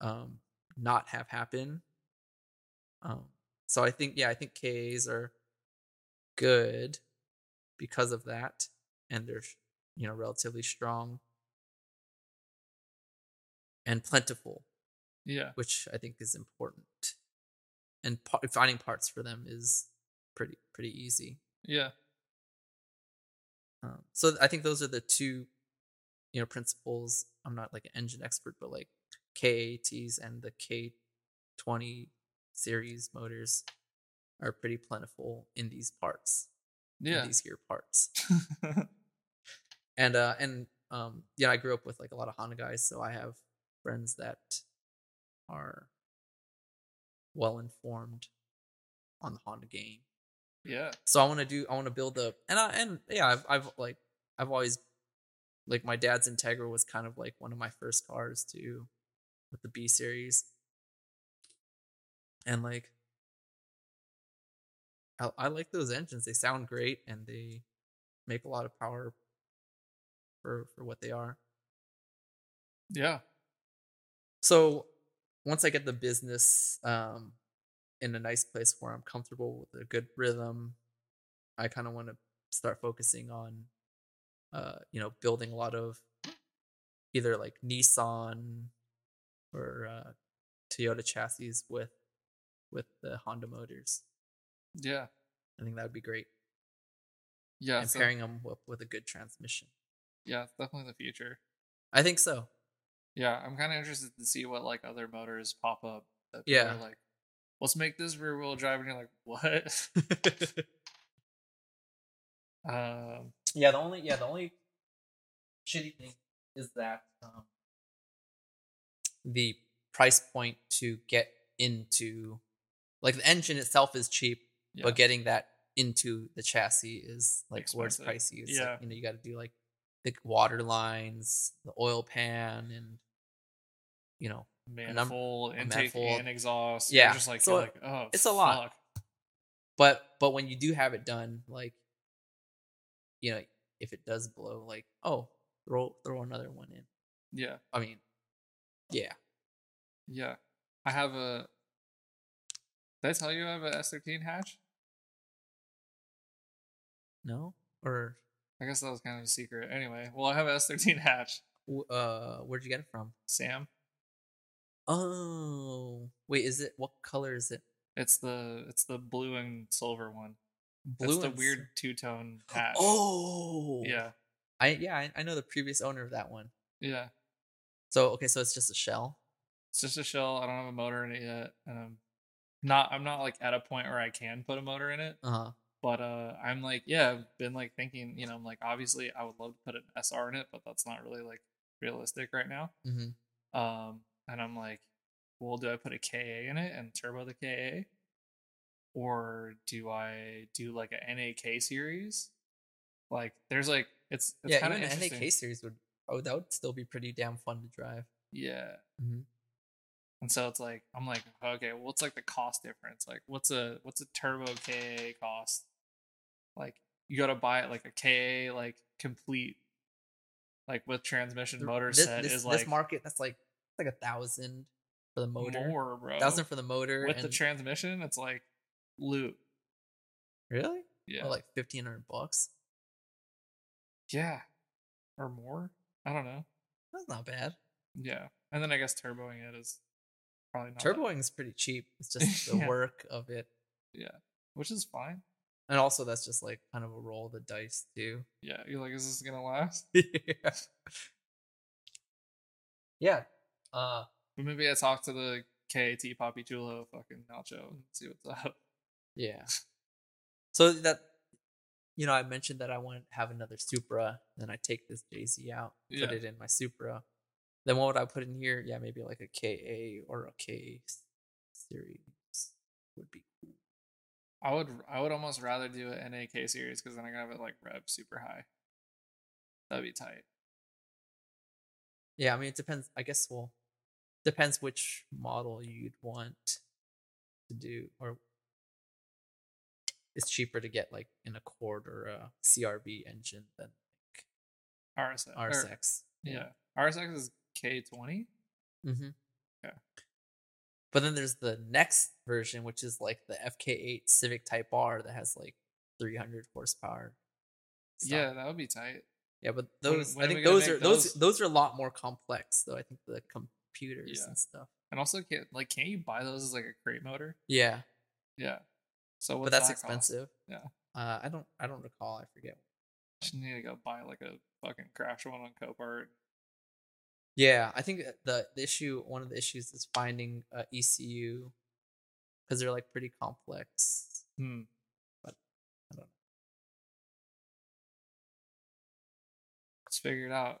um not have happen. Um so I think yeah, I think Ks are good because of that and they're you know relatively strong and plentiful, Yeah, which I think is important. And finding parts for them is pretty pretty easy. yeah, Um, so I think those are the two, you know, principles. I'm not like an engine expert, but like KATs and the K20 series motors are pretty plentiful in these parts. in yeah. these gear parts. [laughs] And uh and um yeah, I grew up with like a lot of Honda guys, so I have friends that are well informed on the Honda game yeah, so I want to do I want to build a and I and yeah I've I've like I've always like my dad's Integra was kind of like one of my first cars too with the B series. And like I, I like those engines they sound great and they make a lot of power for for what they are. Yeah, so once I get the business um, in a nice place where I'm comfortable with a good rhythm, I kind of want to start focusing on, uh, you know, building a lot of either like Nissan or uh, Toyota chassis with with the Honda motors. yeah, I think that would be great. yeah. and so- pairing them with, with a good transmission. yeah, it's definitely the future. I think so. Yeah, I'm kind of interested to see what like other motors pop up. That Yeah. like, let's make this rear wheel drive, and you're like, what? [laughs] [laughs] um, Yeah, the only yeah the only shitty thing is that um, the price point to get into like the engine itself is cheap, yeah, but getting that into the chassis is like where it's pricey. It's Yeah. like, you know you got to do like the water lines, the oil pan, and you know manifold, intake, manifold. and exhaust. Yeah, you're just like, so like, oh, it's a lot. but but when you do have it done like you know if it does blow like oh throw throw another one in Yeah, i mean yeah yeah. I have a. Did I tell you I have a S13 hatch? no or I guess that was kind of a secret. Anyway, well, I have an S13 [laughs] hatch. uh where'd you get it from Sam, oh wait is it what color is it it's the it's the blue and silver one. blue it's the weird two tone hatch. oh yeah, i yeah I, I know the previous owner of that one yeah. so okay so it's just a shell It's just a shell. I don't have a motor in it yet, and I'm not. I'm not like at a point where I can put a motor in it. uh-huh But uh, I'm like, yeah, I've been like thinking. You know, I'm like, obviously, I would love to put an SR in it, but that's not really like realistic right now. hmm Um, and I'm like, well, do I put a KA in it and turbo the KA? Or do I do like a NA K series? Like there's like it's, it's yeah, kind of an. NA K series would oh that would still be pretty damn fun to drive. Yeah. Mhm. And so it's like I'm like, okay, what's like the cost difference? Like what's a what's a turbo KA cost? Like you gotta buy it like a KA like complete like with transmission motor this, set this, is this like market that's like like a thousand for the motor. more, bro. Thousand for the motor. with the transmission, it's like loot. really? Oh, yeah. Or like fifteen hundred bucks. yeah. Or more. I don't know. That's not bad. Yeah. And then I guess turboing it is probably not Turboing is pretty cheap. It's [laughs] just the Yeah. work of it. Yeah. Which is fine. And also that's just like kind of a roll of the dice too. Yeah. You're like, is this gonna last? [laughs] yeah. Yeah. Uh But maybe I talk to the KAT Poppy Chulo fucking Nacho and see what's up. yeah. [laughs] So that you know, I mentioned that I want to have another Supra, then I take this JZ out, put Yeah. it in my Supra. Then what would I put in here? Yeah, maybe like a KA or a K series would be cool. I would I would almost rather do an NA K series because then I can have it like rev super high. That'd be tight. Yeah, I mean it depends. I guess well, depends which model you'd want to do, or it's cheaper to get like an Accord or a CRV engine than like RSX. or- RSX. yeah. RSX is K20. Mm-hmm. Yeah. But then there's the next version, which is like the FK8 Civic Type R that has like 300 horsepower. stuff. Yeah, that would be tight. yeah, but those when I think those are those those? those are a lot more complex though. I think the computers Yeah. and stuff. And also, can't like, can't you buy those as like a crate motor? Yeah, Yeah. So but that's that cost? expensive. Yeah. Uh, I don't I don't recall. I forget. Just need to go buy like a fucking crash one on Copart. Yeah, I think the, the issue one of the issues is finding uh, ECU because they're like pretty complex. Hmm. But I don't know. Let's figure it out.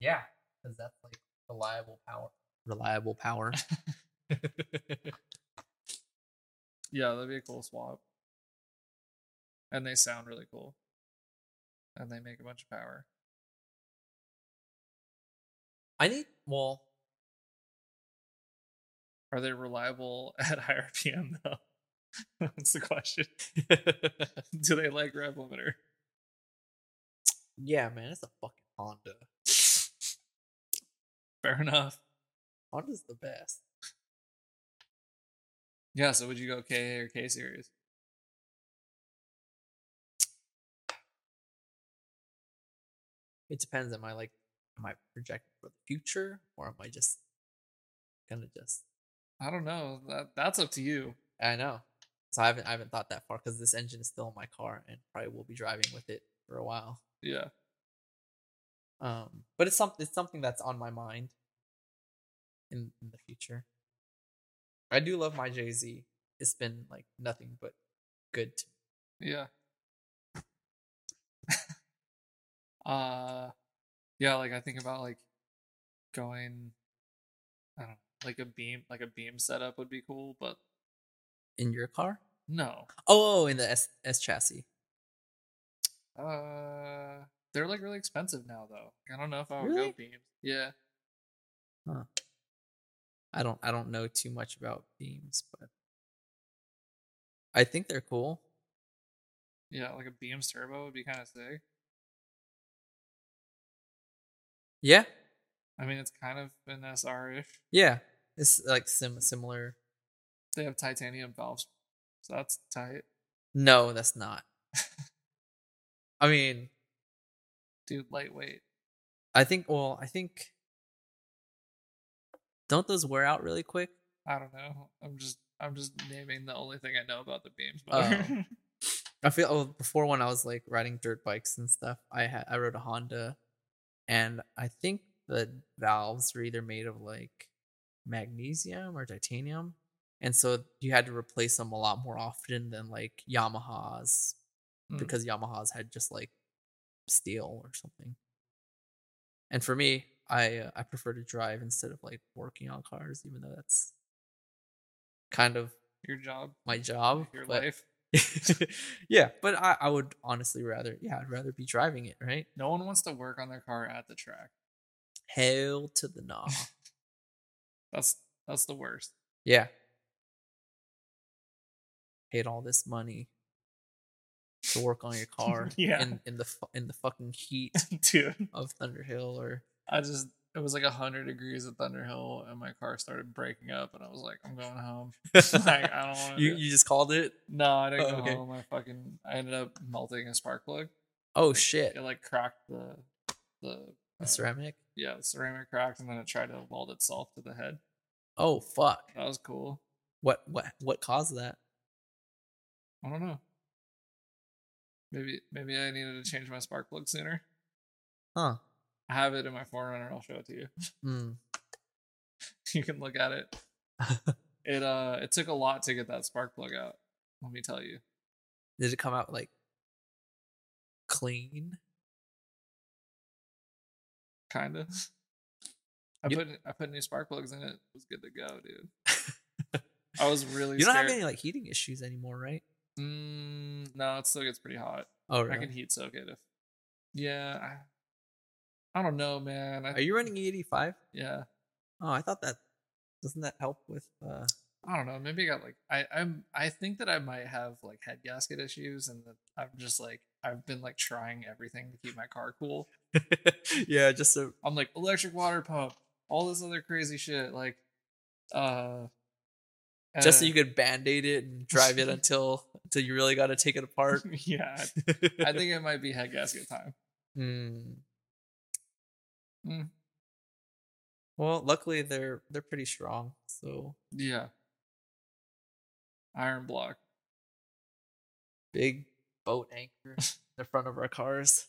Yeah, because that's like reliable power. Reliable power. [laughs] Yeah, that'd be a cool swap. And they sound really cool. And they make a bunch of power. I need well, Are they reliable [laughs] at higher RPM though? [laughs] That's the question. Do they like rev limiter? yeah, man, it's a fucking Honda. Fair enough. Honda's the best. Yeah, so would you go K or K series? It depends. Am I like, am I projecting for the future, or am I just gonna just? I don't know. That that's up to you. I know. So I haven't I haven't thought that far because this engine is still in my car and probably will be driving with it for a while. Yeah. Um, but it's something it's something that's on my mind in, in the future. I do love my JZ. It's been like nothing but good. To Yeah. uh yeah, like I think about like going I don't know, like a beam like a beam setup would be cool, but in your car? no. Oh, in the S S chassis. Uh they're like really expensive now though. I don't know if I would Really? go beams. Yeah. Huh. I don't I don't know too much about beams, but I think they're cool. Yeah, like a beams turbo would be kind of sick. Yeah, I mean, it's kind of an SR-ish. yeah. It's like sim similar. They have titanium valves, so that's tight, No, that's not. [laughs] I mean, dude. Lightweight. I think. Well, I think. Don't those wear out really quick? I don't know. I'm just I'm just naming the only thing I know about the beams. Motor. [laughs] I feel oh, before when I was like riding dirt bikes and stuff, I had I rode a Honda, and I think the valves were either made of like magnesium or titanium, and so you had to replace them a lot more often than like Yamahas Hmm. because Yamahas had just like steel or something. And for me, I uh, I prefer to drive instead of like working on cars, even though that's kind of Your job, my job. your but- life. [laughs] yeah, but I, I would honestly rather yeah I'd rather be driving it right. No one wants to work on their car at the track. Hell to the nah. [laughs] That's that's the worst. yeah. Paid all this money to work on your car [laughs] Yeah. in in the in the fucking heat [laughs] Dude, of Thunderhill or I just it was like hundred degrees at Thunderhill, and my car started breaking up, and I was like, I'm going home. [laughs] like I don't want to. you you just called it. no, I didn't Oh, go okay. home. I fucking I ended up melting a spark plug. Oh shit! It like cracked the the The uh, ceramic. yeah the ceramic cracked, and then it tried to weld itself to the head. Oh fuck! That was cool. What what what caused that? I don't know. Maybe maybe I needed to change my spark plug sooner. Huh? I have it in my 4Runner. I'll show it to you. Hmm. [laughs] you can look at it. [laughs] It uh it took a lot to get that spark plug out. Let me tell you. Did it come out like clean? Kind of. I You- put I put new spark plugs in it. It was good to go, dude. [laughs] I was really You don't have any like heating issues anymore, right? Mm, no, it still gets pretty hot. Oh, I can heat soak it if. Yeah, I, I don't know, man. I, Are you running E85? Yeah, Oh, I thought that doesn't that help with uh I don't know. Maybe I got like I I'm I think that I might have like head gasket issues, and that I'm just like I've been like trying everything to keep my car cool. [laughs] Yeah, just so I'm like electric water pump, all this other crazy shit, like uh, just so uh, you could band-aid it and drive it [laughs] until until you really got to take it apart. [laughs] yeah, I think it might be head gasket time. [laughs] Hmm. Mm. Well, luckily they're they're pretty strong. So Yeah, iron block. big boat anchor in the front of our cars.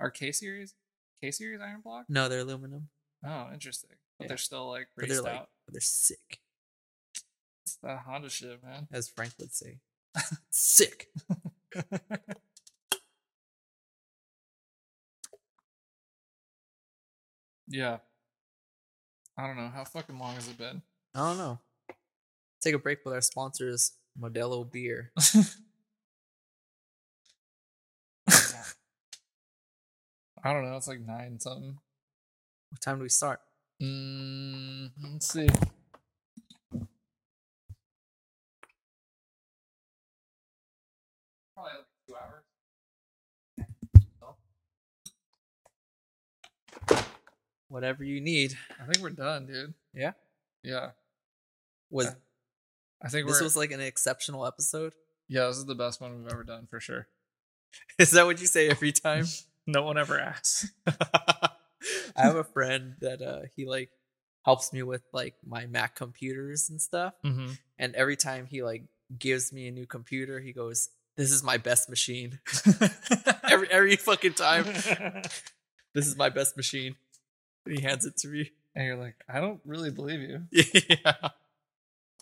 Our K series, K series iron block. No, they're aluminum, Oh, interesting. But Yeah. they're still like but they're stout. like they're sick, it's that Honda shit, man. as Frank would say. [laughs] sick. [laughs] yeah. I don't know how fucking long has it been. I don't know. Take a break with our sponsors, Modelo Beer. [laughs] I don't know. It's like nine something. What time do we start? Mm, let's see. Whatever you need. I think we're done, dude. Yeah. Yeah. Was I think this we're. was like an exceptional episode? yeah, this is the best one we've ever done for sure. [laughs] Is that what you say every [laughs] time? No one ever asks. [laughs] I have a friend that uh he like helps me with like my Mac computers and stuff. Mm-hmm. And every time he like gives me a new computer, he goes, "This is my best machine." every every fucking time, this is my best machine. [laughs] He hands it to me. and you're like, I don't really believe you. [laughs] yeah.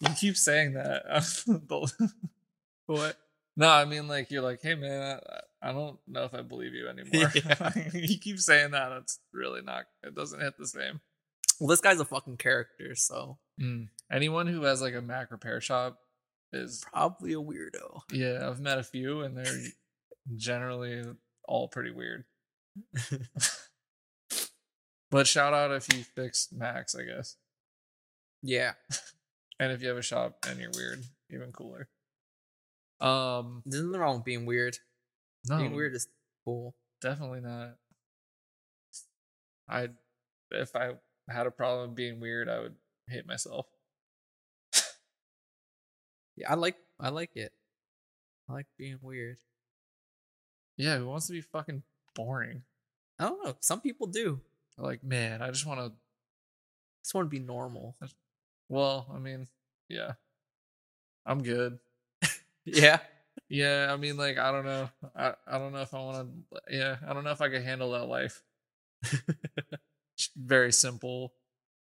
You keep saying that. [laughs] What? no, I mean, like, you're like, hey, man, I, I don't know if I believe you anymore. Yeah. you keep saying that. It's really not, it doesn't hit the same. Well, this guy's a fucking character, so mm. Anyone who has like a Mac repair shop is, probably a weirdo. yeah, I've met a few and they're generally all pretty weird. But shout out if you fix Macs, I guess. Yeah. [laughs] And if you have a shop and you're weird, even cooler. Um, There's nothing wrong with being weird. no, Being weird is cool. definitely not. I, if I had a problem being weird, I would hate myself. [laughs] Yeah, I like I like it. I like being weird. Yeah, who wants to be fucking boring? I don't know. Some people do. Like, man, I just want to. Just want to be normal. Well, I mean, yeah, I'm good. [laughs] Yeah. Yeah, I mean, like, I don't know. I, I don't know if I want to. Yeah, I don't know if I can handle that life. [laughs] Very simple.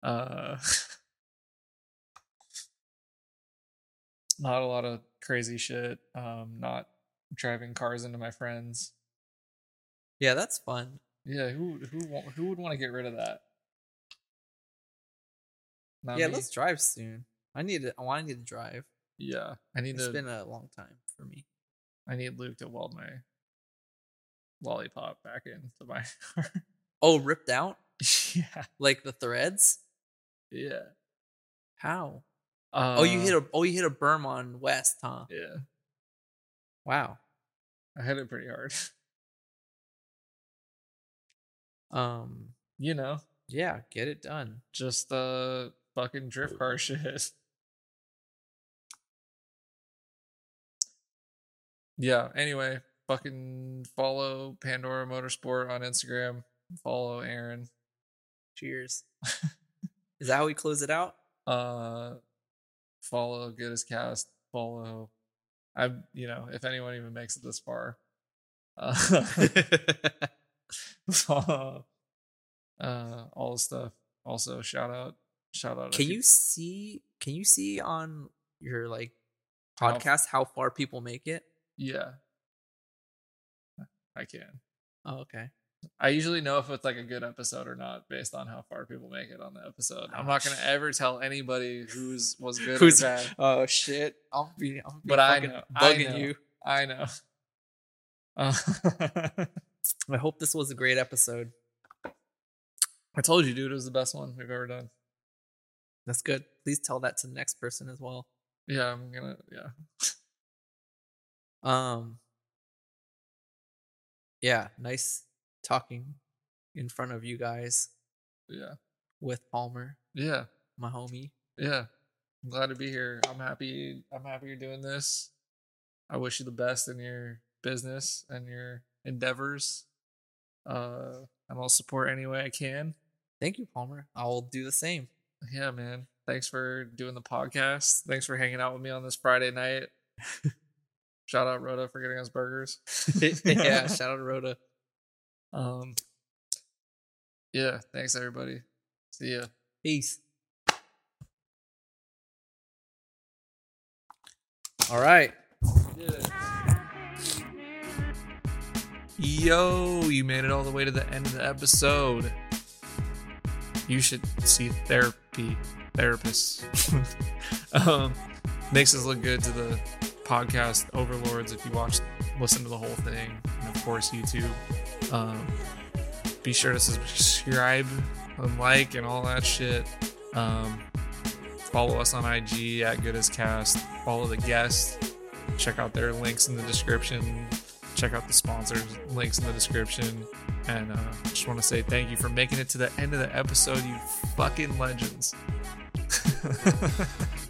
Uh, [laughs] not a lot of crazy shit. Um, not driving cars into my friends. Yeah, that's fun. Yeah, who who who would want to get rid of that? Not yeah, me. let's drive soon. I need to. Oh, I need to drive. Yeah, I need It's to. been a long time for me. I need Luke to weld my lollipop back into my. [laughs] Car. Oh, ripped out [laughs] yeah, like the threads. yeah. How? Uh, oh, you hit a. Oh, you hit a berm on West, huh? Yeah, Wow. I hit it pretty hard. [laughs] Um. you know, Yeah, get it done. just uh fucking drift car [laughs] shit. Yeah. Anyway, fucking follow Pandora Motorsport on Instagram. Follow Aaron. Cheers. [laughs] Is that how we close it out? Uh, follow Goodest Cast. Follow. I, you know, if anyone even makes it this far, uh. [laughs] [laughs] Uh, all the stuff. Also, shout out, shout out. Can you see? Can you see on your like podcast how far people make it? Yeah, I can. Oh, okay. I usually know if it's like a good episode or not based on how far people make it on the episode. I'm not gonna ever tell anybody who's was good Who's- or bad. [laughs] Oh shit! I'm be, I'm be But I know, I bugging know. you. I know. [laughs] Uh, I hope this was a great episode. I told you, dude, it was the best one we've ever done. That's good. Please tell that to the next person as well. Yeah, I'm gonna. Yeah, Um. Yeah, nice talking in front of you guys yeah, with Palmer, yeah, my homie. yeah. I'm glad to be here. I'm happy. I'm happy you're doing this. I wish you the best in your business and your endeavors. Uh, and I'll support any way I can. Thank you, Palmer. I'll do the same. Yeah, man. Thanks for doing the podcast. Thanks for hanging out with me on this Friday night. [laughs] Shout out Rhoda for getting us burgers. [laughs] yeah, shout out Rhoda. [laughs] Um. Yeah. Thanks, everybody. See ya. Peace. All right. Yo, you made it all the way to the end of the episode. You should see therapy therapists. [laughs] um, makes us look good to the podcast overlords if you watch, listen to the whole thing, and of course YouTube. Um, be sure to subscribe and like and all that shit. Um, follow us on IG at Goodest Cast. Follow the guest. Check out their links in the description check out the sponsors links in the description. And uh, just want to say thank you for making it to the end of the episode you fucking legends [laughs]